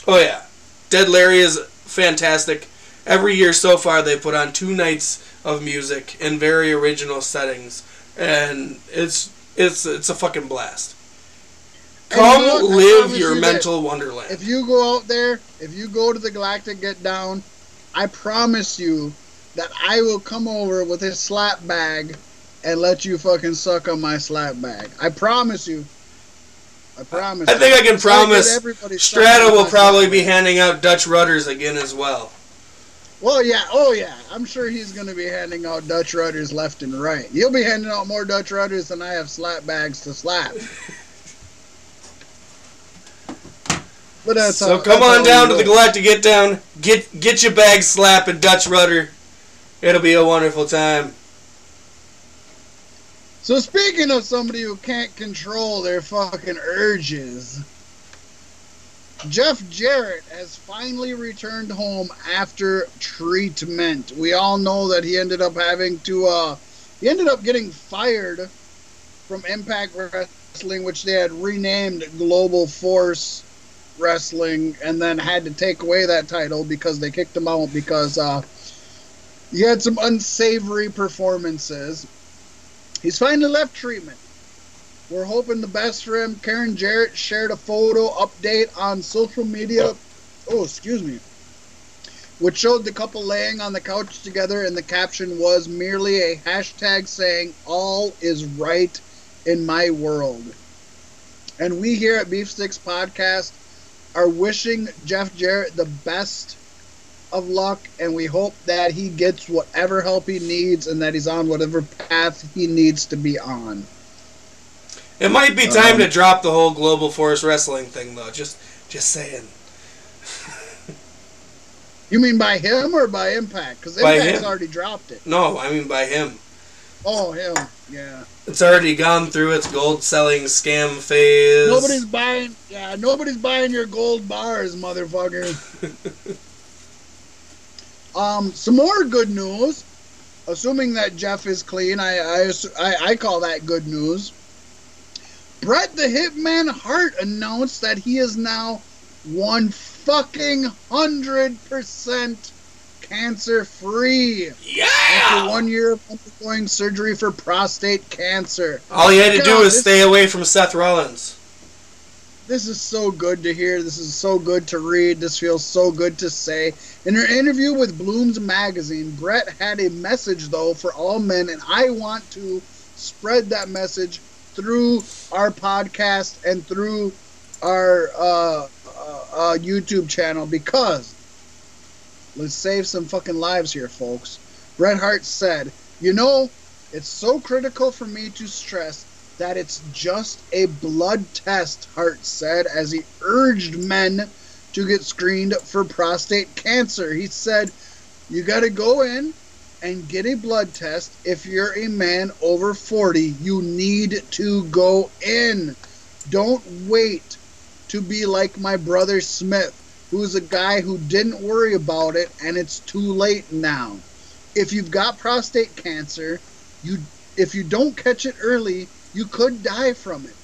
Oh yeah, Dead Larry is fantastic. Every year so far, they put on two nights of music in very original settings, and it's it's it's a fucking blast. Come live your you that mental wonderland. If you go out there, if you go to the Galactic Get Down, I promise you that I will come over with a slap bag and let you fucking suck on my slap bag. I promise you. I promise. I think you. I can promise Strata will probably be handing out Dutch rudders again as well. Well, yeah. Oh, yeah. I'm sure he's going to be handing out Dutch rudders left and right. He'll be handing out more Dutch rudders than I have slap bags to slap. But that's so how, come that's on down to the. Galactic Get Down. Get get your bag slapping Dutch rudder. It'll be a wonderful time. So speaking of somebody who can't control their fucking urges, Jeff Jarrett has finally returned home after treatment. We all know that he ended up having to uh he ended up getting fired from Impact Wrestling, which they had renamed Global Force Wrestling, and then had to take away that title because they kicked him out because uh he had some unsavory performances. He's finally left treatment. We're hoping the best for him. Karen Jarrett shared a photo update on social media. Oh, excuse me. Which showed the couple laying on the couch together, and the caption was merely a hashtag saying, All is right in my world. And we here at Beef Sticks Podcast are wishing Jeff Jarrett the best of luck, and we hope that he gets whatever help he needs and that he's on whatever path he needs to be on. It might be time Um, to drop the whole Global Force Wrestling thing, though. Just just saying. You mean by him or by Impact? Because Impact's him. already dropped it. No, I mean by him. Oh, him. Yeah. It's already gone through its gold selling scam phase. Nobody's buying. Yeah, nobody's buying your gold bars, motherfucker. um, some more good news. Assuming that Jeff is clean, I I, I I call that good news. Bret the Hitman Hart announced that he is now one fucking hundred percent cancer free after one year of undergoing surgery for prostate cancer. All you had to do God, was this- stay away from Seth Rollins. This is so good to hear. This is so good to read. This feels so good to say. In her interview with Bloom's magazine, Bret had a message, though, for all men, and I want to spread that message through our podcast and through our uh, uh, uh, YouTube channel because let's save some fucking lives here, folks. Bret Hart said, You know, it's so critical for me to stress that it's just a blood test, Hart said, as he urged men to get screened for prostate cancer. He said, You got to go in and get a blood test. If you're a man over 40, you need to go in. Don't wait to be like my brother Smith, who's a guy who didn't worry about it and it's too late now. If you've got prostate cancer, you if you don't catch it early, you could die from it.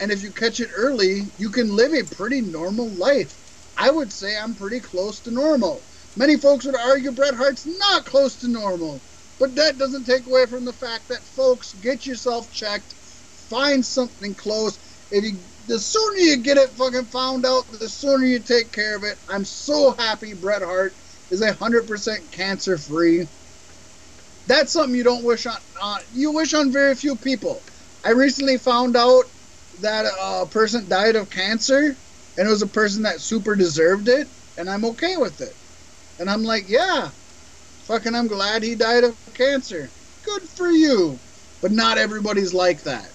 And if you catch it early, you can live a pretty normal life. I would say I'm pretty close to normal. Many folks would argue Bret Hart's not close to normal. But that doesn't take away from the fact that folks get yourself checked, find something close. If you the sooner you get it fucking found out, the sooner you take care of it. I'm so happy Bret Hart is hundred percent cancer free. That's something you don't wish on, on. You wish on very few people. I recently found out that a person died of cancer, and it was a person that super deserved it, and I'm okay with it. And I'm like, yeah, fucking, I'm glad he died of cancer. Good for you. But not everybody's like that.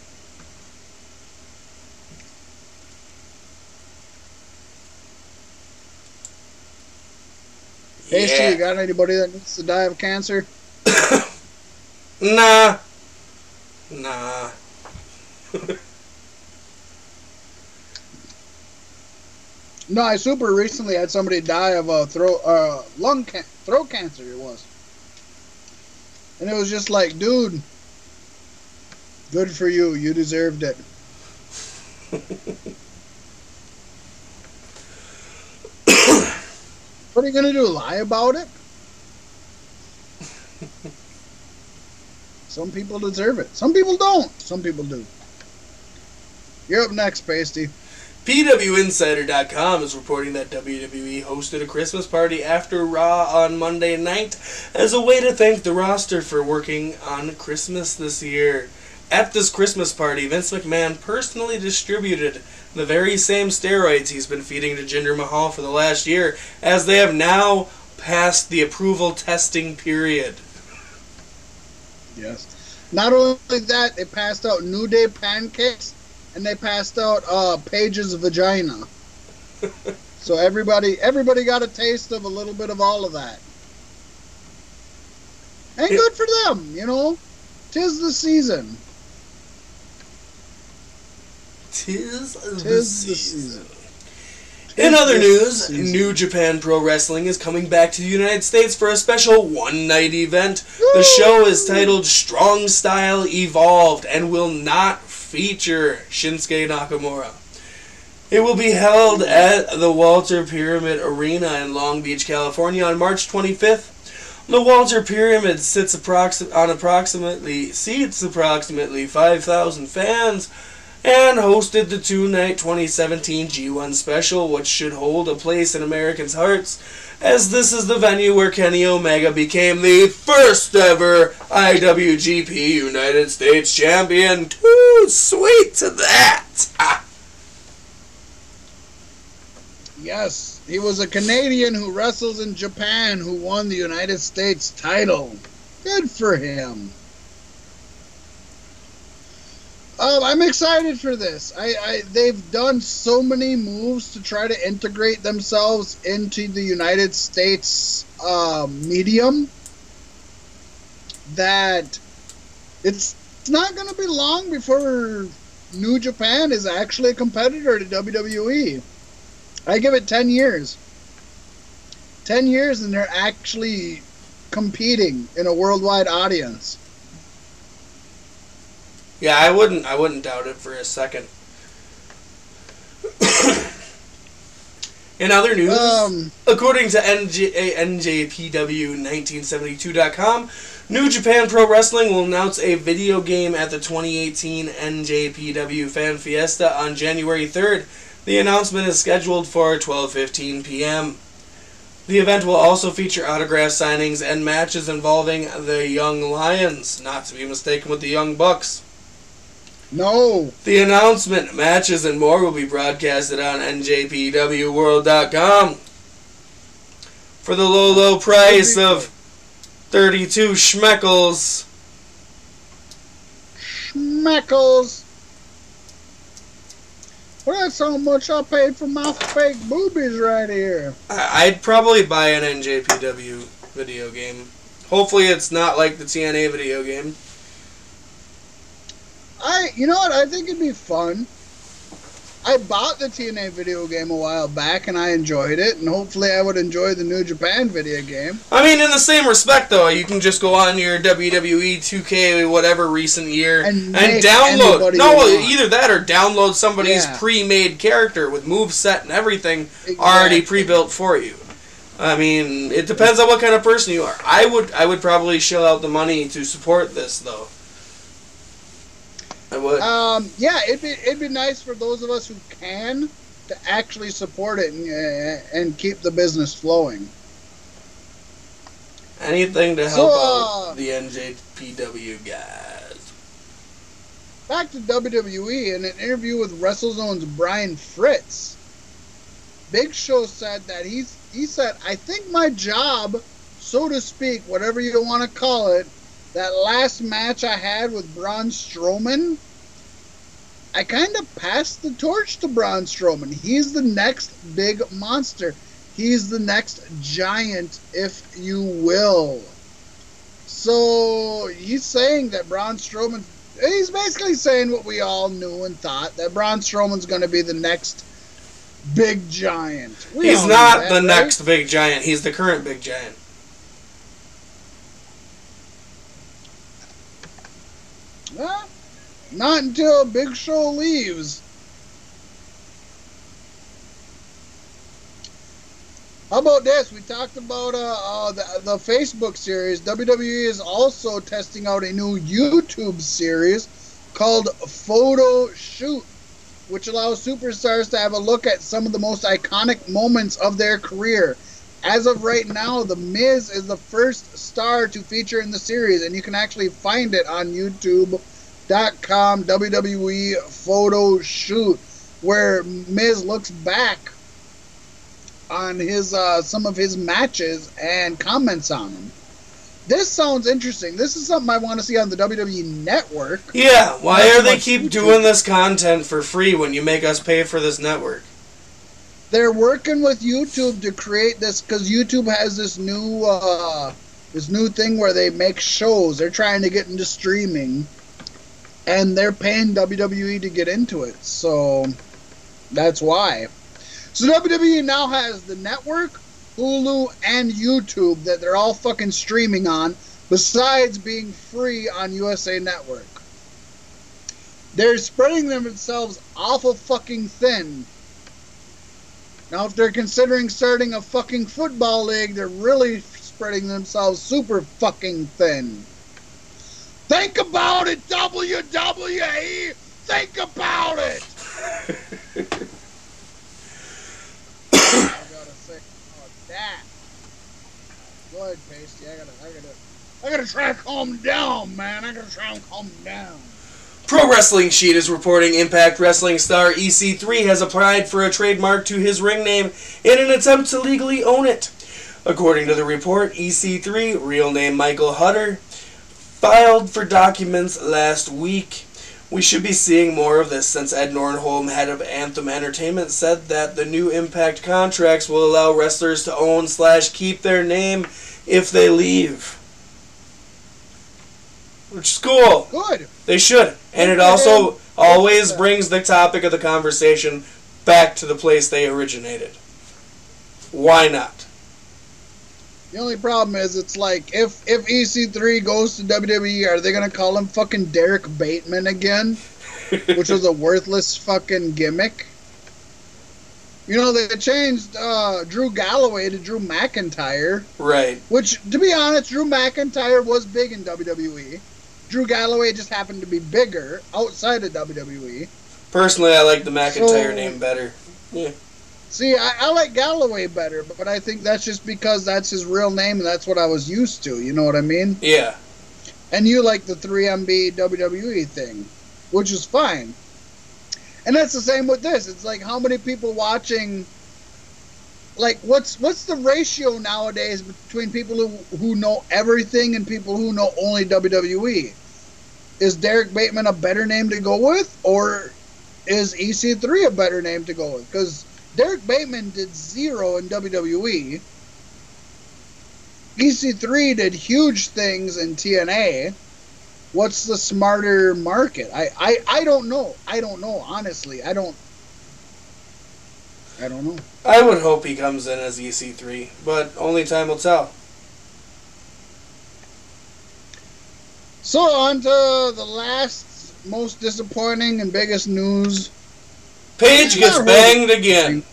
Hey, Yeah. You got anybody that needs to die of cancer? Nah. Nah. No, I super recently had somebody die of a throat, uh, lung can- throat cancer. It was, and it was just like, dude, good for you. You deserved it. what are you gonna do? Lie about it? Some people deserve it. Some people don't. Some people do. You're up next, Pasty. PWInsider.com is reporting that WWE hosted a Christmas party after Raw on Monday night as a way to thank the roster for working on Christmas this year. At this Christmas party, Vince McMahon personally distributed the very same steroids he's been feeding to Jinder Mahal for the last year, as they have now passed the approval testing period. Yes. Not only that, they passed out New Day pancakes and they passed out uh, Paige's vagina. so everybody everybody got a taste of a little bit of all of that. And good for them, you know. Tis the season. Tis, the Tis the season. season. In other news. New Japan Pro Wrestling is coming back to the United States for a special one night event. The show is titled Strong Style Evolved and will not feature Shinsuke Nakamura. It will be held at the Walter Pyramid Arena in Long Beach, California on March 25th. The Walter Pyramid sits approxi- on approximately seats approximately 5,000 fans and hosted the two-night 2017 G1 special, which should hold a place in Americans' hearts, as this is the venue where Kenny Omega became the first ever IWGP United States Champion. Too sweet to that! Ah. Yes, he was a Canadian who wrestles in Japan who won the United States title. Good for him. Um, I'm excited for this. I, I they've done so many moves to try to integrate themselves into the United States uh, medium that it's it's not going to be long before New Japan is actually a competitor to WWE. I give it 10 years. 10 years and they're actually competing in a worldwide audience. Yeah, I wouldn't. I wouldn't doubt it for a second. In other news, Um, according to NJ, NJPW1972.com, New Japan Pro Wrestling will announce a video game at the 2018 NJPW Fan Fiesta on January 3rd. The announcement is scheduled for 12:15 p.m. The event will also feature autograph signings and matches involving the Young Lions, not to be mistaken with the Young Bucks. No. The announcement, matches, and more will be broadcasted on NJPWWorld.com for the low, low price of 32 schmeckles. Schmeckles. Well, that's how much I paid for my fake boobies right here. I'd probably buy an NJPW video game. Hopefully, it's not like the TNA video game. I, you know what? I think it'd be fun. I bought the TNA video game a while back and I enjoyed it, and hopefully I would enjoy the New Japan video game. I mean, in the same respect, though, you can just go on your WWE 2K whatever recent year And and, download. No, either that or download somebody's Yeah. pre-made character with move set and everything already pre-built for you. I mean, it depends on what kind of person you are. I would, I would probably shell out the money to support this, though. I would. Um, yeah, it'd be it'd be nice for those of us who can to actually support it and uh, and keep the business flowing. Anything to so, help uh, out the NJPW guys. Back to WWE in an interview with WrestleZone's Brian Fritz. Big Show said that he's he said I think my job, so to speak, whatever you want to call it, that last match I had with Braun Strowman, I kind of passed the torch to Braun Strowman. He's the next big monster. He's the next giant, if you will. So he's saying that Braun Strowman. He's basically saying what we all knew and thought that Braun Strowman's going to be the next big giant. We He's not that, the right? next big giant. He's the current big giant. Well, not until Big Show leaves. How about this? We talked about uh, uh, the, the Facebook series. WWE is also testing out a new YouTube series called Photo Shoot. which allows superstars to have a look at some of the most iconic moments of their career. As of right now, The Miz is the first star to feature in the series, and you can actually find it on YouTube.com WWE photo shoot, where Miz looks back on his uh, some of his matches and comments on them. This sounds interesting. This is something I want to see on the WWE Network. Yeah, why Not are they keep YouTube. doing this content for free when you make us pay for this network? They're working with YouTube to create this because YouTube has this new uh, this new thing where they make shows. They're trying to get into streaming, and they're paying WWE to get into it. So that's why. So WWE now has the network, Hulu, and YouTube that they're all fucking streaming on, besides being free on USA Network. They're spreading themselves awful fucking thin. Now, if they're considering starting a fucking football league, they're really spreading themselves super fucking thin. Think about it, WWE! Think about it! I gotta say about that. Go ahead, Pasty. I gotta, I gotta, I gotta try to calm down, man. I gotta try and calm down. Pro Wrestling Sheet is reporting Impact Wrestling star EC3 has applied for a trademark to his ring name in an attempt to legally own it. According to the report, EC3, real name Michael Hutter, filed for documents last week. We should be seeing more of this since Ed Nordholm, head of Anthem Entertainment, said that the new Impact contracts will allow wrestlers to own slash keep their name if they leave. Which is cool. Good. They should. And it also always brings the topic of the conversation back to the place they originated. Why not? The only problem is, it's like if if EC3 goes to WWE, are they gonna call him fucking Derrick Bateman again, which was a worthless fucking gimmick? You know they changed uh, Drew Galloway to Drew McIntyre, right. which, to be honest, Drew McIntyre was big in WWE. Drew Galloway just happened to be bigger outside of WWE. Personally, I like the McIntyre So- name better. Yeah. See, I, I like Galloway better, but I think that's just because that's his real name and that's what I was used to. You know what I mean? Yeah. and you like the 3MB WWE thing, which is fine. And that's the same with this. It's like how many people watching like what's what's the ratio nowadays between people who who know everything and people who know only WWE? Is Derrick Bateman a better name to go with or is EC3 a better name to go with? Cuz Derrick Bateman did zero in. WWE. EC3 did huge things in TNA. What's the smarter market? I, I, I don't know. I don't know, honestly. I don't I don't know. I would hope he comes in as EC3, but only time will tell. So on to the last most disappointing and biggest news. Paige gets banged again.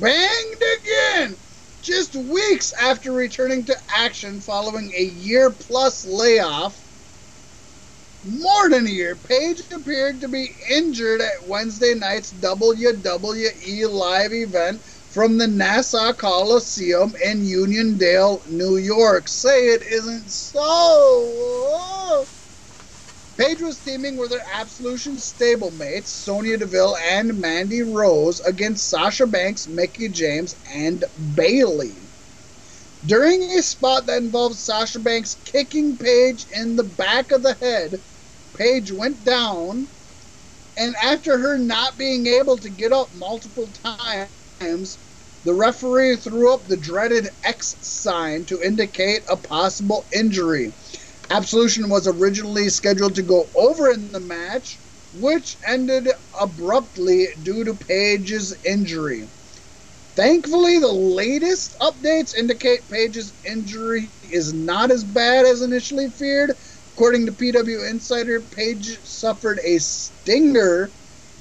Banged again! Just weeks after returning to action following a year plus layoff, more than a year, Paige appeared to be injured at Wednesday night's WWE live event from the Nassau Coliseum in Uniondale, New York. Say it isn't so. Paige was teaming with her Absolution stablemates, Sonya Deville and Mandy Rose, against Sasha Banks, Mickie James, and Bayley. During a spot that involved Sasha Banks kicking Paige in the back of the head, Paige went down, and after her not being able to get up multiple times, the referee threw up the dreaded X sign to indicate a possible injury. Absolution was originally scheduled to go over in the match, which ended abruptly due to Paige's injury. Thankfully, the latest updates indicate Paige's injury is not as bad as initially feared. According to PW Insider, Paige suffered a stinger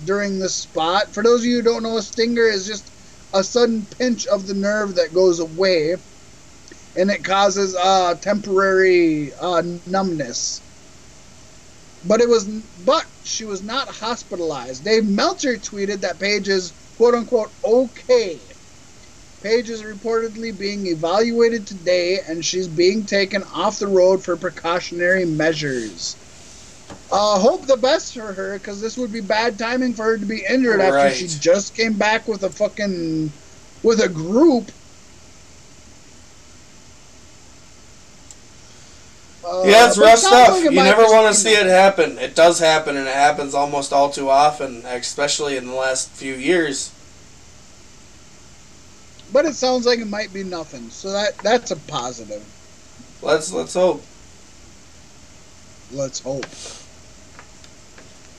during the spot. For those of you who don't know, a stinger is just a sudden pinch of the nerve that goes away and it causes uh, temporary uh, numbness. but it was but she was not hospitalized. Dave Meltzer tweeted that Paige is quote unquote okay. Paige is reportedly being evaluated today and she's being taken off the road for precautionary measures. Uh, hope the best for her because this would be bad timing for her to be injured after she just came back with a fucking with a group. Uh, Yeah, it's rough stuff. you never want to see it happen. It does happen, and it happens almost all too often, especially in the last few years. But it sounds like it might be nothing, so that that's a positive. Let's let's hope. Let's hope.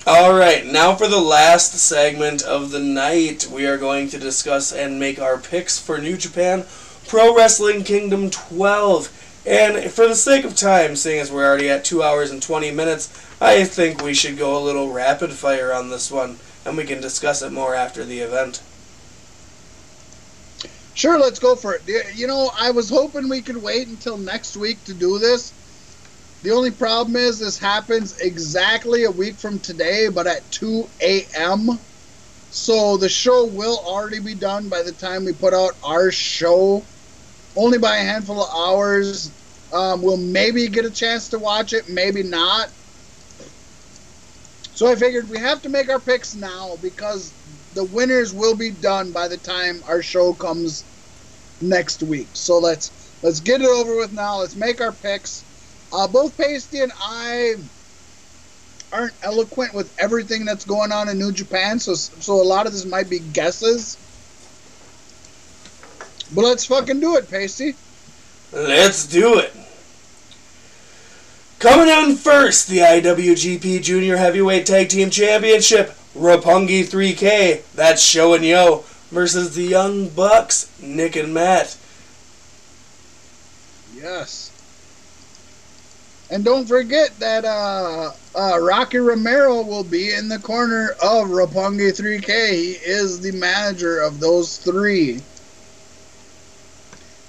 All right, now for the last segment of the night, we are going to discuss and make our picks for New Japan Pro Wrestling Kingdom 12. And for the sake of time, seeing as we're already at 2 hours and 20 minutes, I think we should go a little rapid fire on this one, and we can discuss it more after the event. Sure, let's go for it. You- know, I was hoping we could wait until next week to do this. The only problem is this happens exactly a week from today, but at 2 a.m. So the show will already be done by the time we put out our show. Only by a handful of hours. Um, we'll maybe get a chance to watch it, maybe not. So I figured we have to make our picks now because the winners will be done by the time our show comes next week. So let's let's get it over with now. Let's make our picks. Uh, both Pasty and I aren't eloquent with everything that's going on in New Japan, so so a lot of this might be guesses. But let's fucking do it, Pasty. Let's do it. Coming in first, the IWGP Junior Heavyweight Tag Team Championship, Roppongi 3K. That's Sho and Yoh versus the Young Bucks, Nick and Matt. Yes. And don't forget that uh, uh, Rocky Romero will be in the corner of Roppongi 3K. He is the manager of those three.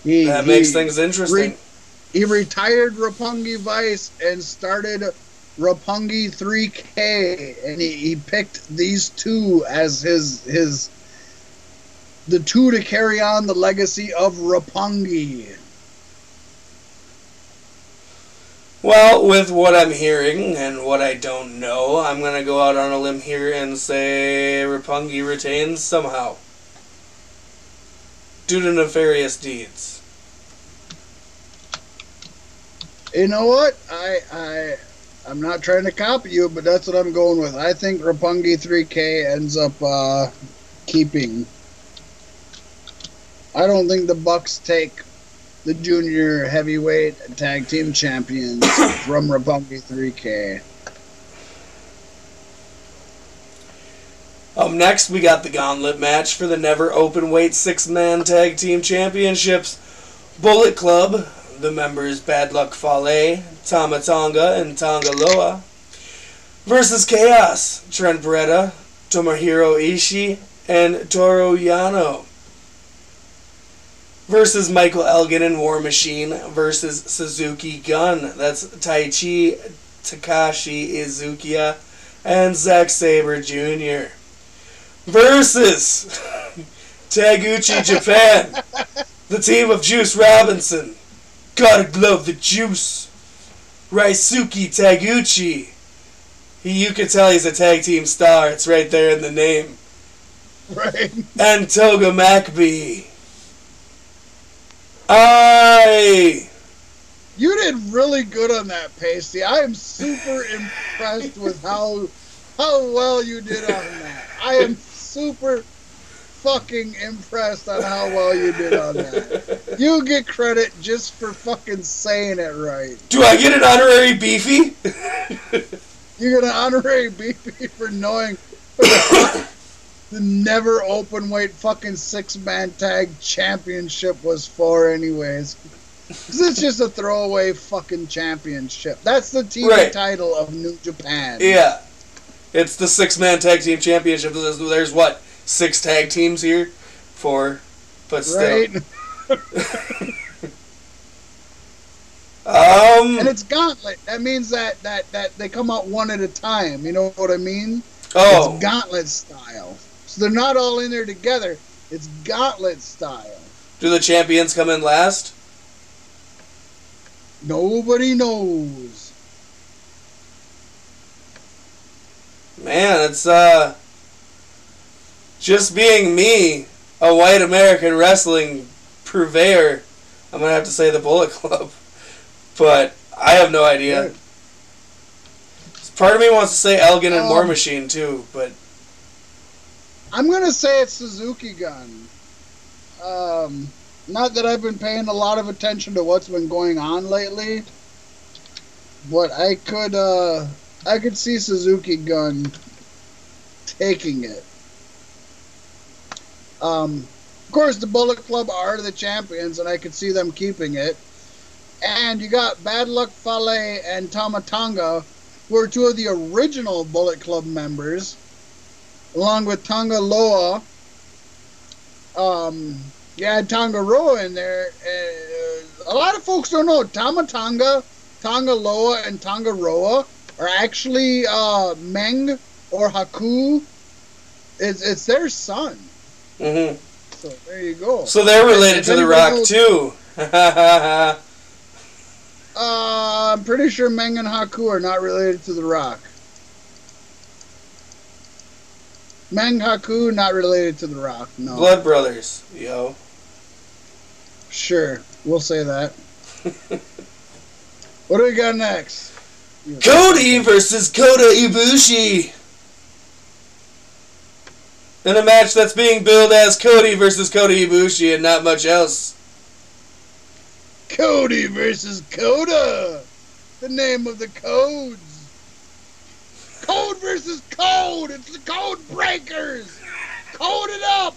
He, That he- makes things interesting. He retired Roppongi Vice and started Roppongi 3K, and he, he picked these two as his his the two to carry on the legacy of Roppongi. Well, with what I'm hearing and what I don't know, I'm going to go out on a limb here and say Roppongi retains somehow. Due to nefarious deeds. You know what? I I I'm not trying to copy you, but that's what I'm going with. I think Roppongi 3K ends up uh, keeping. I don't think the Bucks take the junior heavyweight tag team champions from Roppongi 3K. Up next, we got the gauntlet match for the never open weight six man tag team championships. Bullet Club, the members Bad Luck Fale, Tama Tonga, and Tonga Loa, versus Chaos, Trent Beretta, Tomohiro Ishii, and Toru Yano. Versus Michael Elgin and War Machine versus Suzuki Gun. That's Taichi Takashi Iizuka and Zack Sabre Jr. Versus Taguchi Japan. The team of Juice Robinson. Gotta love the juice. Ryusuke Taguchi. He, you can tell he's a tag team star. It's right there in the name. Right? And Togi Makabe. I. You did really good on that, Pasty. I am super impressed with how how well you did on that. I am super fucking impressed on how well you did on that. You get credit just for fucking saying it right. Do I get an honorary beefy? You get an honorary beefy for knowing the never open weight fucking six man tag championship was for, anyways. 'Cause it's just a throwaway fucking championship. That's the TV Right. title of New Japan. yeah. It's the six man tag team championship. There's, there's what? Six tag teams here? Four. But still. Right? Um. And it's gauntlet. That means that that that they come out one at a time. You know what I mean? Oh. It's gauntlet style. So they're not all in there together. It's gauntlet style. Do the champions come in last? Nobody knows. Man, it's uh. Just being me, a white American wrestling purveyor, I'm gonna have to say the Bullet Club. But I have no idea. Part of me wants to say Elgin and War Um, Machine too, but I'm gonna say it's Suzuki Gun. Um, not that I've been paying a lot of attention to what's been going on lately, but I could uh, I could see Suzuki Gun taking it. Um, of course, the Bullet Club are the champions, and I could see them keeping it. And you got Bad Luck Fale and Tama Tonga, who are two of the original Bullet Club members along with Tonga Loa. Um, you had Tanga Roa in there. Uh, a lot of folks don't know Tamatanga, Tonga, Loa, and Tanga Roa are actually uh, Meng or Haku. It's, it's their son. hmm So there you go. so they're related to the Rock knows- too. Uh, I'm pretty sure Meng and Haku are not related to The Rock. Meng Haku not related to The Rock. No. Blood Brothers, yo. Sure, we'll say that. what do we got next? Cody versus Kota Ibushi. In a match that's being billed as Cody versus Kota Ibushi and not much else. Cody versus Coda. The name of the codes. Code versus code. It's the code breakers. Code it up.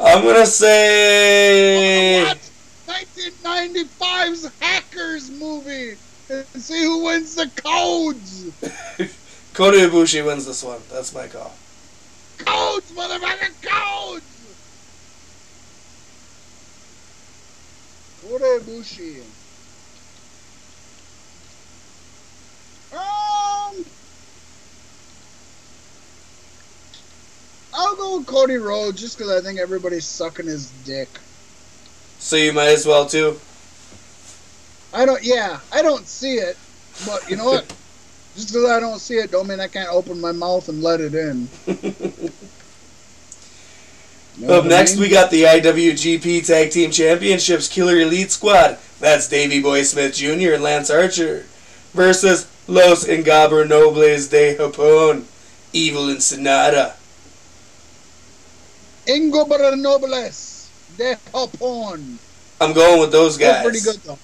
I'm gonna say. Watch 1995's Hackers movie and see who wins the codes. Kota Ibushi wins this one. That's my call. Codes, motherfucker, codes. Kota Ibushi. Um, I'll go with Cody Rhodes just because I think everybody's sucking his dick. So you might as well too. I don't. Yeah, I don't see it, but you know what? Just because I don't see it, don't mean I can't open my mouth and let it in. You know Up what I next, mean? we got the IWGP Tag Team Championships Killer Elite Squad. That's Davey Boy Smith Jr. and Lance Archer versus Los Ingobernables de Japón, Evil and Sanada. Ingobernables de Japón. I'm going with those guys. Pretty good though.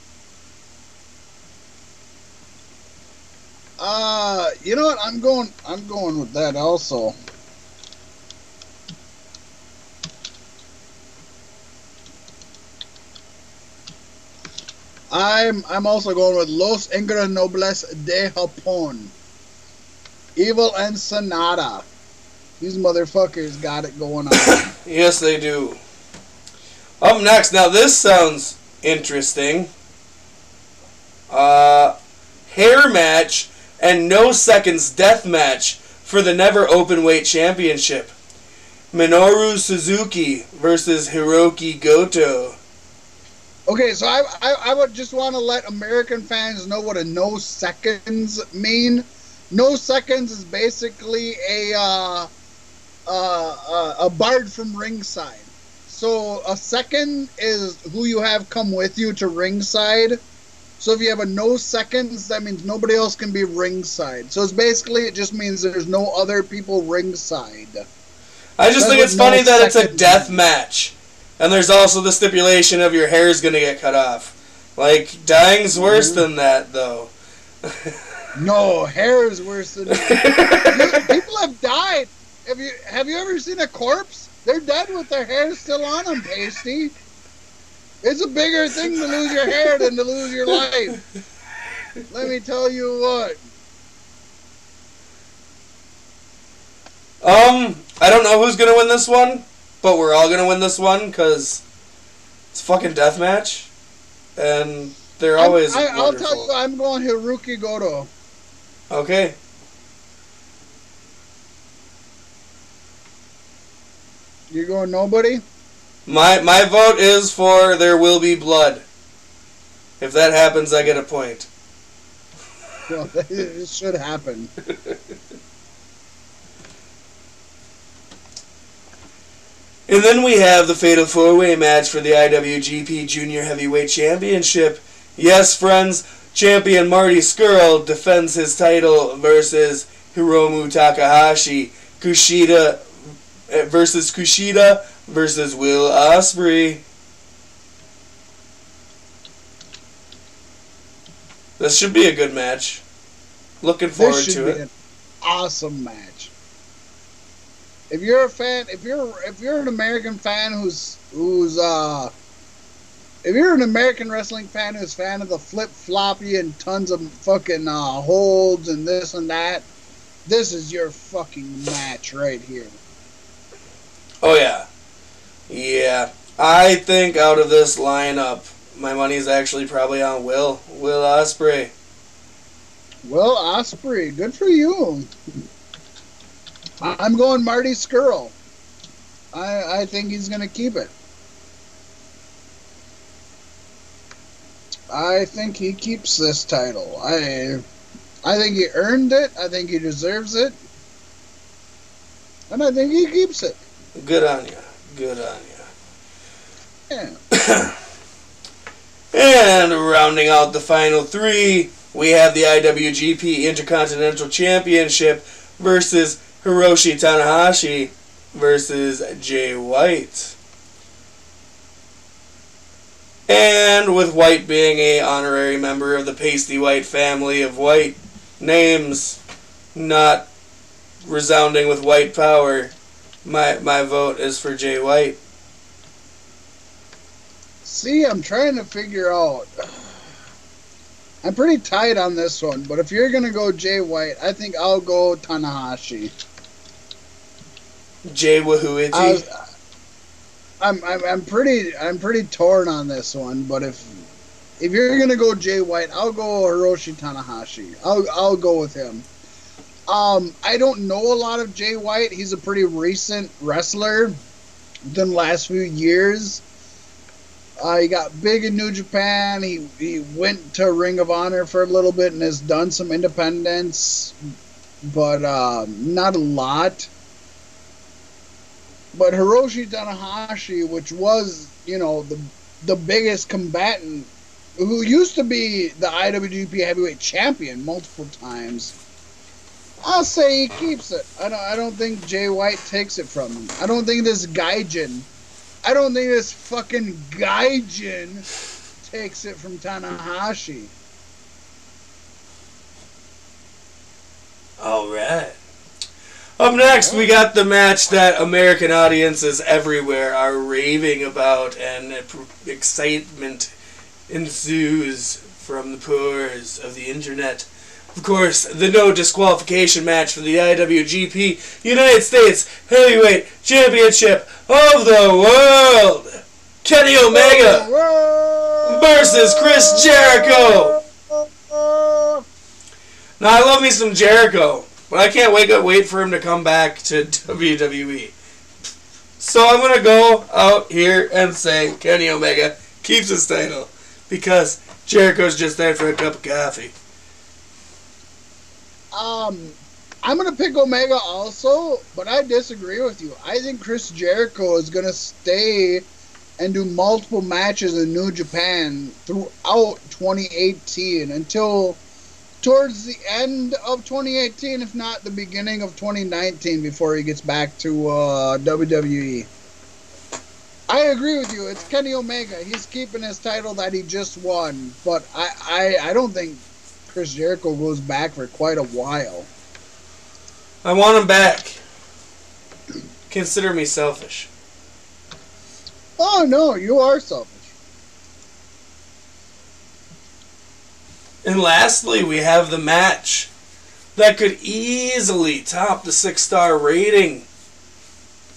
Uh, you know what? I'm going. I'm going with that also. I'm I'm also going with Los Ingobernables de Japón. Evil and Sanada. These motherfuckers got it going on. Yes, they do. Up next, now this sounds interesting. Uh, hair match and no seconds death match for the never open weight championship. Minoru Suzuki versus Hirooki Goto. Okay, so I, I, I would just want to let American fans know what a no seconds mean. No seconds is basically a uh, uh, uh, a bard from ringside. So a second is who you have come with you to ringside. So if you have a no seconds, that means nobody else can be ringside. So it's basically it just means there's no other people ringside. I just That's think it's funny no that it's a death means. match. And there's also the stipulation of your hair is going to get cut off. Like, dying's worse than that, though. No, hair is worse than You- people have died. Have you have you ever seen a corpse? They're dead with their hair still on them, pasty. It's a bigger thing to lose your hair than to lose your life. Let me tell you what. Um, I don't know who's gonna win this one, but we're all gonna win this one because it's a fucking death match. and they're always. I, will tell you, I'm going Hirooki Goto. Okay. You going nobody? My my vote is for there will be blood. If that happens, I get a point. Well, it should happen. And then we have the Fatal 4 Way match for the IWGP Junior Heavyweight Championship. Yes, friends, champion Marty Scurll defends his title versus Hiromu Takahashi. Kushida eh, versus Kushida versus Will Ospreay. This should be a good match. Looking forward this should to be it. an awesome match. If you're a fan, if you're if you're an American fan who's who's uh if you're an American wrestling fan who's a fan of the flip floppy and tons of fucking uh, holds and this and that, this is your fucking match right here. Oh yeah, yeah. I think out of this lineup, my money's actually probably on Will Will Ospreay. Will Ospreay, good for you. I'm going Marty Scurll. I I think he's gonna keep it. I think he keeps this title. I I think he earned it. I think he deserves it. And I think he keeps it. Good on you. Good on you. Yeah. And rounding out the final three, we have the IWGP Intercontinental Championship versus Hiroshi Tanahashi versus Jay White. And with White being a honorary member of the Pasty White family of White names, not resounding with white power, my my vote is for Jay White. See, I'm trying to figure out. I'm pretty tight on this one, but if you're gonna go Jay White, I think I'll go Tanahashi. Jay Wahuiji. I, I'm, I'm I'm pretty I'm pretty torn on this one, but if if you're gonna go Jay White, I'll go Hiroshi Tanahashi. I'll I'll go with him. Um, I don't know a lot of Jay White. He's a pretty recent wrestler the last few years. Uh, he got big in New Japan. He he went to Ring of Honor for a little bit and has done some independence, but uh, not a lot. But Hiroshi Tanahashi, which was, you know, the the biggest combatant, who used to be the IWGP Heavyweight Champion multiple times, I'll say he keeps it. I don't. I don't think Jay White takes it from him. I don't think this Gaijin, I don't think this fucking Gaijin takes it from Tanahashi. All right. Up next, we got the match that American audiences everywhere are raving about, and excitement ensues from the pores of the internet. Of course, the no disqualification match for the IWGP United States Heavyweight Championship of the World. Kenny Omega versus Chris Jericho. Now I love me some Jericho, but I can't wake up wait for him to come back to WWE. So I'm gonna go out here and say Kenny Omega keeps his title because Jericho's just there for a cup of coffee. Um, I'm gonna pick Omega also, but I disagree with you. I think Chris Jericho is gonna stay and do multiple matches in New Japan throughout 2018 until towards the end of 2018, if not the beginning of 2019, before he gets back to uh, WWE. I agree with you. It's Kenny Omega. He's keeping his title that he just won, but I, I, I don't think Chris Jericho goes back for quite a while. I want him back. Consider me selfish. Oh no, you are selfish. And lastly, we have the match that could easily top the six star rating.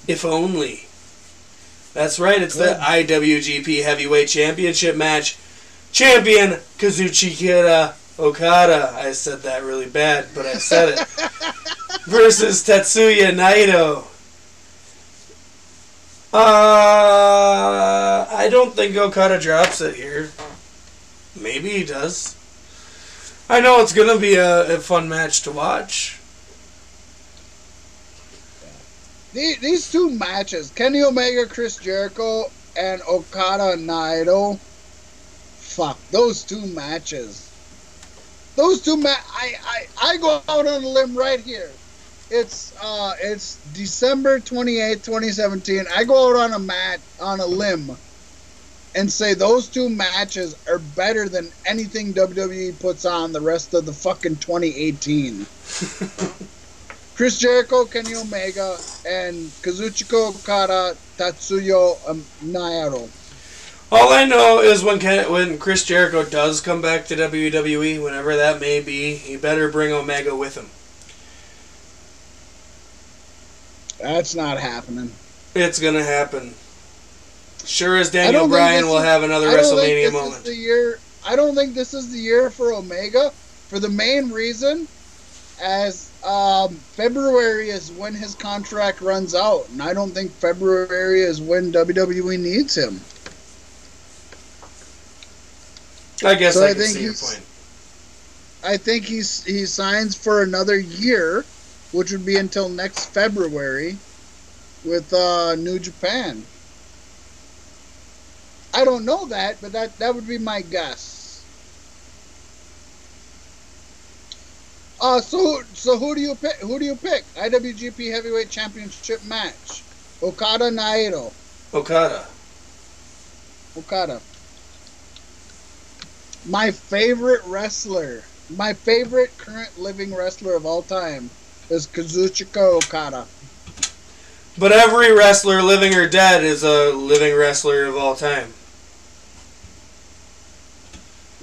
If only. That's right, it's the IWGP Heavyweight Championship match champion Kazuchika Okada. I said that really bad, but I said it. versus Tetsuya Naito. Uh, I don't think Okada drops it here. Maybe he does. I know it's gonna be a, a fun match to watch. These, two matches, Kenny Omega, Chris Jericho, and Okada Naito. Fuck those two matches. Those two ma- I, I I go out on a limb right here. It's uh it's December 28th, 2017. I go out on a mat on a limb and say those two matches are better than anything WWE puts on the rest of the fucking 2018. Chris Jericho, Kenny Omega, and Kazuchika Okada, Tatsuyo um, Naito. All I know is when Ken, when Chris Jericho does come back to WWE, whenever that may be, he better bring Omega with him. That's not happening. It's gonna happen. Sure as Daniel Bryan will is, have another WrestleMania moment. The year. I don't think this is the year for Omega for the main reason, as um, February is when his contract runs out, and I don't think February is when WWE needs him. I guess So I, I think see your point. I think he's he signs for another year, which would be until next February, with uh, New Japan. I don't know that, but that that would be my guess. Uh so so who do you pick? Who do you pick? IWGP Heavyweight Championship match. Okada Naito. Okada. Okada. My favorite wrestler, my favorite current living wrestler of all time is Kazuchika Okada. But every wrestler, living or dead, is a living wrestler of all time.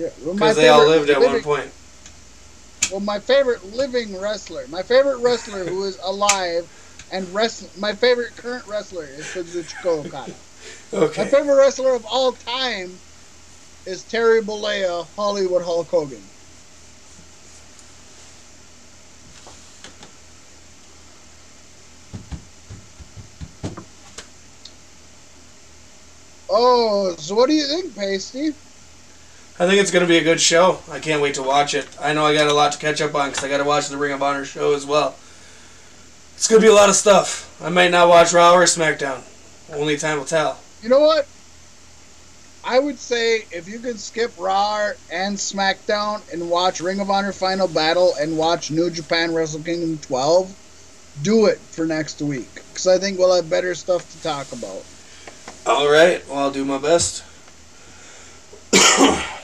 Yeah, well, my Because they all favorite lived at one living- point. Well, my favorite living wrestler, my favorite wrestler who is alive, and wrest- my favorite current wrestler is Kazuchika Okada. My favorite wrestler of all time is Terry Bollea, Hollywood Hulk Hogan. Oh, so what do you think, Pasty? I think it's going to be a good show. I can't wait to watch it. I know I got a lot to catch up on because I got to watch the Ring of Honor show as well. It's going to be a lot of stuff. I might not watch Raw or SmackDown. Only time will tell. You know what? I would say if you could skip Raw and SmackDown and watch Ring of Honor Final Battle and watch New Japan Wrestle Kingdom 12, do it for next week. Because I think we'll have better stuff to talk about. All right. Well, I'll do my best.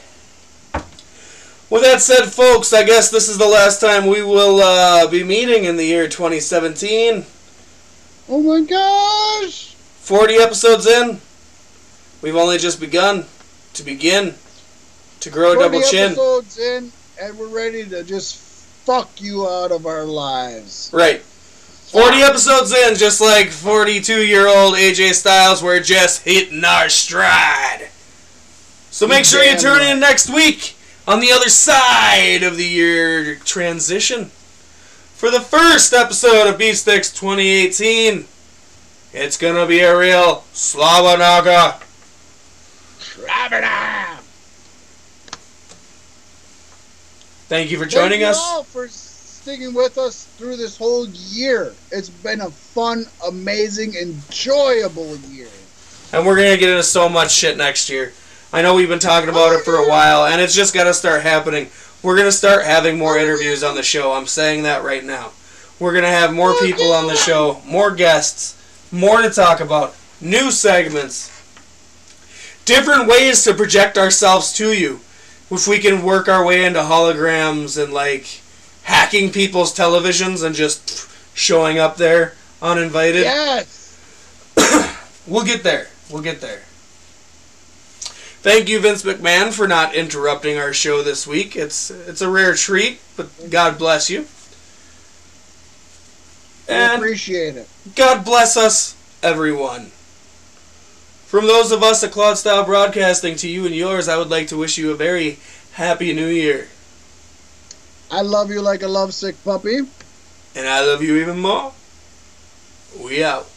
With that said, folks, I guess this is the last time we will uh, be meeting in the year 2017. Oh my gosh! 40 episodes in. We've only just begun to begin to grow a double chin. episodes in, and we're ready to just fuck you out of our lives. Right. 40 episodes in, just like 42 year old AJ Styles, we're just hitting our stride. So make sure you turn in next week on the other side of the year transition for the first episode of Beef Sticks 2018. It's gonna be a real Slava Naga. Travada! Thank you for joining Thank you us. all for sticking with us through this whole year. It's been a fun, amazing, enjoyable year. And we're gonna get into so much shit next year. I know we've been talking about it for a while, and it's just gotta start happening. We're gonna start having more interviews on the show. I'm saying that right now. We're gonna have more oh, people on the show, more guests, more to talk about, new segments, different ways to project ourselves to you. If we can work our way into holograms and like hacking people's televisions and just showing up there uninvited. Yes! We'll get there. We'll get there. Thank you, Vince McMahon, for not interrupting our show this week. It's it's a rare treat, but God bless you. I And appreciate it. God bless us, everyone. From those of us at Cloud Style Broadcasting to you and yours, I would like to wish you a very happy new year. I love you like a lovesick puppy. And I love you even more. We out.